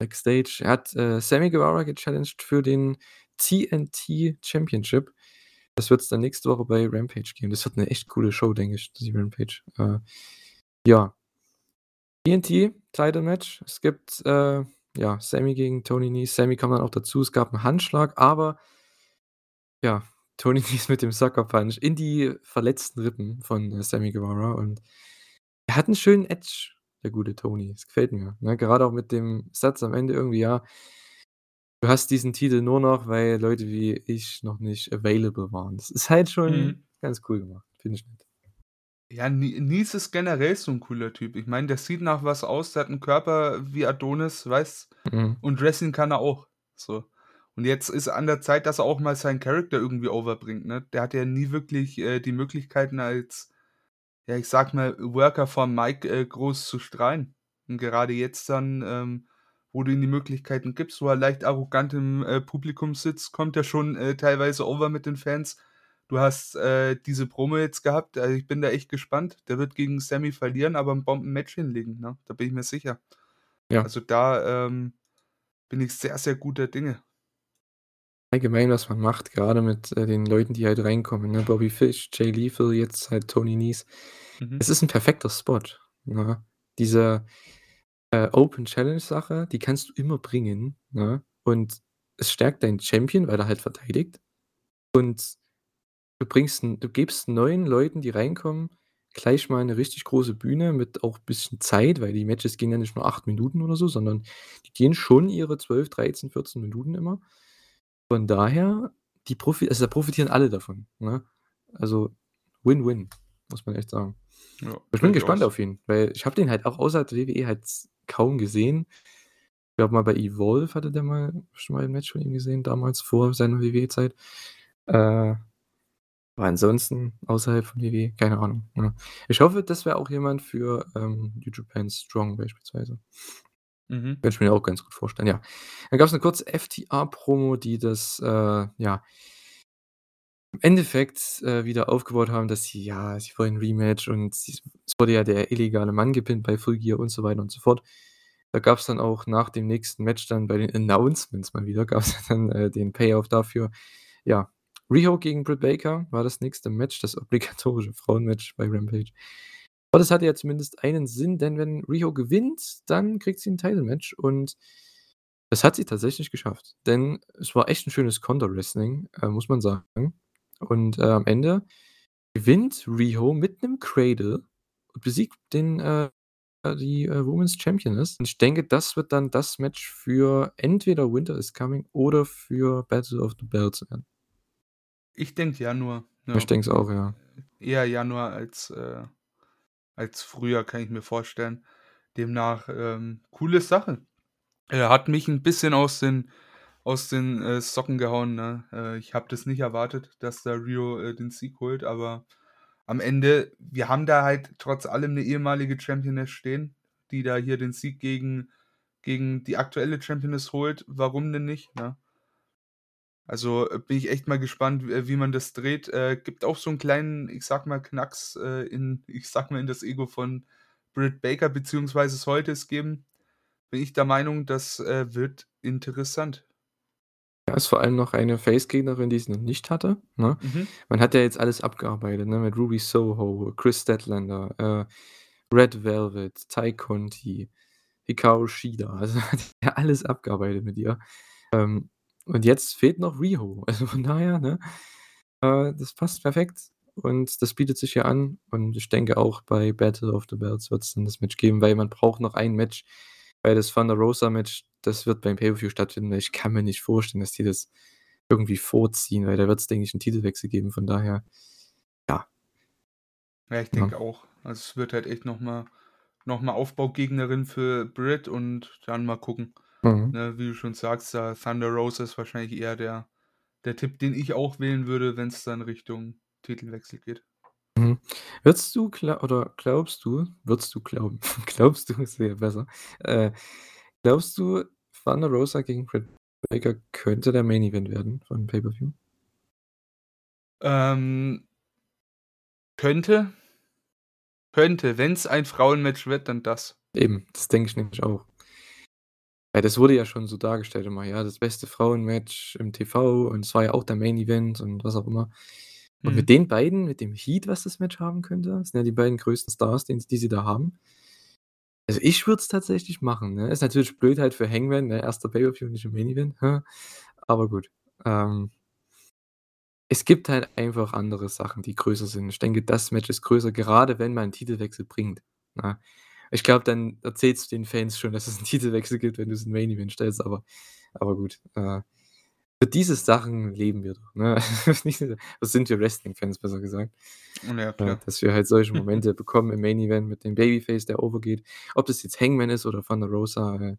[SPEAKER 1] Backstage. Er hat, äh, Sammy Guevara gechallenged für den TNT Championship. Das wird's dann nächste Woche bei Rampage geben. Das wird 'ne echt coole Show, denke ich, die Rampage. Äh, ja. TNT Title Match. Es gibt, äh, ja, Sammy gegen Tony Nese. Sammy kam dann auch dazu. Es gab 'n Handschlag, aber ja, Tony [laughs] Nese mit dem Sucker Punch in die verletzten Rippen von, äh, Sammy Guevara und er hat 'n schönen Edge, der gute Tony. Das gefällt mir, ne? Gerade auch mit dem Satz am Ende irgendwie, ja „Du hast diesen Titel nur noch, weil Leute wie ich noch nicht available waren.“ Das ist halt schon
[SPEAKER 2] Mhm.
[SPEAKER 1] ganz cool gemacht, finde ich nett.
[SPEAKER 2] Ja, Nese ist generell so 'n cooler Typ. Ich meine, der sieht nach was aus, der hat 'n Körper wie Adonis, weißt,
[SPEAKER 1] Mhm.
[SPEAKER 2] und wresteln kann er auch, so. Und jetzt ist an der Zeit, dass er auch mal seinen Character irgendwie over bringt, ne? Der hatte ja nie wirklich, äh, die Möglichkeiten als, ja, ich sage mal, Worker vorm Mic, äh, groß zu strahlen. Und gerade jetzt dann, ähm, wo du ihm die Möglichkeiten gibst, wo er leicht arrogant im, äh, Publikum sitzt, kommt er schon, äh, teilweise over mit den Fans. Du hast, äh, diese Promo jetzt gehabt, also, ich bin da echt gespannt. Der wird gegen Sammy verlieren, aber 'n Bombenmatch hinlegen, ne? Da bin ich mir sicher.
[SPEAKER 1] Ja.
[SPEAKER 2] Also, da, ähm, bin ich sehr, sehr guter Dinge.
[SPEAKER 1] Allgemein, was man macht, grade mit, äh, den Leuten, die halt reinkommen, ne? Bobby Fish, Jay Lethal, jetzt halt Tony Nese.
[SPEAKER 2] Mhm.
[SPEAKER 1] Es ist 'n perfekter Spot, ne? Diese, äh, Open Challenge Sache, die kannst du immer bringen, ne? Und es stärkt deinen Champion, weil er halt verteidigt. Und du bringst 'n du gibst neuen Leuten, die reinkommen, gleich mal 'ne richtig große Bühne mit auch bisschen Zeit, weil die Matches gehen ja nicht nur 8 Minuten oder so, sondern die gehen schon ihre 12, 13, 14 Minuten immer. Von daher, die profi also, da profitieren alle davon, ne? Also, Win-Win, muss man echt sagen.
[SPEAKER 2] Ja,
[SPEAKER 1] Ich bin gespannt
[SPEAKER 2] durchaus.
[SPEAKER 1] auf ihn, weil ich habe den halt auch außerhalb der WWE halt kaum gesehen. Ich glaube mal bei Evolve hatte der mal schon mal 'n Match von ihm gesehen, damals vor seiner WWE-Zeit. Äh, aber ansonsten außerhalb von WWE, keine Ahnung, ne? Ich hoffe, das wäre auch jemand für, ähm, New Japan Strong beispielsweise.
[SPEAKER 2] Mhm.
[SPEAKER 1] Könnte ich mir auch ganz gut vorstellen, ja. Dann gab's 'ne kurze FTR-Promo, die das, äh, ja im Endeffekt, äh, wieder aufgebaut haben, dass sie ja, sie wollen Rematch und sie es wurde ja der illegale Mann gepinnt bei Full Gear und so weiter und so fort. Da gab's dann auch nach dem nächsten Match dann bei den Announcements mal wieder [laughs] gab's dann, äh, den Payoff dafür. Ja, Riho gegen Britt Baker war das nächste Match, das obligatorische Frauenmatch bei Rampage. Aber das hatte ja zumindest einen Sinn, denn wenn Riho gewinnt, dann kriegt sie 'n Title-Match und das hat sie tatsächlich geschafft, denn es war echt 'n schönes Konter-Wrestling, äh, muss man sagen. Und, äh, am Ende gewinnt Riho mit 'nem Cradle und besiegt den, äh die, äh, Women's Championess. Und ich denke, das wird dann das Match für entweder Winter is Coming oder für Battle of the Belts werden.
[SPEAKER 2] Ich denke Januar,
[SPEAKER 1] Ich
[SPEAKER 2] ja.
[SPEAKER 1] denke es auch, ja.
[SPEAKER 2] Eher Januar als, äh als Frühjahr, kann ich mir vorstellen. Demnach, ähm, coole Sache. Er hat mich 'n bisschen aus den aus den, äh, Socken gehauen, ne? Äh, ich habe das nicht erwartet, dass da Rio, äh, den Sieg holt, aber am Ende wir haben da halt trotz allem 'ne ehemalige Championess stehen, die da hier den Sieg gegen gegen die aktuelle Championess holt. Warum denn nicht, ne? Also, äh, bin ich echt mal gespannt, w wie man das dreht. Äh, gibt auch so 'n kleinen, ich sage mal, Knacks, äh, in [laughs] ich sage mal, in das Ego von Britt Baker, beziehungsweise sollte es geben, bin ich der Meinung, das, äh, wird interessant.
[SPEAKER 1] Ja, ist vor allem noch eine Face-Gegnerin, die sie noch nicht hatte, ne?
[SPEAKER 2] Mhm.
[SPEAKER 1] Man hat ja jetzt alles abgearbeitet, ne, mit Ruby Soho, Kris Statlander, äh, Red Velvet, Tay Conti, Hikaru Shida. Also, [laughs] hat ja alles abgearbeitet mit ihr. Ähm, und jetzt fehlt noch Riho. [laughs] Also, von daher, ne, äh, das passt perfekt und das bietet sich ja an und ich denke auch bei Battle of the Belts wird's dann das Match geben, weil man braucht noch ein Match, weil das Thunder Rosa Match, das wird beim Pay-per-View stattfinden, ich kann mir nicht vorstellen, dass die das irgendwie vorziehen, weil da wird's, denke ich, 'n Titelwechsel geben, von daher, ja.
[SPEAKER 2] Ja, ich
[SPEAKER 1] Ja.
[SPEAKER 2] denke auch. Also, es wird halt echt noch mal noch mal Aufbaugegnerin für Britt und dann mal gucken,
[SPEAKER 1] Mhm.
[SPEAKER 2] ne? Wie du schon sagst, da Thunder Rosa ist wahrscheinlich eher der der Tipp, den ich auch wählen würde, wenn's dann Richtung Titelwechsel geht.
[SPEAKER 1] Mhm. Würdest du oder glaubst du würdest du glauben [laughs] glaubst du, ist ja besser. Äh, glaubst du, Thunder Rosa gegen Britt Baker könnte der Main Event werden von Pay-per-View?
[SPEAKER 2] Ähm könnte könnte. Wenn's ein Frauenmatch wird, dann das.
[SPEAKER 1] Eben, das denke ich nämlich auch. Weil das wurde ja schon so dargestellt immer, ja, das beste Frauenmatch im TV und es war ja auch der Main Event und was auch immer. Und mit
[SPEAKER 2] Mhm.
[SPEAKER 1] den beiden, mit dem Heat, was das Match haben könnte, das sind ja die beiden größten Stars, den die sie da haben. Also, ich würde es tatsächlich machen, ne? Ist natürlich blöd halt für Hangman, ne, 1. Pay-per-View, nicht im Main Event, aber gut. Ähm es gibt halt einfach andere Sachen, die größer sind. Ich denke, das Match ist größer, gerade wenn man 'n Titelwechsel bringt, ne? Ich glaube, dann erzählst du den Fans schon, dass es 'n Titelwechsel gibt, wenn du's in Main Event stellst, aber aber gut. Äh, für diese Sachen leben wir doch, ne? [laughs] Das sind wir Wrestling-Fans, besser gesagt.
[SPEAKER 2] Ja,
[SPEAKER 1] Äh,
[SPEAKER 2] klar.
[SPEAKER 1] dass wir halt solche Momente [laughs] bekommen im Main Event mit dem Babyface, der overgeht. Ob das jetzt Hangman ist oder Thunder Rosa, äh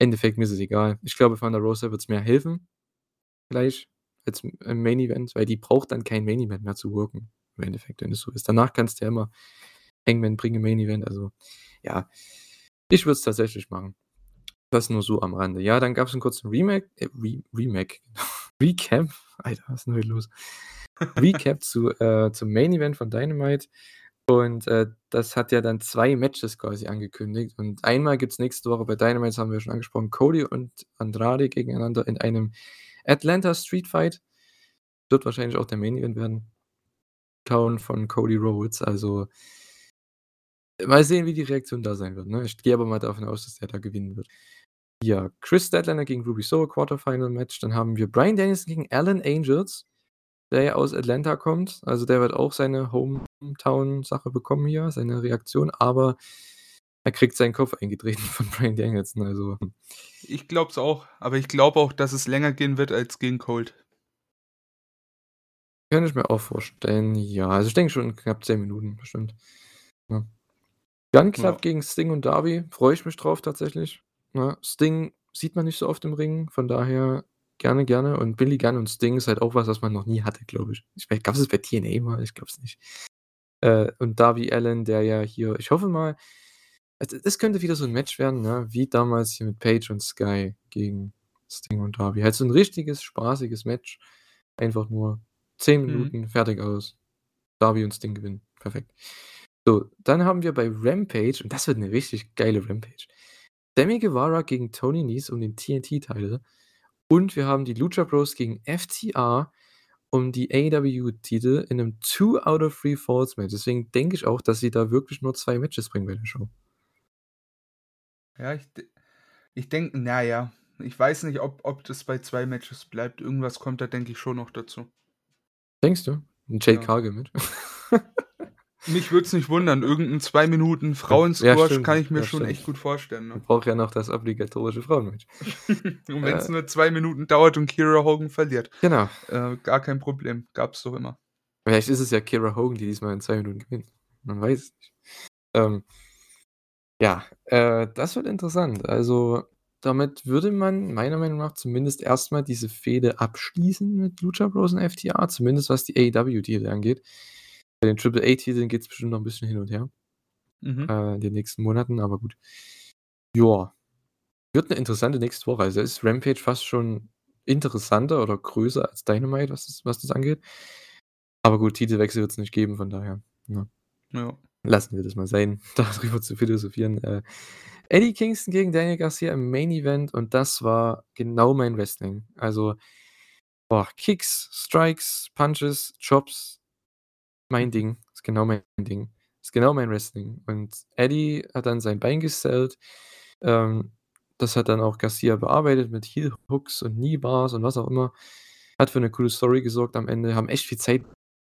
[SPEAKER 1] Endeffekt, mir ist es egal. Ich glaube, Thunder Rosa wird's mehr helfen gleich als im im Main Event, weil die braucht dann kein Main Event mehr zu worken im Endeffekt, wenn es so ist. Danach kannst du ja immer Hangman bringen im Main Event, also, ja. Ich würde es tatsächlich machen. Das nur so am Rande. Ja, dann gab's 'n kurzen Remake äh, Re Remake, [laughs] Recap, Alter, was ist 'n heute los? [laughs] Recap zu äh, zum Main Event von Dynamite und, äh, das hat ja dann 2 Matches quasi angekündigt und einmal gibt's nächste Woche bei Dynamite, das haben wir schon angesprochen, Cody und Andrade gegeneinander in einem Atlanta Street Fight. Wird wahrscheinlich auch der Main Event werden. Town von Cody Rhodes, also mal sehen, wie die Reaktion da sein wird, ne? Ich gehe aber mal davon aus, dass der da gewinnen wird. Ja, Kris Statlander gegen Ruby Soho, Quarter-Final Match. Dann haben wir Bryan Danielson gegen Alan Angels, der ja aus Atlanta kommt. Also, der wird auch seine Hometown-Sache bekommen hier, seine Reaktion, aber er kriegt seinen Kopf eingetreten [laughs] von Bryan Danielson, also, hm.
[SPEAKER 2] Ich glaube es auch, aber ich glaube auch, dass es länger gehen wird als gegen Colt.
[SPEAKER 1] Könnte ich mir auch vorstellen, ja. Also, ich denke schon knapp 10 Minuten bestimmt, ne? Gunn Club
[SPEAKER 2] Ja.
[SPEAKER 1] gegen Sting und Darby, freue ich mich drauf tatsächlich, ne? Sting sieht man nicht so oft im Ring, von daher gerne, gerne und Billy Gunn und Sting ist halt auch was, was man noch nie hatte, glaube ich. Ich weiß gab's das bei TNA mal? Ich glaube es nicht. Äh, und Darby Allin, der ja hier ich hoffe mal also, das könnte wieder so 'n Match werden, ne, wie damals hier mit Page und Sky gegen Sting und Darby. Halt so 'n richtiges, spaßiges Match. Einfach nur 10
[SPEAKER 2] Mhm.
[SPEAKER 1] Minuten, fertig, aus. Darby und Sting gewinnen. Perfekt. So, dann haben wir bei Rampage und das wird 'ne richtig geile Rampage. Sammy Guevara gegen Tony Nese um den TNT-Title und wir haben die Lucha Bros gegen FTR um die AEW-Titel in 'nem Two out of Three Falls Match. Deswegen denke ich auch, dass sie da wirklich nur 2 Matches bringen bei der Show.
[SPEAKER 2] Ja, ich ich denke na ja, ich weiß nicht, ob ob das bei 2 Matches bleibt. Irgendwas kommt da, denke ich, schon noch dazu.
[SPEAKER 1] Denkst du? 'N Jade
[SPEAKER 2] Ja.
[SPEAKER 1] Cargill-Match? [laughs]
[SPEAKER 2] Mich würde es nicht wundern. Irgend 'n 2 Minuten
[SPEAKER 1] Ja,
[SPEAKER 2] Frauen-Squash
[SPEAKER 1] stimmt.
[SPEAKER 2] kann ich mir
[SPEAKER 1] Ja,
[SPEAKER 2] schon
[SPEAKER 1] stimmt.
[SPEAKER 2] echt gut vorstellen,
[SPEAKER 1] Man
[SPEAKER 2] ne?
[SPEAKER 1] braucht ja noch das obligatorische Frauenmatch. [laughs]
[SPEAKER 2] Und wenn's
[SPEAKER 1] Äh
[SPEAKER 2] nur 2 Minuten dauert und Kiera Hogan verliert,
[SPEAKER 1] Genau.
[SPEAKER 2] äh, gar kein Problem. Gab's doch immer.
[SPEAKER 1] Vielleicht ist es ja Kiera Hogan, die diesmal in 2 Minuten gewinnt. Man weiß es nicht. Ähm, ja, äh, das wird interessant. Also damit würde man meiner Meinung nach zumindest erst mal diese Fehde abschließen mit Lucha Bros und FTR, zumindest was die AEW-Titel angeht. Bei den Triple-A-Titeln geht's bestimmt noch 'n bisschen hin und her,
[SPEAKER 2] Mhm.
[SPEAKER 1] äh, in den nächsten Monaten, aber gut. Ja. Wird 'ne interessante nächste Woche. Also, ist Rampage fast schon interessanter oder größer als Dynamite, was das was das angeht. Aber gut, Titelwechsel wird's nicht geben, von daher, ne?
[SPEAKER 2] Ja.
[SPEAKER 1] Lassen wir das mal sein, [laughs] darüber zu philosophieren. Äh, Eddie Kingston gegen Daniel Garcia im Main Event und das war genau mein Wrestling. Also, boah, Kicks, Strikes, Punches, Chops, mein. Ding. Ist genau mein Ding. Ist genau mein Wrestling. Und Eddie hat dann sein Bein gesellt. Ähm, das hat dann auch Garcia bearbeitet mit Heel Hooks und Knee Bars und was auch immer. Hat für 'ne coole Story gesorgt am Ende, haben echt viel Zeit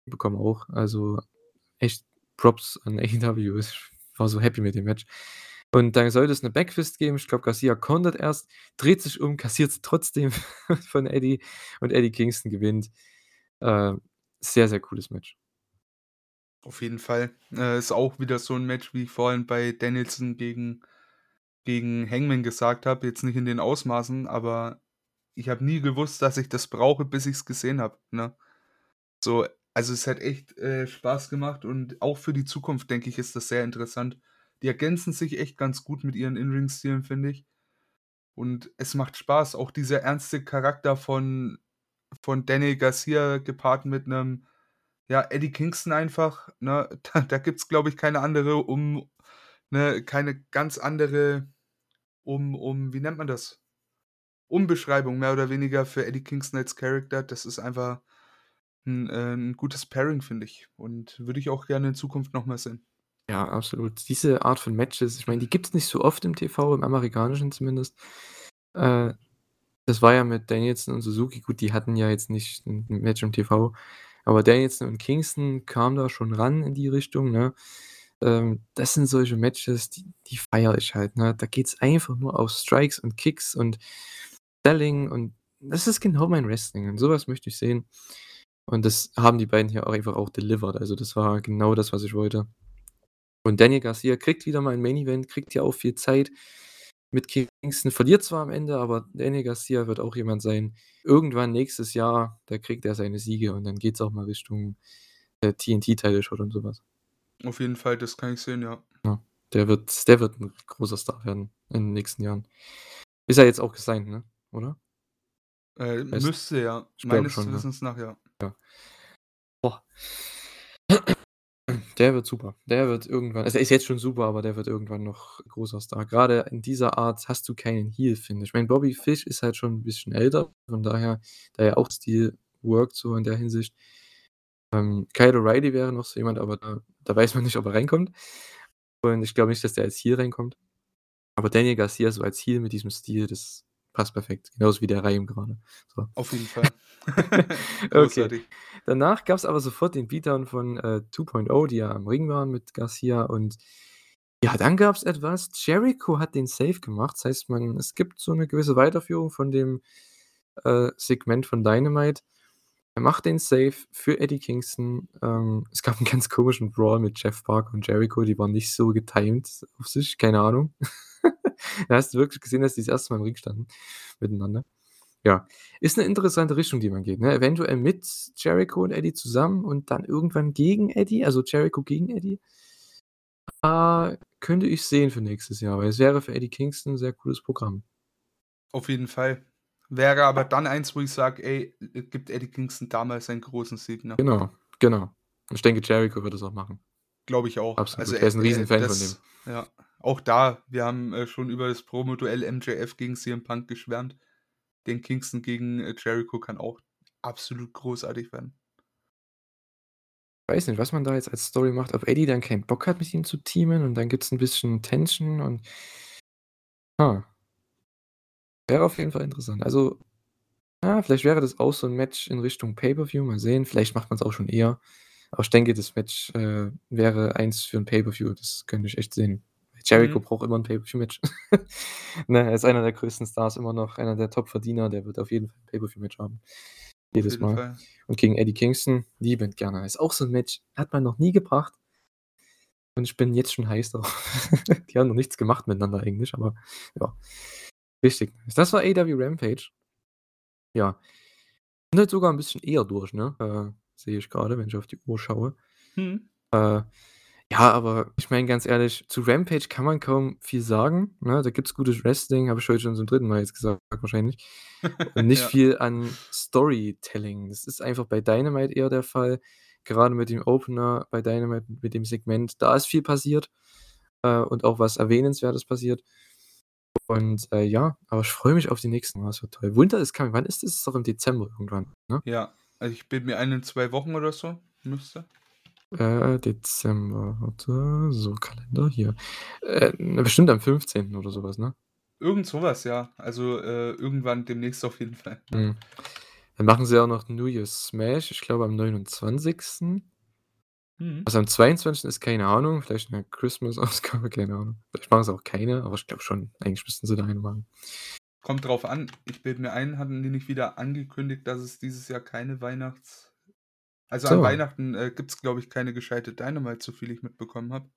[SPEAKER 1] bekommen auch. Also, echt Props an AEW. [laughs] Ich war so happy mit dem Match. Und dann sollte es 'ne Backfist geben. Ich glaube, Garcia kontert erst, dreht sich um, kassiert's trotzdem [laughs] von Eddie und Eddie Kingston gewinnt. Äh, sehr, sehr cooles Match.
[SPEAKER 2] Auf jeden Fall. Äh, ist auch wieder so 'n Match, wie ich vorhin bei Danielson gegen gegen Hangman gesagt habe, jetzt nicht in den Ausmaßen, aber ich habe nie gewusst, dass ich das brauche, bis ich's gesehen habe, ne? So, also, es hat echt, äh, Spaß gemacht und auch für die Zukunft, denke ich, ist das sehr interessant. Die ergänzen sich echt ganz gut mit ihren In-Ring-Stilen, finde ich. Und es macht Spaß, auch dieser ernste Charakter von von Daniel Garcia gepaart mit 'nem, ja, Eddie Kingston einfach, ne? [laughs] Da da gibt's, glaube ich, keine andere um ne, keine ganz andere um um wie nennt man das? Umbeschreibung mehr oder weniger für Eddie Kingston als Character. Das ist einfach 'n äh, 'n gutes Pairing, finde ich und würde ich auch gerne in Zukunft noch mal sehen.
[SPEAKER 1] Ja, absolut. Diese Art von Matches, ich meine, die gibt's nicht so oft im TV, im amerikanischen zumindest. Äh, das war ja mit Danielson und Suzuki gut, die hatten ja jetzt nicht 'n 'n Match im TV, aber Danielson und Kingston kamen da schon ran in die Richtung, ne? Ähm, das sind solche Matches, die die feiere ich halt, ne? Da geht's einfach nur auf Strikes und Kicks und Selling und das ist genau mein Wrestling und so was möchte ich sehen. Und das haben die beiden hier auch einfach auch delivered. Also, das war genau das, was ich wollte. Und Daniel Garcia kriegt wieder mal 'n Main Event, kriegt hier auch viel Zeit mit Kingston, verliert zwar am Ende, aber Daniel Garcia wird auch jemand sein irgendwann nächstes Jahr, da kriegt er seine Siege und dann geht's auch mal Richtung, äh, TNT Title Shot und so was.
[SPEAKER 2] Auf jeden Fall, das kann ich sehen, ja.
[SPEAKER 1] Ja, der wird der wird 'n großer Star werden in den nächsten Jahren. Ist er jetzt auch gesigned, ne, oder?
[SPEAKER 2] Äh, müsste ja. Meines
[SPEAKER 1] schon, ja.
[SPEAKER 2] Wissens nach, ja.
[SPEAKER 1] Ja. Boah. Der wird super. Der wird irgendwann also, er ist jetzt schon super, aber der wird irgendwann noch großer Star. Grade in dieser Art hast du keinen Heel, finde ich. Ich meine, Bobby Fish ist halt schon 'n bisschen älter, von daher da er auch Stil worked so in der Hinsicht. Ähm, Kyle O'Reilly wäre noch so jemand, aber da da weiß man nicht, ob er reinkommt. Und ich glaube nicht, dass der als Heel reinkommt. Aber Daniel Garcia so als Heel mit diesem Stil, das passt perfekt, genauso wie der Reim grade, so.
[SPEAKER 2] Auf jeden [laughs] Fall.
[SPEAKER 1] Okay. Danach gab's aber sofort den Beatdown von, äh, 2.0, die ja am Ring waren mit Garcia und ja, dann gab's etwas. Jericho hat den Save gemacht. Das heißt, man es gibt so 'ne gewisse Weiterführung von dem, äh, Segment von Dynamite. Er macht den Save für Eddie Kingston. Ähm, es gab 'n ganz komischen Brawl mit Jeff Parker und Jericho, die waren nicht so getimed auf sich, keine Ahnung. [laughs] Da hast du wirklich gesehen, dass die das 1. Mal im Ring standen miteinander. Ja, ist 'ne interessante Richtung, die man geht, ne? Eventuell mit Jericho und Eddie zusammen und dann irgendwann gegen Eddie, also, Jericho gegen Eddie. Ah, könnte ich sehen für nächstes Jahr, weil es wäre für Eddie Kingston 'n sehr cooles Programm.
[SPEAKER 2] Auf jeden Fall. Wäre aber dann eins, wo ich sage: „Ey, äh, gibt Eddie Kingston damals seinen großen Sieg“, ne?
[SPEAKER 1] Genau, genau. Ich denke, Jericho wird das auch machen.
[SPEAKER 2] Glaube ich auch.
[SPEAKER 1] Absolut.
[SPEAKER 2] Also,
[SPEAKER 1] Er ist 'n
[SPEAKER 2] äh, äh,
[SPEAKER 1] Riesenfan von dem.
[SPEAKER 2] ja, auch da, wir haben, äh, schon über das Promoduell MJF gegen CM Punk geschwärmt. Den Kingston gegen, äh, Jericho kann auch absolut großartig werden.
[SPEAKER 1] Weiß nicht, was man da jetzt als Story macht, ob Eddie dann keinen Bock hat, mit ihm zu teamen und dann gibt's 'n bisschen Tension und Ha. Wäre auf jeden Fall interessant. Also, ja, vielleicht wäre das auch so 'n Match in Richtung Pay-per-View, mal sehen. Vielleicht macht man's auch schon eher. Aber ich denke, das Match, äh, wäre eins für 'n Pay-per-View. Das könnte ich echt sehen. Jericho
[SPEAKER 2] Mhm.
[SPEAKER 1] braucht immer 'n Pay-per-View-Match. [laughs] Ne, er ist einer der größten Stars immer noch, einer der Top-Verdiener, der wird auf jeden Fall 'n Pay-per-View-Match haben. Jedes Mal.
[SPEAKER 2] Fall.
[SPEAKER 1] Und gegen Eddie Kingston liebend gerne. Ist auch so 'n Match, hat man noch nie gebracht. Und ich bin jetzt schon heiß drauf. [laughs] Die haben noch nichts gemacht miteinander eigentlich, aber ja. Richtig. Das war AEW Rampage. Ja. Sind halt sogar 'n bisschen eher durch, ne? Äh, sehe ich grade, wenn ich auf die Uhr schaue.
[SPEAKER 2] Mhm.
[SPEAKER 1] Äh, ja, aber ich meine ganz ehrlich, zu Rampage kann man kaum viel sagen, ne? Da gibt's gutes Wrestling, habe ich heute schon zum 3. Mal jetzt gesagt wahrscheinlich. Und [laughs] nicht
[SPEAKER 2] Ja.
[SPEAKER 1] viel an Storytelling. Das ist einfach bei Dynamite eher der Fall. Gerade mit dem Opener bei Dynamite, mit dem Segment, da ist viel passiert, äh, und auch was Erwähnenswertes passiert. Und, äh, ja, aber ich freue mich auf die nächsten. Das wird toll. Winter is Coming. Wann ist das? Ist doch im Dezember irgendwann, ne?
[SPEAKER 2] Ja, also ich bilde mir ein, in 2 Wochen oder so müsste.
[SPEAKER 1] Äh, Dezember, warte, so Kalender hier. Äh, bestimmt am 15. oder so was, ne?
[SPEAKER 2] Irgend so was, ja. Also, äh, irgendwann demnächst auf jeden Fall?
[SPEAKER 1] Mhm. Dann machen sie auch noch New Year's Smash, ich glaube am 29.
[SPEAKER 2] Mhm.
[SPEAKER 1] Also, am 22. ist keine Ahnung, vielleicht 'ne Christmas-Ausgabe, [laughs] keine Ahnung. Vielleicht machen sie auch keine, aber ich glaube schon, eigentlich müssten sie da eine machen.
[SPEAKER 2] Kommt drauf an. Ich bilde mir ein, hatten die nicht wieder angekündigt, dass es dieses Jahr keine Weihnachts also, an
[SPEAKER 1] So.
[SPEAKER 2] Weihnachten, äh, gibt's, glaube ich, keine gescheite Dynamite, so viel ich mitbekommen habe.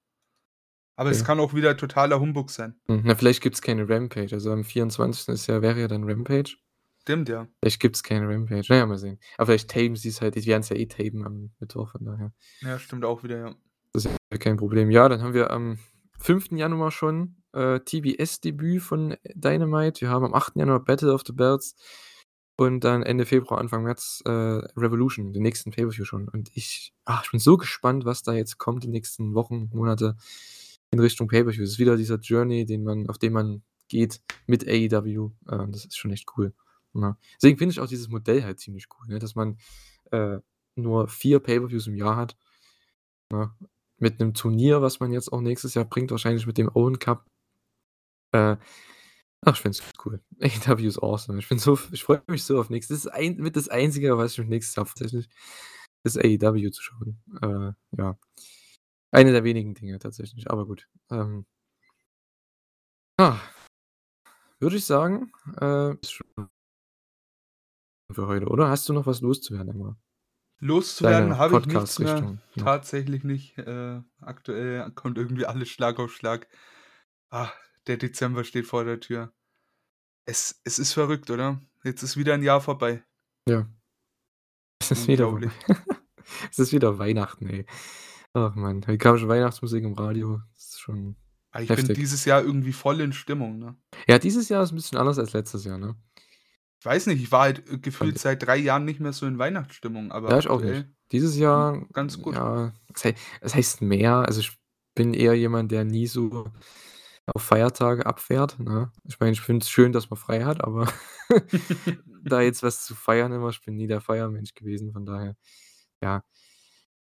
[SPEAKER 2] Aber es
[SPEAKER 1] Okay.
[SPEAKER 2] kann auch wieder totaler Humbug sein.
[SPEAKER 1] Hm, na, vielleicht gibt's keine Rampage. Also, am 24. ist ja wäre ja dann Rampage.
[SPEAKER 2] Stimmt, ja.
[SPEAKER 1] Vielleicht gibt's keine Rampage. Na ja, mal sehen. Aber vielleicht tapen sie's halt die werden's ja eh tapen am Mittwoch, von daher.
[SPEAKER 2] Ja, stimmt auch wieder, ja.
[SPEAKER 1] Das ist ja kein Problem. Ja, dann haben wir am 5. Januar schon, äh, TBS-Debüt von Dynamite. Wir haben am 8. Januar Battle of the Belts und dann Ende Februar, Anfang März, äh, Revolution, den nächsten Pay-per-View schon. Und ich ah, ich bin so gespannt, was da jetzt kommt die nächsten Wochen, Monate in Richtung Pay-per-View. Es ist wieder dieser Journey, den man auf den man geht mit AEW. Äh, das ist schon echt cool, ne? Deswegen finde ich auch dieses Modell halt ziemlich cool, ne, dass man, äh, nur 4 Pay-per-Views im Jahr hat, ne? Mit 'nem Turnier, was man jetzt auch nächstes Jahr bringt, wahrscheinlich mit dem Owen Cup. Äh, ach, ich finde es cool. [laughs] AEW ist awesome. Ich bin so ich freue mich so auf nächstes das ist ein mit das Einzige, was ich mich nächstes Jahr tatsächlich ist AEW zu schauen. Äh, ja. Eine der wenigen Dinge tatsächlich, aber gut. Ähm Ah. Würde ich sagen, äh, ist schon für heute, oder? Hast du noch was loszuwerden, einmal?
[SPEAKER 2] Loszuwerden habe ich nichts mehr.
[SPEAKER 1] Noch.
[SPEAKER 2] Tatsächlich nicht. Äh, aktuell kommt irgendwie alles Schlag auf Schlag. Ah, der Dezember steht vor der Tür. Es es ist verrückt, oder? Jetzt ist wieder 'n Jahr vorbei.
[SPEAKER 1] Ja. [laughs] Es ist wieder. [laughs] Es ist wieder Weihnachten, ey. Ach Mann, heute kam schon Weihnachtsmusik im Radio. Das ist schon
[SPEAKER 2] Ah, ich bin
[SPEAKER 1] heftig.
[SPEAKER 2] dieses Jahr irgendwie voll in Stimmung, ne?
[SPEAKER 1] Ja, dieses Jahr ist 'n bisschen anders als letztes Jahr, ne?
[SPEAKER 2] Ich weiß nicht, ich war halt, äh, gefühlt
[SPEAKER 1] Fand
[SPEAKER 2] seit 3 Jahren nicht mehr so in Weihnachtsstimmung, aber
[SPEAKER 1] Ja, ich auch nicht. Dieses Jahr,
[SPEAKER 2] ganz gut.
[SPEAKER 1] ja, hei was heißt mehr? Also, ich bin eher jemand, der nie so auf Feiertage abfährt, ne? Ich meine, ich finde es schön, dass man frei hat, aber [laughs] da [laughs] jetzt was zu feiern immer ich bin nie der Feiermensch gewesen, von daher, ja.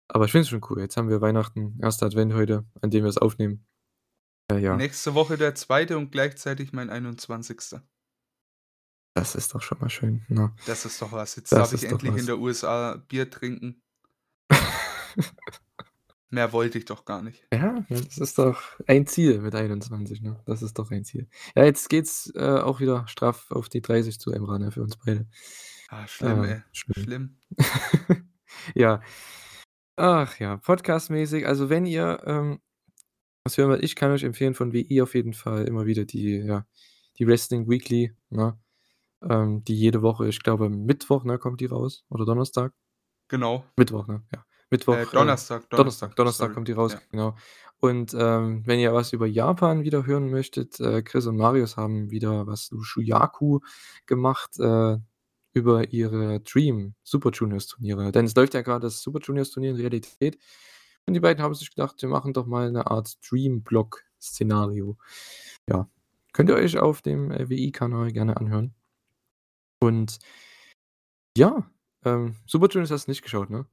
[SPEAKER 1] Aber ich finde es schon cool. Jetzt haben wir Weihnachten, 1. Advent heute, an dem wir es aufnehmen. Äh, ja.
[SPEAKER 2] Nächste Woche der 2. und gleichzeitig mein 21.
[SPEAKER 1] Das ist doch schon mal schön, ne?
[SPEAKER 2] Das ist doch was. Jetzt
[SPEAKER 1] Das
[SPEAKER 2] darf ich endlich in
[SPEAKER 1] was.
[SPEAKER 2] der USA Bier trinken. [laughs] Mehr wollte ich doch gar nicht.
[SPEAKER 1] Ja, das ist doch ein Ziel mit 21, ne? Das ist doch ein Ziel. Ja, jetzt geht's, äh, auch wieder straff auf die 30 zu, Emra, ne, für uns beide.
[SPEAKER 2] Ah, schlimm,
[SPEAKER 1] Äh,
[SPEAKER 2] ey.
[SPEAKER 1] schlimm.
[SPEAKER 2] Schlimm. [laughs]
[SPEAKER 1] Ja. Ach ja, podcastmäßig, also wenn ihr, ähm, was hören wollt, ich kann euch empfehlen von WI auf jeden Fall immer wieder die ja, die Wrestling Weekly, ne? Ähm, die jede Woche ich glaube Mittwoch, ne, kommt die raus oder Donnerstag?
[SPEAKER 2] Genau.
[SPEAKER 1] Mittwoch, ne? Ja. Mittwoch,
[SPEAKER 2] Äh,
[SPEAKER 1] äh
[SPEAKER 2] Donnerstag,
[SPEAKER 1] Donnerstag,
[SPEAKER 2] Donnerstag,
[SPEAKER 1] Donnerstag kommt die raus,
[SPEAKER 2] Ja.
[SPEAKER 1] genau. Und, ähm, wenn ihr was über Japan wieder hören möchtet, äh, Chris und Marius haben wieder was zu Shuyaku gemacht, äh, über ihre Dream Super Juniors Turniere. Denn es läuft ja grade das Super Juniors Turnier in Realität. Und die beiden haben sich gedacht, wir machen doch mal 'ne Art Dream-Block-Szenario. Ja, könnt ihr euch auf dem, äh, WI-Kanal gerne anhören. Und ja, ähm, Super Juniors hast du nicht geschaut, ne?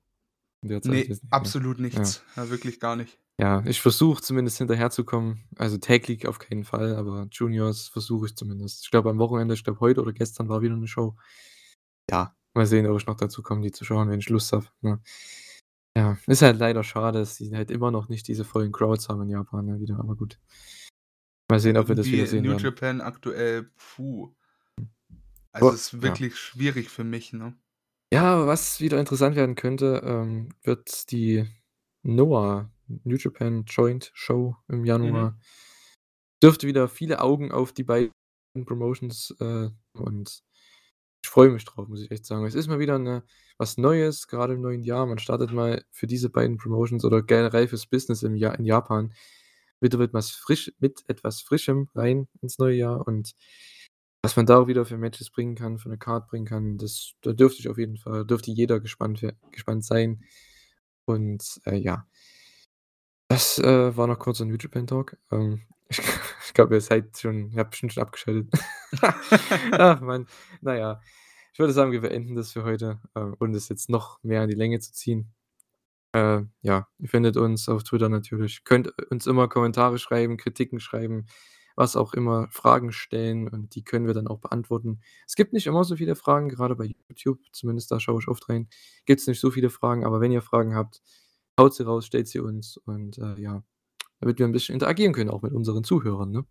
[SPEAKER 1] In der Zeit
[SPEAKER 2] Ne,
[SPEAKER 1] jetzt nicht, ne?
[SPEAKER 2] absolut
[SPEAKER 1] Ja.
[SPEAKER 2] nichts. Ja, wirklich gar nicht.
[SPEAKER 1] Ja, ich versuche zumindest hinterherzukommen. Also, League auf keinen Fall, aber Juniors versuche ich zumindest. Ich glaube am Wochenende ich glaube heute oder gestern war wieder 'ne Show. Ja, mal sehen, ob ich noch dazu komme, die zu schauen, wenn ich Lust habe, ne? Ja, ist halt leider schade, dass die halt immer noch nicht diese vollen Crowds haben in Japan, ne, wieder, aber gut. Mal sehen, ob wir das wieder
[SPEAKER 2] Irgendwie
[SPEAKER 1] sehen
[SPEAKER 2] New
[SPEAKER 1] werden.
[SPEAKER 2] Japan aktuell, puh. Also,
[SPEAKER 1] Aber
[SPEAKER 2] ist
[SPEAKER 1] ja.
[SPEAKER 2] wirklich schwierig für mich, ne?
[SPEAKER 1] Ja, was wieder interessant werden könnte, ähm, wird die Noah New Japan Joint Show im
[SPEAKER 2] Mhm.
[SPEAKER 1] Januar. Dürfte wieder viele Augen auf die beiden Promotions, äh, und ich freue mich drauf, muss ich echt sagen. Es ist mal wieder 'ne was Neues, grade im neuen Jahr. Man startet mal für diese beiden Promotions oder generell fürs Business im Ja in Japan wieder mit was frisch mit etwas Frischem rein ins neue Jahr und was man da auch wieder für Matches bringen kann, für 'ne Card bringen kann, das da dürfte ich auf jeden Fall dürfte jeder gespannt gespannt sein. Und, äh, ja. Das, äh, war noch kurz 'n New Japan Talk. Ähm, [laughs] ich ich glaube, ihr seid schon ihr habt bestimmt schon abgeschaltet. [laughs] Ach Mann. Na ja, ich würde sagen, wir beenden das für heute, äh, ohne das jetzt noch mehr in die Länge zu ziehen. Äh, ja, ihr findet uns auf Twitter natürlich. Könnt uns immer Kommentare schreiben, Kritiken schreiben, was auch immer, Fragen stellen und die können wir dann auch beantworten. Es gibt nicht immer so viele Fragen, grade bei YouTube, zumindest da schaue ich oft rein, gibt's nicht so viele Fragen, aber wenn ihr Fragen habt, haut sie raus, stellt sie uns und, äh, ja, damit wir 'n bisschen interagieren können, auch mit unseren Zuhörern, ne?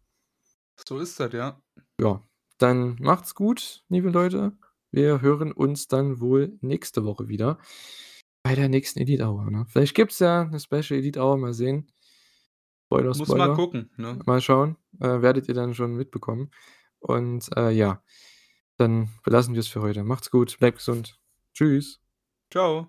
[SPEAKER 2] So ist das, ja.
[SPEAKER 1] Ja, dann macht's gut, liebe Leute. Wir hören uns dann wohl nächste Woche wieder bei der nächsten Elite Hour, ne? Vielleicht gibt's ja 'ne Special Elite Hour, mal sehen. Spoiler,
[SPEAKER 2] Muss mal gucken, ne?
[SPEAKER 1] Mal schauen, äh, werdet ihr dann schon mitbekommen. Und, äh, ja, dann belassen wir's für heute. Macht's gut, bleibt gesund. Tschüss.
[SPEAKER 2] Tschau.